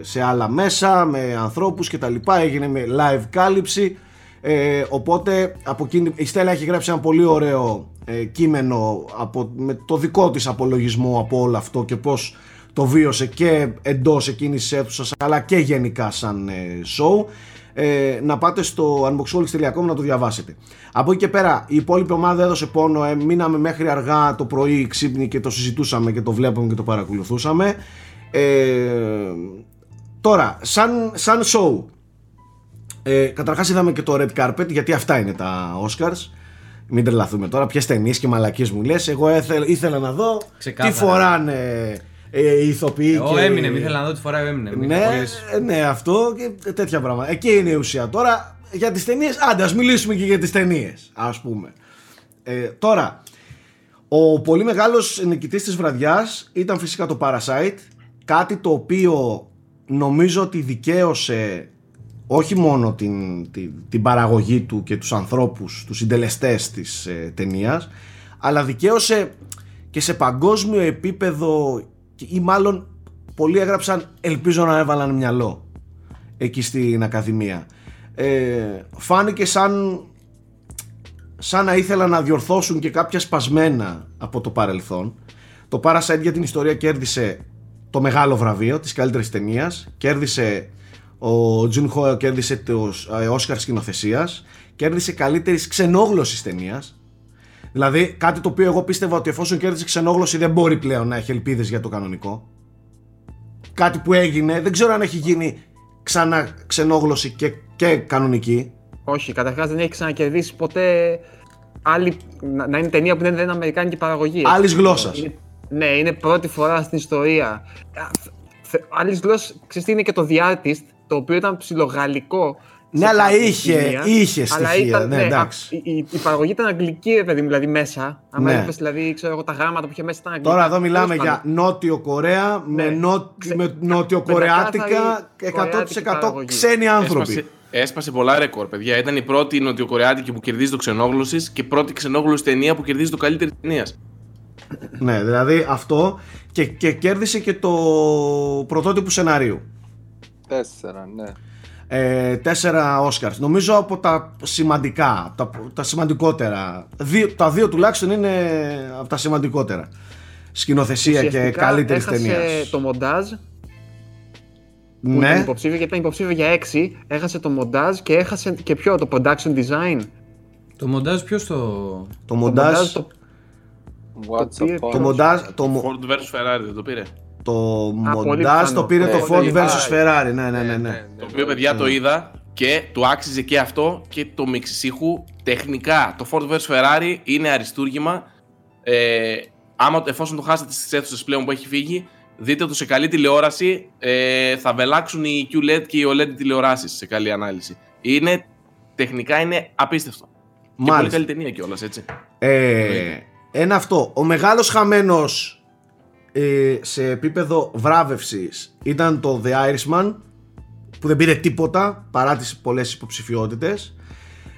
σε άλλα μέσα με ανθρώπους και τα λοιπά έγινε με live κάλυψη ε, οπότε από εκείνη, η Στέλλα έχει γράψει ένα πολύ ωραίο ε, κείμενο από, με το δικό της απολογισμό από όλο αυτό και πως το βίωσε και εντός εκείνης της αίθουσας αλλά και γενικά σαν ε, show ε, να πάτε στο unboxholics.com να το διαβάσετε. Από εκεί και πέρα η υπόλοιπη ομάδα έδωσε πόνο, ε, μείναμε μέχρι αργά το πρωί ξύπνη και το συζητούσαμε και το βλέπαμε και το παρακολουθούσαμε. Ε, τώρα, σαν, σαν show, ε, καταρχάς είδαμε και το Red Carpet γιατί αυτά είναι τα Oscars. Μην τρελαθούμε τώρα, ποιες ταινίες και μαλακίες μου λες. Εγώ έθελα, ήθελα να δω Ξεκάθαρα. τι φοράνε ε, οι ηθοποιοί. Εγώ και... έμεινε, ήθελα να δω τι φοράει ο έμεινε. Ναι, ε, ναι, αυτό και τέτοια πράγματα. Εκεί είναι η ουσία. Τώρα για τις ταινίες, άντε, ας μιλήσουμε και για τις ταινίες, ας πούμε. Ε, τώρα, ο πολύ μεγάλος νικητής της βραδιάς ήταν φυσικά το Parasite. Κάτι το οποίο νομίζω ότι δικαίωσε όχι μόνο την, την, την παραγωγή του και τους ανθρώπους, τους συντελεστές της ε, ταινίας, αλλά δικαίωσε και σε παγκόσμιο επίπεδο ή μάλλον πολλοί έγραψαν ελπίζω να έβαλαν μυαλό εκεί στην Ακαδημία. Ε, φάνηκε σαν, σαν να ήθελαν να διορθώσουν και κάποια σπασμένα από το παρελθόν. Το Parasite για την ιστορία κέρδισε το μεγάλο βραβείο της καλύτερης ταινίας, κέρδισε ο Τζουν Χόε κέρδισε το Όσκαρ σκηνοθεσίας, κέρδισε καλύτερης ξενόγλωση ταινίας. Δηλαδή κάτι το οποίο εγώ πίστευα ότι εφόσον κέρδισε ξενόγλωση δεν μπορεί πλέον να έχει ελπίδες για το κανονικό. Κάτι που έγινε, δεν ξέρω αν έχει γίνει ξανά ξενόγλωση και, και κανονική. Όχι, καταρχάς δεν έχει ξανακερδίσει ποτέ άλλη, να, να είναι ταινία που δεν είναι αμερικάνικη παραγωγή. Άλλης γλώσσας. Ναι, είναι πρώτη φορά στην ιστορία. Άλλης γλώσσας, ξέρεις τι είναι και το The Artist, το οποίο ήταν ψιλογαλλικό. Ναι, αλλά είχε, σημεία, είχε στοιχεία. Αλλά ήταν, ναι, ναι, εντάξει. η, η, η, παραγωγή ήταν αγγλική, ρε παιδί μου, δηλαδή μέσα. Αν Ναι. έβλεπες, δηλαδή, ξέρω εγώ, τα γράμματα που είχε μέσα ήταν αγγλικά. Τώρα εδώ μιλάμε Τέλος για πάντων. Νότιο Κορέα με, Ναι. νο... Ξε- με νοτιοκορεάτικα κορεάτικη 100% παραγωγή. ξένοι άνθρωποι. Έσπασε, έσπασε πολλά ρεκόρ, παιδιά. Ήταν η πρώτη νοτιοκορεάτικη που κερδίζει το ξενόγλωση και πρώτη ξενόγλωση ταινία που κερδίζει το καλύτερη ταινίας. Ναι, δηλαδή αυτό και, και κέρδισε και το πρωτότυπου σενάριου. Τέσσερα, ναι. Ε, τέσσερα Oscars. Νομίζω από τα σημαντικά, από τα, τα σημαντικότερα. Δύο, τα δύο τουλάχιστον είναι από τα σημαντικότερα. Σκηνοθεσία και Ουσιαστικά καλύτερης έχασε ταινίας. το μοντάζ που ήταν Ναι, υποψήφιο, γιατί ήταν υποψήφιο για 6. Έχασε το μοντάζ και έχασε και ποιο, το production design. Το μοντάζ ποιος το. το Το μοντάζ. το, What's πήρε the Το point? μοντάζ, το, μο- Ford vs Ferrari δεν το πήρε; Το πολύ μοντάζ πιθανό. το πήρε Ναι, το ναι, Ford ναι. vs Ferrari. Ναι, ναι, ναι. ναι. Το οποίο, παιδιά, το είδα και του άξιζε και αυτό και το μix ήχου. Τεχνικά, το Ford vs Ferrari είναι αριστούργημα. Ε, άμα, εφόσον το χάσετε στις αίθουσες πλέον που έχει φύγει, δείτε το σε καλή τηλεόραση. Ε, θα βελάξουν οι QLED και οι OLED τηλεοράσεις σε καλή ανάλυση. Είναι, τεχνικά είναι απίστευτο. Και πολύ Μάλιστα. καλή ταινία κιόλας, έτσι. Ε, ένα αυτό. Ο μεγάλος χαμένος ε, σε επίπεδο βράβευσης ήταν το The Irishman που δεν πήρε τίποτα παρά τις πολλές υποψηφιότητες.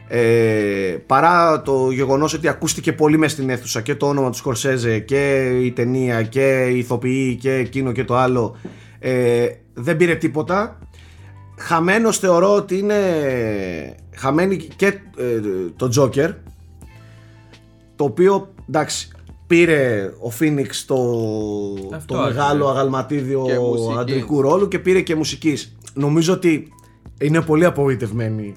Ε, παρά το γεγονός ότι ακούστηκε πολύ μες στην αίθουσα και το όνομα του Σκορσέζε και η ταινία και η ηθοποιοί και εκείνο και το άλλο ε, δεν πήρε τίποτα. Χαμένος θεωρώ ότι είναι χαμένη και ε, το Joker το οποίο εντάξει πήρε ο Φίνιξ το, Αυτό το άξιζε. μεγάλο αγαλματίδιο Και μουσικής. αντρικού ρόλου και πήρε και μουσικής νομίζω ότι είναι πολύ απογοητευμένοι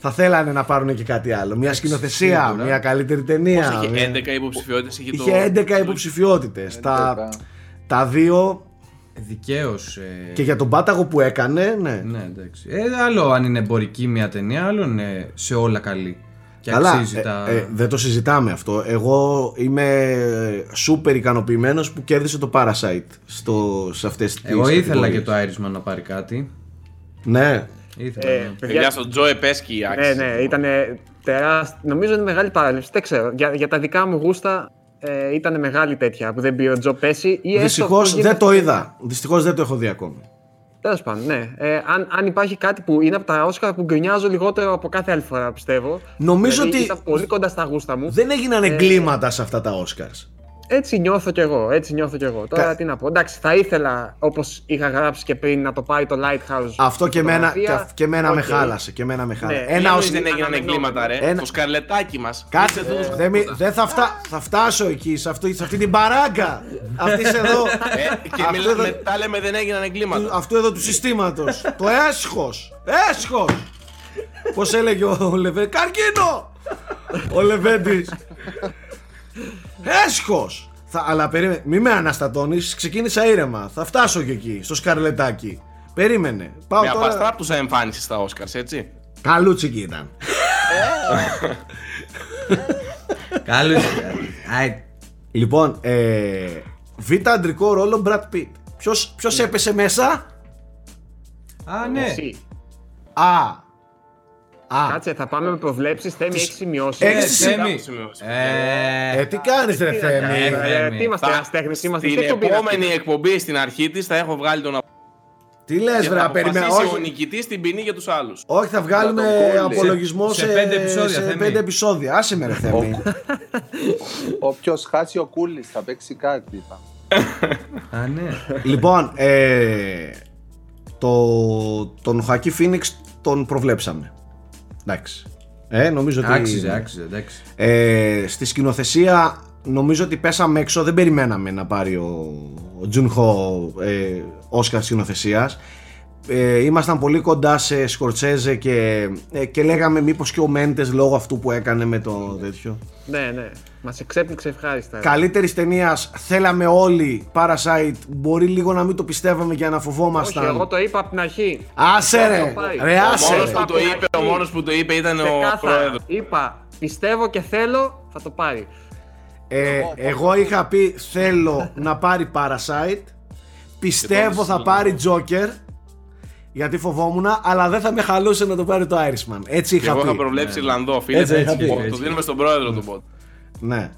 θα θέλανε να πάρουν και κάτι άλλο μια σκηνοθεσία, σίγουρα. μια καλύτερη ταινία Πώς μια- είχε 11 υποψηφιότητες, είχε, είχε το... 11 υποψηφιότητες τα, 11. τα δύο Δικαίως. και για τον πάταγο που έκανε ναι, Ναι, εντάξει. Ε, άλλο αν είναι εμπορική μια ταινία, άλλο είναι σε όλα καλή. Και Καλά, αξίζει ε, τα. ε, δεν το συζητάμε αυτό. Εγώ είμαι σούπερ ικανοποιημένος που κέρδισε το Parasite στο, σε αυτές τις Εγώ ήθελα και κατηγορίες. το Irishman να πάρει κάτι. Ναι, Ήθελα. Ε, ναι. Παιδιά, στον Τζο Επέσκι η Ναι, άξιζε. ναι, ήταν τεράστιο. Νομίζω είναι μεγάλη παράληψη. Δεν ξέρω. Για, για τα δικά μου γούστα ε, ήταν μεγάλη τέτοια που δεν πήρε ο Τζο Πέση. Ή δυστυχώς δεν το είδα. Δυστυχώς δεν το έχω δει ακόμη. Τέλος πάντων, ναι. Ε, αν, αν υπάρχει κάτι που είναι από τα Όσκαρ που γκρινιάζω λιγότερο από κάθε άλλη φορά, πιστεύω. Νομίζω Δηλαδή, ότι Ήταν πολύ κοντά στα γούστα μου. δεν έγιναν εγκλήματα σε αυτά τα Oscars. Έτσι νιώθω κι εγώ. Έτσι νιώθω κι εγώ. Τώρα Κα- τι να πω. Εντάξει, θα ήθελα όπως είχα γράψει και πριν να το πάρει το Lighthouse. Αυτό και εμένα, φωτογραφία. και, και εμένα με Οκ. χάλασε. Και εμένα με χάλασε. Ναι, Ένα Ένα ως... δεν έγιναν αναμενόμενο. εγκλήματα, ρε. Ένα- Το σκαρλετάκι μας. Κάτσε, Ήρθε εδώ. δεν μι- δεν θα, φτά... θα φτάσω εκεί, σε, αυτό, σε αυτή την παράγκα. αυτή εδώ. Ε, και Αυτό μιλάμε, εδώ- μετά λέμε δεν έγιναν εγκλήματα. του- αυτού εδώ του συστήματος. το έσχος. Έσχος. Πώς έλεγε ο Λεβέντη. Καρκίνο! ο Λεβέντης. Έσχος! Θα, αλλά περίμενε, μη με αναστατώνεις, ξεκίνησα ήρεμα. Θα φτάσω και εκεί, στο σκαρλετάκι. Περίμενε. Πάω Με τώρα. απαστράπτουσα εμφάνιση στα Όσκαρς, έτσι. Καλούτσικη ήταν. Καλό. Άι, Λοιπόν, ε, β' αντρικό ρόλο Brad Pitt. Ποιος, ποιος έπεσε μέσα; Α, ναι. Εσύ. Α. Α. Κάτσε, θα πάμε με προβλέψεις. Θέμη, έχεις σημειώσει. Έχεις Ε, σημειώσει. Θέμη. σημειώσεις. Ε, Ε, τι κάνεις ρε Θέμη; Ε, Ε, Τι είμαστε, Θα- εραστέχνες, είμαστε. Στην Τι εκπομπή είναι επόμενη αυτή; εκπομπή, στην αρχή της, θα έχω βγάλει τον Τι λες και βρε, θα περίμενα. αποφασίσει ο Όχι, νικητής την ποινή για τους άλλους. όχι, θα βγάλουμε Να τον κόλλει. απολογισμό Σε- σε, σε πέντε επεισόδια, σε Θέμη. πέντε επεισόδια. Άσε με ρε Θέμη. Όποιος χάσει ο Κούλης θα παίξει κάτι. είπα. Α, ναι. λοιπόν, ε, το, τον Χακί Φίνιξ τον προβλέψαμε. Εντάξει. Ε, νομίζω ότι... Άξιζε, άξιζε, εντάξει. Ε, στη σκηνοθεσία νομίζω ότι πέσαμε έξω, δεν περιμέναμε να πάρει ο, ο Τζουνχο ε, Όσκαρ σκηνοθεσίας. Ε, ήμασταν πολύ κοντά σε Σκορτσέζε και, ε, και λέγαμε μήπως και ο Μέντες λόγω αυτού που έκανε με το τέτοιο. Ναι, ναι. Μας εξέπληξε ευχάριστα. Καλύτερης ταινίας θέλαμε όλοι Parasite. Μπορεί λίγο να μην το πιστεύαμε και να Όχι, φοβόμασταν. εγώ το είπα από την αρχή. Άσε Θα ρε, το πάρει. ρε Ο άσε Ο μόνος ρε. που το είπε, ο μόνος που το είπε ήταν ο Ξεκάθαρα. πρόεδρος. Είπα, πιστεύω και θέλω, θα το πάρει. Ε, εγώ είχα πει θέλω να πάρει Parasite. Πιστεύω θα πάρει Joker. Γιατί φοβόμουν, αλλά δεν θα με χαλούσε να το πάρει το Irishman. Έτσι Και είχα εγώ πει. είχα προβλέψει Ιρλανδό, φίλε. Έτσι είχα έτσι, πει, Το έτσι. δίνουμε στον πρόεδρο του πόντ. Ναι.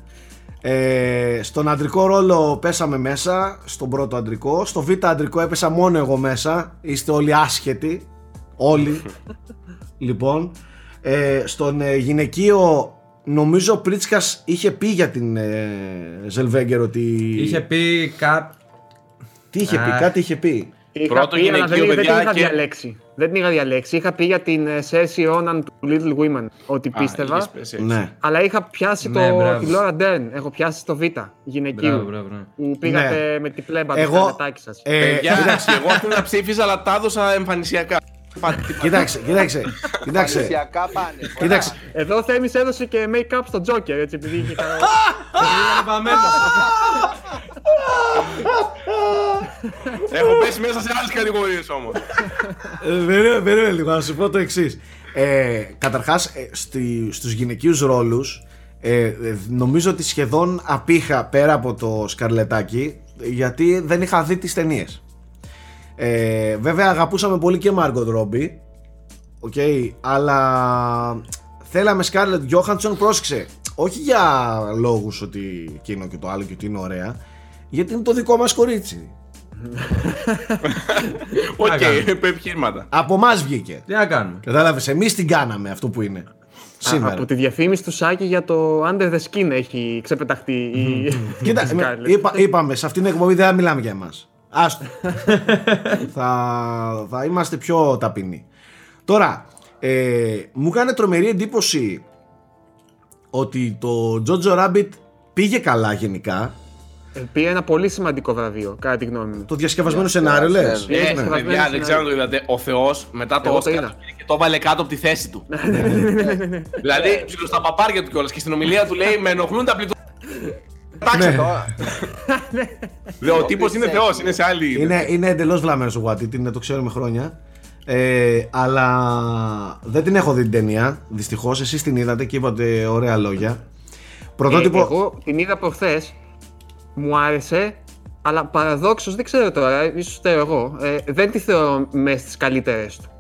Ε, στον αντρικό ρόλο πέσαμε μέσα, στον πρώτο αντρικό. Στο β' αντρικό έπεσα μόνο εγώ μέσα. Είστε όλοι άσχετοι. Όλοι. [LAUGHS] λοιπόν. Ε, στον ε, γυναικείο, νομίζω ο Πρίτσκας είχε πει για την ε, Ζελβέγκερ ότι. Είχε πει κά... Τι είχε πει, Α. κάτι είχε πει. Είχα Πρώτο πει, αλλά γυναικείο, δεν, δεν την παιδιά, είχα και- διαλέξει. Δεν την είχα διαλέξει. Είχα πει για την ε, Σέρση Όναν του Little Women ότι πίστευα. είχες πέσει έτσι. Ναι. Αλλά είχα πιάσει Ναι, το, μπράβο. τη Λόρα Ντέρν. Έχω πιάσει το Β γυναικείου. Μπράβο, μπράβο, μπράβο. Που πήγατε Ναι. με την πλέμπα το Εγώ. σκαλετάκι σας. Ε, Παιδιά, κοίταξε, εγώ αυτή να ψήφιζα, αλλά τα έδωσα εμφανισιακά. Πάτε, τι κοίταξε, κοίταξε, κοίταξε, Πανησιακά πάνε. κοίταξε. Εδώ ο Θέμης έδωσε και make-up στο Joker, έτσι, επειδή είχε κανένα... Έχω πέσει μέσα σε άλλες κατηγορίες όμως. Ε, Περίμενε, περίμενε λίγο, να σου πω το εξής. Ε, Καταρχάς, στη, στους γυναικείους ρόλους ε, ε, νομίζω ότι σχεδόν απήχα πέρα από το σκαρλετάκι γιατί δεν είχα δει τις ταινίες. Ε, βέβαια αγαπούσαμε πολύ και Margot Robbie Οκ, αλλά θέλαμε Scarlett Johansson, πρόσεξε, όχι για λόγους ότι εκείνο και το άλλο και ότι είναι ωραία, γιατί είναι το δικό μας κορίτσι. [LAUGHS] Οκ, κάνουμε. επιχειρήματα. Από εμάς βγήκε. Τι να κάνουμε. Κατάλαβες, εμείς την κάναμε αυτό που είναι. Σήμερα. Από τη διαφήμιση του Σάκη για το Under the Skin έχει ξεπεταχτεί η Κοίτα, [LAUGHS] η με- Scarlett. είπα, είπαμε, σε αυτήν την εκπομπή δεν θα μιλάμε για εμάς. Άστο. [LAUGHS] θα, θα είμαστε πιο ταπεινοί. Τώρα, ε, μου έκανε τρομερή εντύπωση ότι το Jojo Rabbit πήγε καλά γενικά. Ε, Πήρε ένα πολύ σημαντικό βραβείο, κατά τη γνώμη μου. Το διασκευασμένο σενάριο, λες. ναι. Ε, ναι. παιδιά, δεν ξέρω αν το είδατε. Ο Θεός μετά το Εγώ το Όσκαρ είδα. και το έβαλε κάτω από τη θέση του. δηλαδή, ψηλό στα παπάρια του κιόλας και στην ομιλία του λέει: Με ενοχλούν τα πληθώρα. Εντάξει, Τώρα, Δε, [LAUGHS] ο τύπος είναι Θεός, είναι σε άλλη. Είναι, είναι εντελώς βλαμμένος ο Watit, είναι, το ξέρουμε χρόνια. Ε, αλλά δεν την έχω δει την ταινία. Δυστυχώς, εσείς την είδατε και είπατε ωραία λόγια. Πρωτότυπο. Ε, εγώ την είδα προχθές, μου άρεσε, αλλά παραδόξως δεν ξέρω τώρα, ίσως φταίω εγώ, ε, δεν τη θεωρώ μέσα στις καλύτερες του.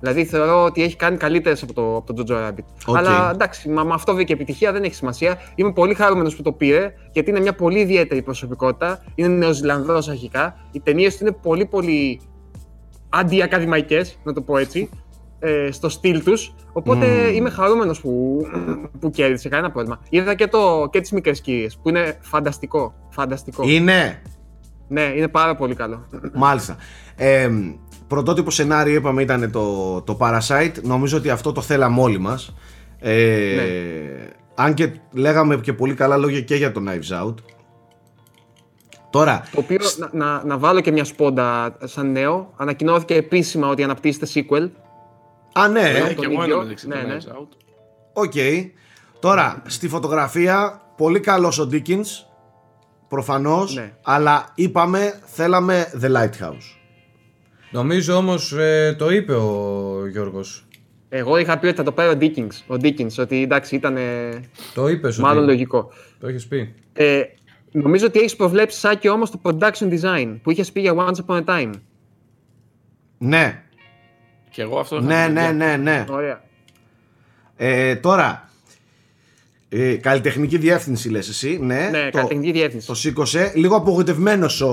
Δηλαδή θεωρώ ότι έχει κάνει καλύτερες από το, από το Jojo Rabbit. Οκ. Αλλά εντάξει, μα, με αυτό βγήκε επιτυχία, δεν έχει σημασία. Είμαι πολύ χαρούμενος που το πήρε, γιατί είναι μια πολύ ιδιαίτερη προσωπικότητα. Είναι Νεοζηλανδός αρχικά. Οι ταινίες του είναι πολύ πολύ αντιακαδημαϊκές, να το πω έτσι, ε, στο στυλ τους. Οπότε είμαι χαρούμενος που, που κέρδισε, κανένα πρόβλημα. Είδα και, το, και τις Μικρές Κυρίες, που είναι φανταστικό. Φανταστικό. Είναι; Ναι, είναι πάρα πολύ καλό. Μάλιστα. Ε, πρωτότυπο σενάριο είπαμε ήταν το, το Parasite. Νομίζω ότι αυτό το θέλαμε όλοι μας. Ε, Ναι. Αν και λέγαμε και πολύ καλά λόγια και για το Knives Out. Τώρα, Το οποίο, να, να, να βάλω και μια σπόντα σαν νέο, ανακοινώθηκε επίσημα ότι αναπτύσσεται sequel. Α, ναι, Ε, οκ. και τον εγώ ίδιο. ένα μεταξύ Ναι, του ναι. Knives Out. Τώρα, στη φωτογραφία, πολύ καλός ο Deakins, προφανώς, Ναι. αλλά είπαμε, θέλαμε The Lighthouse. Νομίζω όμως ε, το είπε ο Γιώργος. Εγώ είχα πει ότι θα το πάρει ο Dickens, ο Dickens ότι εντάξει ήταν ε, Το είπες μάλλον ότι λογικό. το έχεις πει. Ε, νομίζω ότι έχεις προβλέψει Σάκη όμως το production design που είχες πει για Once Upon a Time. Ναι, Και εγώ αυτό. είχα ναι, πει. ναι, ναι, ναι. Ωραία. Ε, τώρα, ε, καλλιτεχνική διεύθυνση λες εσύ, ναι. Ναι, το, καλλιτεχνική διεύθυνση. το σήκωσε. Λίγο απογοητευμένος ο,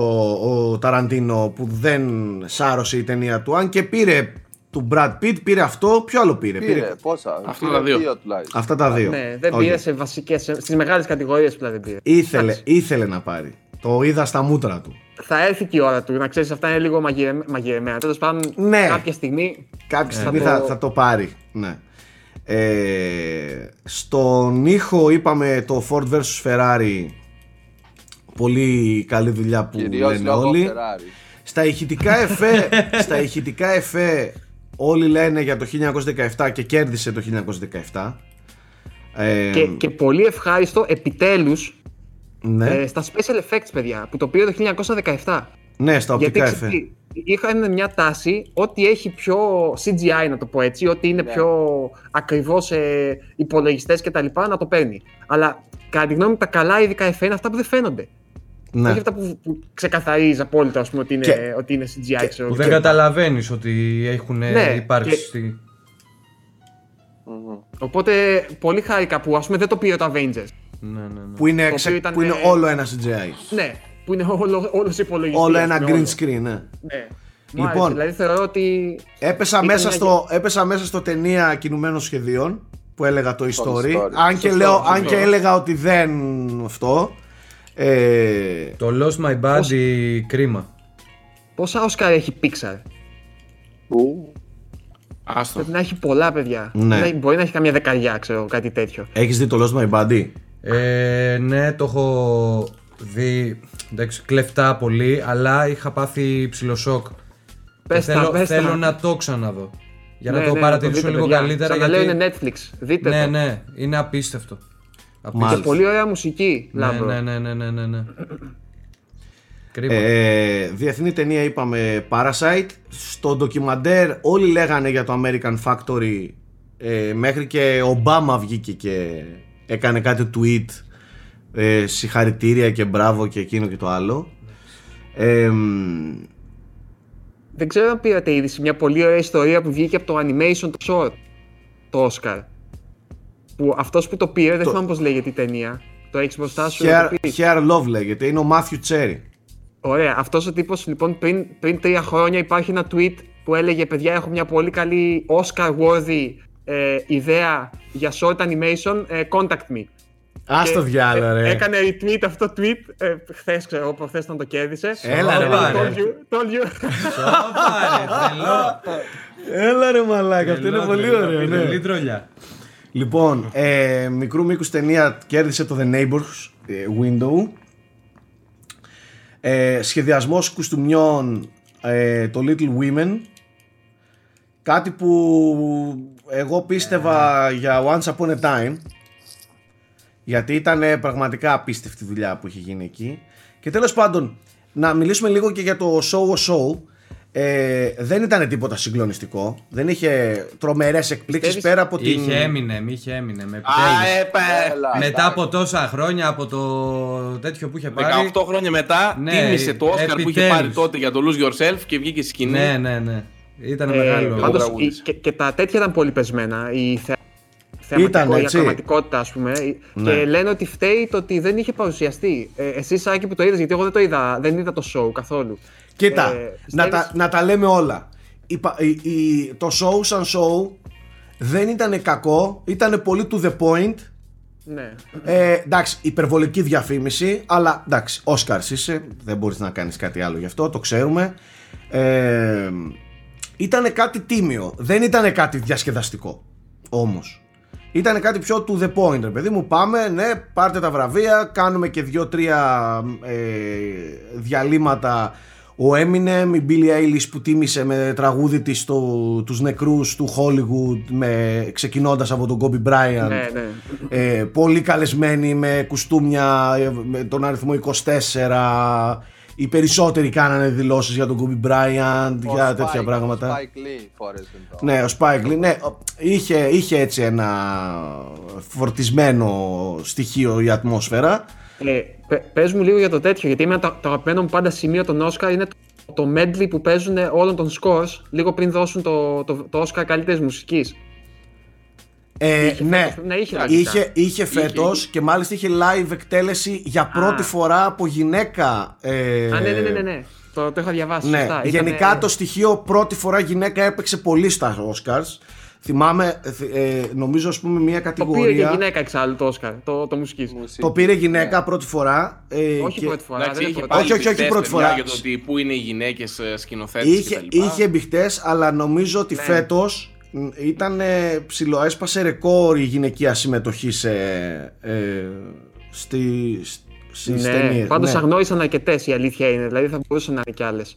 ο Ταραντίνο που δεν σάρωσε η ταινία του, αν και πήρε του Brad Pitt, πήρε αυτό, ποιο άλλο πήρε; Πήρε πόσα; Αυτά πήρε τα δύο. τουλάχιστον. Αυτά τα δύο. Ναι, δεν Όχι. πήρε σε βασικές, σε- στις μεγάλες κατηγορίες που δεν πήρε. Ήθελε, Εντάξει. ήθελε να πάρει. Το είδα στα μούτρα του. Θα έρθει και η ώρα του, να ξέρεις αυτά είναι λίγο μαγειρε- μαγειρεμένα. Τέλος πάντων, Ναι. κάποια στιγμή Κάποια Ε, στιγμή θα θα, το- θα το πάρει. Ναι. Ε, στον ήχο είπαμε το Ford vs Ferrari πολύ καλή δουλειά που Κυρίως λένε λόγω όλοι. Ferrari. Στα ηχητικά εφέ, [LAUGHS] στα ηχητικά εφέ όλοι λένε για το 1917 και κέρδισε το 1917. Ε, και, και πολύ ευχάριστο επιτέλους ναι, ε, στα special effects, παιδιά, που το πήρε το 1917. Ναι, στα Γιατί οπτικά ξέρεις εφέ. τι, είχαν μια τάση ότι έχει πιο CGI, να το πω έτσι, ότι είναι Ναι. πιο ακριβώς ε, υπολογιστές και τα λοιπά, να το παίρνει. Αλλά κατά τη γνώμη μου, τα καλά ειδικά εφέ είναι αυτά που δεν φαίνονται. Ναι. Όχι αυτά που, που ξεκαθαρίζει απόλυτα ας πούμε, ότι, είναι, Και- ότι είναι CGI. και- ξέρω Που εγώ. δεν καταλαβαίνεις ότι έχουν Ναι, υπάρξει. και- στη- Μμμ. Οπότε πολύ χάρηκα που ας πούμε δεν το πήρε το Avengers. Ναι, ναι, ναι. Που είναι, Το εξε- οποίο ήταν, που είναι ε, όλο ένα CGI. Ναι, που είναι όλο, όλος υπολογιστής. Όλο ένα είναι green όλο. screen, ναι. Ναι. Μου Λοιπόν. άρεσε, δηλαδή θεωρώ ότι Έπεσα Ήταν μέσα, μια- στο, έπεσα μέσα στο ταινία κινουμένων σχεδίων που έλεγα το Το Story. Story. Αν, και Σωστό, λέω, σωστό. αν και έλεγα ότι δεν αυτό. Ε, Το Lost My Body κρίμα. πόσα Oscar έχει Pixar; Ου, Άστο. Πρέπει να έχει πολλά παιδιά. Ναι. Να- Μπορεί να έχει καμιά δεκαριά, ξέρω, κάτι τέτοιο. έχεις δει το I Lost My Body. Ε, ναι, το έχω δει εντάξει, κλεφτά πολύ, αλλά είχα πάθει ψιλοσόκ. Και Πες τα, θέλω, πες τα. θέλω να το ξαναδώ. Για να Ναι, το ναι, παρατηρήσω δείτε, λίγο παιδιά. καλύτερα. Ξαναλέω, γιατί... είναι Netflix. Δείτε Ναι, το. ναι, είναι απίστευτο. Και Μάλιστα. πολύ ωραία μουσική, Ναι, Λάμπρο. ναι, ναι, ναι, ναι, ναι, ναι. [CLEARS THROAT] Κρίμα. Ε, διεθνή ταινία είπαμε Parasite. Στο ντοκιμαντέρ όλοι λέγανε για το American Factory ε, μέχρι και ο Ομπάμα βγήκε και έκανε κάτι tweet ε, συγχαρητήρια και μπράβο και εκείνο και το άλλο. Ε, μ, Δεν ξέρω αν πήρατε είδηση μια πολύ ωραία ιστορία που βγήκε από το animation το short. Το Oscar. Που αυτός που το πήρε, δεν Το- θυμάμαι πώς λέγεται η ταινία. Το έχεις μπροστά σου. να Hair, το πεις. Hair Love λέγεται, είναι ο Matthew Cherry. Ωραία. Αυτός ο τύπος λοιπόν πριν, πριν τρία χρόνια υπάρχει ένα tweet που έλεγε παιδιά έχω μια πολύ καλή Oscar worthy ε, ιδέα για short animation, ε, contact me. Ας το Και, διάλο ε, ρε. Έκανε retweet αυτό το tweet ε, χθες, ξέρω εγώ, προχθές όταν το κέρδισε. Έλα, ρε, Ε, μαλάκα. told you, told you. Σοβαρά, ρε, τρελό. Έλα ρε μαλάκα, αυτό είναι Τρελό, πολύ τρελό, ωραίο. ναι. τρελή τρολιά. Λοιπόν, ε, μικρού μήκους ταινία κέρδισε το The Neighbors ε, Window. Ε, σχεδιασμός κουστούμιών ε, το Little Women. Κάτι που εγώ πίστευα για Once Upon a Time. Γιατί ήταν πραγματικά απίστευτη δουλειά που είχε γίνει εκεί. Και τέλος πάντων, να μιλήσουμε λίγο και για το show o show. Ε, δεν ήταν τίποτα συγκλονιστικό. Δεν είχε τρομερές εκπλήξεις Πιστεύεις- πέρα από την... Είχε έμεινε, είχε έμεινε. Με Α, επιτέλους. ε, πε- έλα, Μετά εντάξει. από τόσα χρόνια από το τέτοιο που είχε πάρει. 18 χρόνια μετά Ναι, τίμησε το Oscar που είχε επιτέλους. πάρει τότε για το Lose Yourself και βγήκε στη σκηνή. Ναι, ναι, ναι. Ήταν Ε, μεγάλο. πάντως, τραγούδις. η- και, και τα τέτοια ήταν πολύ πεσμένα. Η θε... θεαματικό, Ήταν, η έτσι. ακροματικότητα, ας πούμε. Ναι. Και λένε ότι φταίει το ότι δεν είχε παρουσιαστεί. Ε, εσύ, Σάκη, που το είδες, γιατί εγώ δεν το είδα, δεν είδα το show καθόλου. Κοίτα, Ε, να, πιστεύεις- τα, να τα λέμε όλα. Η πα- η- η- το show σαν show δεν ήταν κακό, ήταν πολύ to the point. Ναι. Ε, εντάξει, υπερβολική διαφήμιση, αλλά εντάξει, Oscars είσαι, δεν μπορείς να κάνεις κάτι άλλο γι' αυτό, το ξέρουμε. Ε, ήταν κάτι τίμιο, δεν ήταν κάτι διασκεδαστικό όμως. Ήταν κάτι πιο to the point, ρε παιδί μου. Πάμε, ναι, πάρτε τα βραβεία, κάνουμε και δύο-τρία ε, διαλύματα Ο Eminem, η Billie Eilish που τίμησε με τραγούδι της το, τους νεκρούς του Hollywood με, ξεκινώντας από τον Kobe Bryant. Ναι, ναι. Ε, πολύ καλεσμένοι με κουστούμια ε, με τον αριθμό 24. Οι περισσότεροι κάνανε δηλώσεις για τον Kobe Bryant, Ο για Spike- τέτοια πράγματα. Ο Spike Lee φόρεσε το. Ναι, ο Spike Lee, ναι, ο- είχε, είχε έτσι ένα φορτισμένο στοιχείο η ατμόσφαιρα. Ε, πε- πες μου λίγο για το τέτοιο, γιατί είναι το, το αγαπημένο μου πάντα σημείο των Όσκαρ είναι το, το medley που παίζουν όλων των scores λίγο πριν δώσουν το, το, το Όσκαρ καλύτερης μουσικής. Ε, Είχε ναι, φέτος, ναι, είχε λογικά. είχε, είχε φέτος και μάλιστα είχε live εκτέλεση για πρώτη φορά από γυναίκα. Ε, Α, ναι, ναι, ναι, ναι, ναι. Το, το είχα διαβάσει. ναι. σωστά. γενικά Ήτανε- το στοιχείο πρώτη φορά γυναίκα έπαιξε πολύ στα Oscars. Θυμάμαι, ε, νομίζω ας πούμε μια Το πήρε και κατηγορία. γυναίκα εξάλλου το Όσκαρ, το, το μουσικής. Μουσική. Το πήρε γυναίκα πρώτη φορά. ε, Όχι και πρώτη φορά, Εντάξει, δεν είχε είναι πάλι Όχι, όχι, όχι πιστές, πρώτη παιδιά, φορά. Για το ότι πού είναι οι γυναίκες σκηνοθέτες Είχε, κτλ. είχε μπιχτές, αλλά νομίζω ότι Ναι. φέτος μ, ήταν ε, ψηλό, έσπασε ρεκόρ η γυναικεία συμμετοχή σε, ε, στη, στις Ναι, ταινίες. πάντως ναι. αγνώρισαν αρκετές η αλήθεια είναι, δηλαδή θα μπορούσαν να είναι κι άλλες.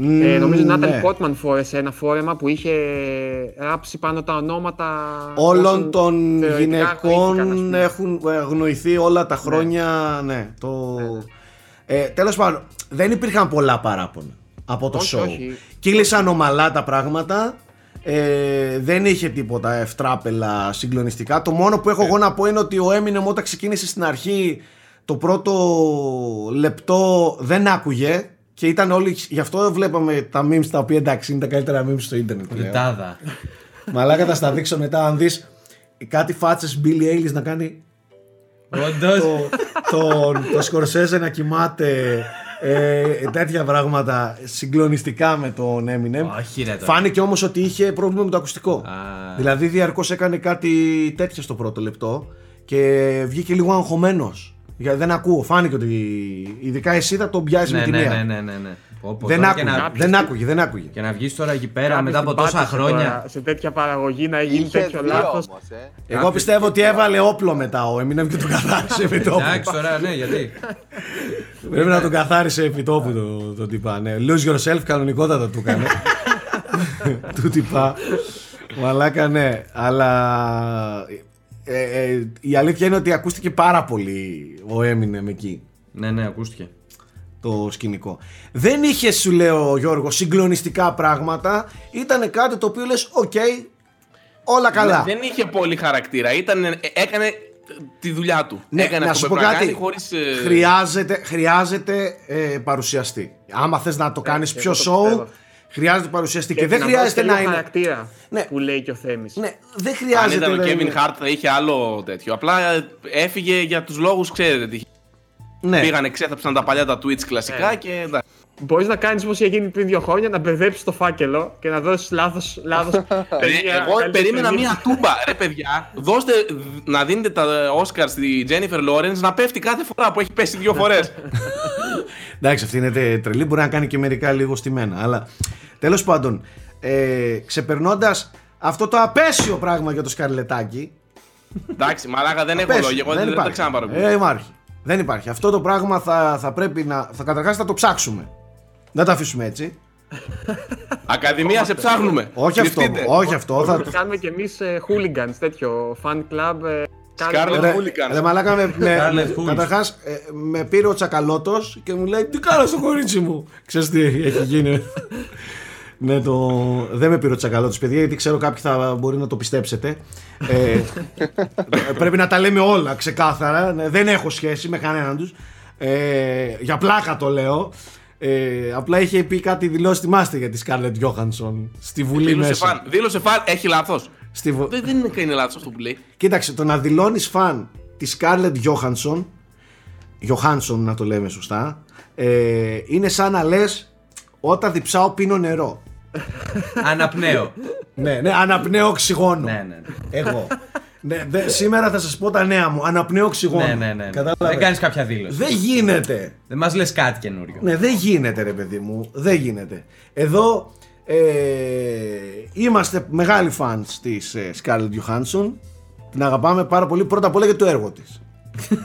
Μ, Ε, νομίζω ότι η Νάταλ ναι. Πότμαν φόρεσε ένα φόρεμα που είχε ράψει πάνω τα ονόματα Όλων όσων των θεωρητικά αγνοήθηκαν, ας γυναικών πούμε. έχουν αγνοηθεί όλα τα χρόνια. Ναι, το... Ε, τέλος πάντων, δεν υπήρχαν πολλά παράπονα από το Όχι, show. όχι. Κύλησαν ομαλά τα πράγματα. Ε, δεν είχε τίποτα ευτράπελα συγκλονιστικά. Το μόνο που έχω εγώ να πω είναι ότι ο Eminem όταν ξεκίνησε στην αρχή το πρώτο λεπτό δεν άκουγε και ήταν όλοι. Γι' αυτό βλέπαμε τα memes τα οποία εντάξει είναι τα καλύτερα memes στο ίντερνετ. πλέον. Λιτάδα. Μαλάκα θα στα δείξω μετά αν δεις κάτι φάτσες Billy Eilish να κάνει Όντως. το, το, το Σκορσέζε να κοιμάται ε, τέτοια πράγματα συγκλονιστικά με τον Eminem Όχι ρε τώρα. Φάνηκε όμως ότι είχε πρόβλημα με το ακουστικό Α. Δηλαδή διαρκώς έκανε κάτι τέτοιο στο πρώτο λεπτό και βγήκε λίγο αγχωμένος γιατί δεν ακούω, φάνηκε ότι ειδικά εσύ θα τον πιάσεις Ναι, με τη ναι, μία. ναι, ναι, ναι, ναι. Πω, πω, Δεν τώρα άκουγε, και να- δεν άκουγε, δεν άκουγε. Και να βγεις τώρα εκεί πέρα Κάποιος μετά από την τόσα πάτησε χρόνια. τώρα σε τέτοια παραγωγή να γίνει Είχε τέτοιο δύο λάθος. όμως, ε. Εγώ πιστεύω ότι έβαλε όπλο μετά ο Eminem και τον καθάρισε επί τόπου. Εντάξει τώρα, ναι, γιατί; Πρέπει να τον καθάρισε επί τόπου το, το τυπά. Ναι. Lose yourself κανονικότατα του έκανε. του τυπά. Μαλάκα ναι. Αλλά ε, ε, η αλήθεια είναι ότι ακούστηκε πάρα πολύ ο Eminem εκεί Ναι, ναι, ακούστηκε. Το σκηνικό. Δεν είχε σου λέω Γιώργο συγκλονιστικά πράγματα. Ήταν κάτι το οποίο λες οκ όλα καλά. Δεν είχε πολύ χαρακτήρα. Ήταν, ε, έκανε τη δουλειά του. Ναι, έκανε να αυτό σου που πω έπρεπε να κάτι. κάνει χωρίς, ε, Χρειάζεται, χρειάζεται ε, παρουσιαστή. Άμα θες να το κάνεις εγώ πιο το show, πιστεύω. χρειάζεται παρουσιαστή. Και, δεν να χρειάζεται δώσει να λίγο είναι. χαρακτήρα Ναι. που λέει και ο Θέμης. Ναι, δεν Αν χρειάζεται. ήταν ο ρε, Kevin ναι. Hart θα είχε άλλο τέτοιο. Απλά ε, έφυγε για τους λόγους, ξέρετε τι. Ναι. Πήγανε, ξέθαψαν τα παλιά τα tweets κλασικά και εντάξει. Μπορείς να κάνεις όπως είχε γίνει πριν δύο χρόνια, να μπερδέψεις το φάκελο και να δώσεις λάθος. Λάθος [LAUGHS] Ρε, ταινία, εγώ καλύτερη περίμενα ταινία. μία τούμπα. Ρε παιδιά, δώστε να δίνετε τα Oscar στη Jennifer Lawrence να πέφτει κάθε φορά που έχει πέσει δύο φορές. [LAUGHS] Εντάξει, αυτή είναι τε- τρελή. Μπορεί να κάνει και μερικά λίγο στημένα. Αλλά τέλος πάντων, ε, ξεπερνώντας αυτό το απέσιο πράγμα για το σκαρλετάκι. Εντάξει, μαλάκα δεν έχω απέσιο, λόγια. Εγώ δεν, δεν τα υπάρχει. ξαναπάρω. Ε, υπάρχει. Δεν υπάρχει. Αυτό το πράγμα θα, θα πρέπει να. Θα καταρχάς θα το ψάξουμε. Δεν το αφήσουμε έτσι. Ακαδημία σε ψάχνουμε. Όχι αυτό. Κρυφτείτε. Όχι αυτό. Θα, Το κάνουμε κι εμείς hooligans, τέτοιο fan club. ε, Scarlet Scarlet- Ρε, Hooligans. ρε μαλάκα με, με, Scarlet Fools. καταρχάς, ε, με πήρε ο τσακαλώτος και μου λέει τι κάνω στο κορίτσι μου; Ξέρεις τι έχει γίνει ναι, το... δεν με πήρε ο τσακαλώτος παιδιά γιατί ξέρω κάποιοι θα μπορεί να το πιστέψετε ε, πρέπει να τα λέμε όλα ξεκάθαρα Ναι, δεν έχω σχέση με κανέναν τους ε, για πλάκα το λέω ε, απλά είχε πει κάτι δηλώσει θυμάστε για τη Σκάρλετ Γιώχανσον στη Βουλή Δήλωσε μέσα φαν. Δήλωσε φαν. Έχει λάθος. στη, Βου- Δεν, δεν είναι είναι λάθος αυτό που λέει. Κοίταξε, το να δηλώνεις φαν τη Scarlett Johansson, Johansson να το λέμε σωστά, ε, είναι σαν να λες όταν διψάω πίνω νερό. Αναπνέω. ναι, ναι, αναπνέω οξυγόνο. ναι, ναι. ναι. Εγώ. ναι, δε- σήμερα θα σας πω τα νέα μου. Αναπνέω οξυγόνο. Ναι, ναι, ναι. Κατάλαβες; Δεν κάνεις κάποια δήλωση. Δεν γίνεται. Δεν μας λες κάτι καινούριο. Ναι, δεν γίνεται ρε παιδί μου. Δεν γίνεται. Εδώ ε, είμαστε μεγάλοι φανς της ε, Scarlett Johansson. Την αγαπάμε πάρα πολύ πρώτα απ' όλα για το έργο της. [LAUGHS]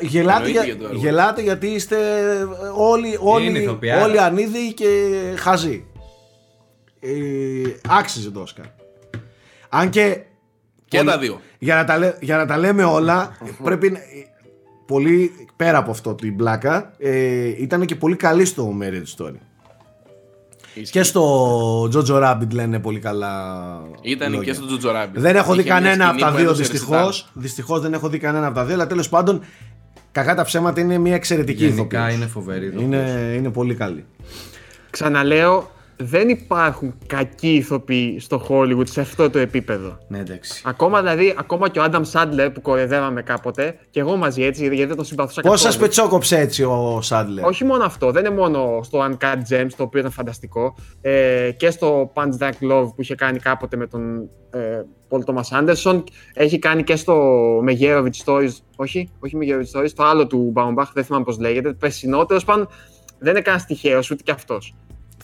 Γελάτε, Εννοείται για, για το έργο. γελάτε γιατί είστε όλοι, όλοι, Είναι ηθοποιάρα. όλοι ανίδιοι και χαζοί. Ε, άξιζε το Όσκαρ. Αν και. Και πολύ- τα δύο. Για να τα, λέ- για να τα λέμε όλα, πρέπει. να- Πολύ πέρα από αυτό την πλάκα, ε, ήταν και πολύ καλή στο Marriage Story. Και στο Jojo Rabbit λένε πολύ καλά. Ήταν λόγια. και στο Τζοτζοράμπι. Δεν έχω δει κανένα από τα δύο δυστυχώ. δυστυχώς. Δυστυχώς δεν έχω δει κανένα από τα δύο, αλλά τέλος πάντων, κακά τα ψέματα είναι μια εξαιρετική Γενικά ηθοποιός. είναι φοβερή. το είναι, είναι πολύ καλή. Ξαναλέω, δεν υπάρχουν κακοί ηθοποιοί στο Hollywood σε αυτό το επίπεδο. Ναι, εντάξει. Ακόμα δηλαδή, ακόμα και ο Άνταμ Σάντλερ που κορεδεύαμε κάποτε, και εγώ μαζί έτσι, γιατί δεν τον συμπαθούσα Πώς καθόλου. σας πετσόκοψε έτσι ο Σάντλερ. Όχι μόνο αυτό, δεν είναι μόνο στο Uncut Gems, το οποίο ήταν φανταστικό, ε, και στο Punch Drunk Love που είχε κάνει κάποτε με τον ε, Paul Thomas Anderson, έχει κάνει και στο Meyerovich Stories, όχι, όχι Meyerovich Stories, το άλλο του Baumbach, δεν θυμάμαι πώς λέγεται, περσινό, τέλος πάντων, δεν είναι καν τυχαίος ούτε κι αυτός.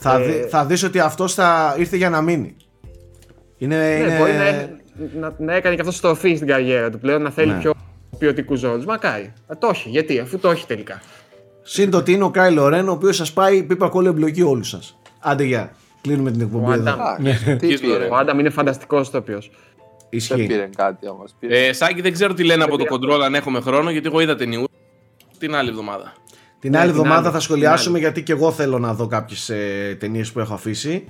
Θα, Ε, δει, θα δεις ότι αυτός θα ήρθε για να μείνει. Είναι, Ναι, είναι... μπορεί να, να, να έκανε και αυτό στροφή στην καριέρα του πλέον, να θέλει Ναι. πιο ποιοτικούς ρόλους. Μακάρι. Ε, το έχει. Γιατί, αφού το έχει τελικά. Συν το ότι είναι ο Κάιλο Ρεν, ο οποίος σας πάει πίπα κόλλη εμπλοκή όλους σας. Άντε γεια. Κλείνουμε την εκπομπή Ο εδώ. Άνταμ. Ναι, Τι Ποιος το πήρε, Ο Άνταμ είναι φανταστικός ηθοποιός. δεν ισχύει. πήρε κάτι όμως. Πήρε. Ε, Σάκη, δεν ξέρω τι λένε από το πήρα. control αν έχουμε χρόνο, γιατί εγώ είδα ταινιού την άλλη εβδομάδα. Την Ναι, άλλη την εβδομάδα άλλη, θα την σχολιάσουμε άλλη. γιατί και εγώ θέλω να δω κάποιες ε, ταινίες που έχω αφήσει.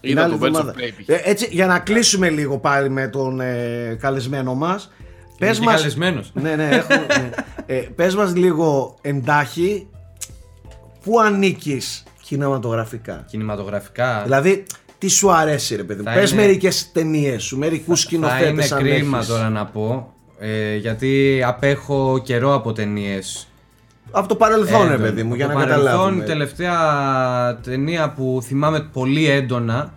Την Είδα άλλη το Birds of εβδομάδα. Prey. π.χ. Ε, έτσι, για να κλείσουμε λίγο πάλι με τον ε, καλεσμένο μας. Πες Πες μα. καλεσμένος. Ναι, ναι, έχω, ναι. Ε, πες μας λίγο εντάχει πού ανήκεις κινηματογραφικά; Κινηματογραφικά. Δηλαδή, τι σου αρέσει, ρε παιδί μου; Θα Πες είναι- μερικές ταινίες σου, μερικούς θα είναι σκηνοθέτες αν κρίμα έχεις. τώρα να πω. Ε, γιατί απέχω καιρό από ταινίες. Από το παρελθόν, ρε παιδί μου, για να το παρελθόν, καταλάβουμε. η τελευταία ταινία που θυμάμαι πολύ έντονα.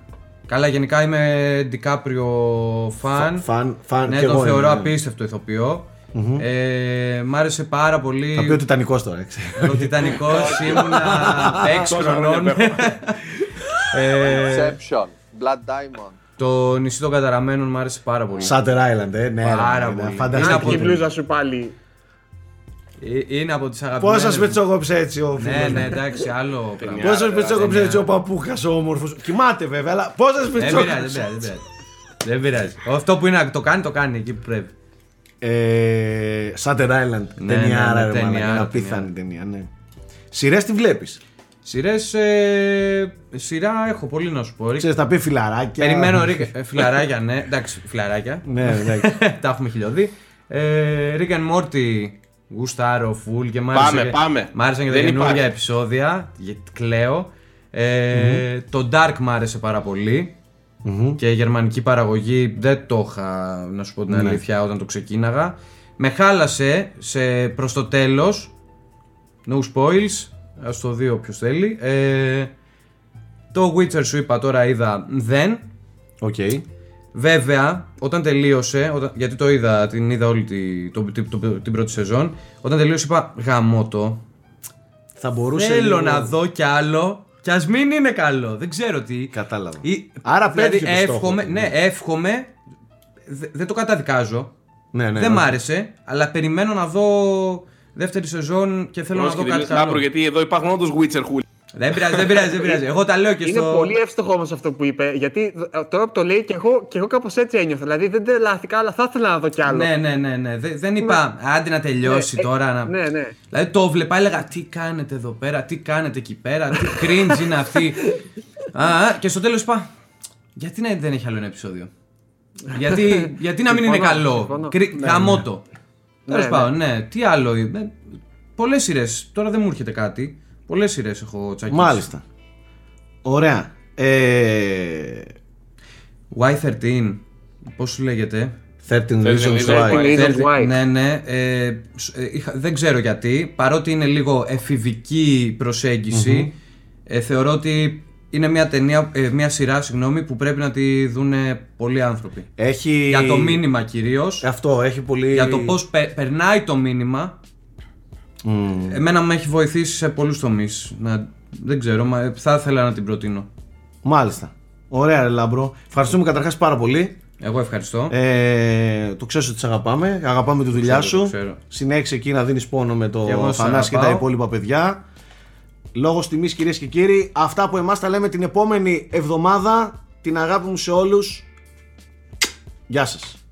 Καλά, γενικά είμαι DiCaprio fan. Φαν, φαν, ναι, και τον εγώ θεωρώ είμαι. απίστευτο ηθοποιό. Ε, μ' άρεσε πάρα πολύ. Θα πει ο Τιτανικός τώρα, έτσι. Ο Τιτανικός [LAUGHS] ήμουνα 6 χρονών. [LAUGHS] ε, Inception, Blood Diamond. το νησί των καταραμένων μ' άρεσε πάρα πολύ. Shutter Island, ε, ναι, Πάρα ρε, είναι πολύ. φανταστική Είναι από Η την- ταινία. μπλούζα σου πάλι. Ε, Είναι από τις αγαπημένες. Πώς σας μου. πετσόκοψε έτσι ο Ναι, φίλος ναι, μου. εντάξει, άλλο [LAUGHS] πράγμα. Πώς σας Ταινιά, πετσόκοψε ταινιά. έτσι ο παππούχας ο όμορφος. Κοιμάται βέβαια, αλλά πώς σας Δεν πειράζει, δεν πετσόκοψε. πειράζει, δεν πειράζει. Δεν πειράζει. Αυτό που είναι να το κάνει, το κάνει εκεί που πρέπει. Ε, Shutter Island, Ναι, ταινιάρα ναι, ναι, ρε μαλάκα, ταινιάρα, απίθανη ταινία, ναι. Σειρές τι βλέπεις; Σειρές. Ε, σειρά έχω πολύ να σου πω. Rick. Ξέρεις, τα πει φιλαράκια. Περιμένω Rick, [LAUGHS] ε, φιλαράκια, ναι. Εντάξει, φιλαράκια. Ναι, εντάξει. [LAUGHS] Τα έχουμε χιλιοδεί. Ε, Rick and Morty, γουστάρω, full και μ' άρεσε Πάμε, και- πάμε. Μ' άρεσαν και τα Δεν καινούργια υπάρχει. επεισόδια. Γιατί κλαίω. Ε, Το Dark μ' άρεσε πάρα πολύ. Μμμ. Και γερμανική παραγωγή δεν το είχα, να σου πω την Ναι. αλήθεια, όταν το ξεκίναγα. Με χάλασε σε, προς το τέλος. No spoils. Ας το δει όποιος θέλει. Ε, το Witcher σου είπα τώρα είδα δεν. Οκ. Βέβαια, όταν τελείωσε, όταν, γιατί το είδα, την είδα όλη τη, το, τη- το- την πρώτη σεζόν, όταν τελείωσε είπα γαμώτο. Θα μπορούσε. Θέλω λίγο- να δω κι άλλο κι ας μην είναι καλό. Δεν ξέρω τι. Κατάλαβα. Ή- Άρα δηλαδή, πέτυχες το στόχο εύχομαι, του, ναι, ναι. εύχομαι. δε- δεν το καταδικάζω. Ναι, ναι. δεν ναι. μ' άρεσε, αλλά περιμένω να δω δεύτερη σεζόν και θέλω να δω Πρόσεχε, κάτι Λάμπρο, άλλο. γιατί εδώ υπάρχουν όντως Witcher hooligans. Δεν πειράζει, δεν πειράζει, δεν πειράζει. Εγώ τα λέω και Είναι στο. πολύ εύστοχο όμως αυτό που είπε. Γιατί ε, τώρα που το λέει και εγώ, και εγώ κάπως έτσι ένιωθα. Δηλαδή δεν τρελάθηκα, αλλά θα ήθελα να δω κι άλλο. Ναι, ναι, ναι, ναι. Δεν, δεν είπα άντε να τελειώσει Ναι, ε, τώρα. Να... Ναι, ναι. Δηλαδή το 'βλεπα, έλεγα τι κάνετε εδώ πέρα, τι κάνετε εκεί πέρα, τι cringe είναι αυτή. Α, α, και στο τέλος είπα, γιατί να, δεν έχει άλλο ένα επεισόδιο; γιατί, γιατί να μην είναι Συμφωνώ, καλό; συμφωνώ. Κρι... Ναι, Γαμώτο. Ναι, Τέλος ναι. πάντων, ναι. Τι άλλο. Ε, Πολλές σειρές. Τώρα δεν μου έρχεται κάτι. Πολλές σειρές έχω τσακίσει. Μάλιστα. Ωραία. Ε, Y13. Πώς σου λέγεται; 13 Reasons Reasons Why. Why. Reasons Θέλει- why. Ναι, ναι. Ε, σ- ε, είχα- δεν ξέρω γιατί. Παρότι είναι λίγο εφηβική προσέγγιση, ε, θεωρώ ότι είναι μια, ταινία, ε, μια σειρά συγγνώμη, που πρέπει να τη δουν πολλοί άνθρωποι. Έχει... Για το μήνυμα κυρίως. Αυτό έχει πολύ. Για το πώς περνάει το μήνυμα. Μμμ. Εμένα με έχει βοηθήσει σε πολλούς τομείς. Δεν ξέρω, μα, ε, θα ήθελα να την προτείνω. Μάλιστα. Ωραία, ρε Λάμπρο. Ευχαριστούμε καταρχάς πάρα πολύ. Εγώ ευχαριστώ. Ε, το ξέρει ότι σε αγαπάμε. Αγαπάμε τη δουλειά ξέρω, το σου. ξέρω. Συνέχισε εκεί να δίνεις πόνο με Και εγώ το σε Θανάση και τα αγαπάω. υπόλοιπα παιδιά. Λόγω τιμής, κυρίες και κύριοι, αυτά που εμάς τα λέμε την επόμενη εβδομάδα. Την αγάπη μου σε όλους. Γεια σας.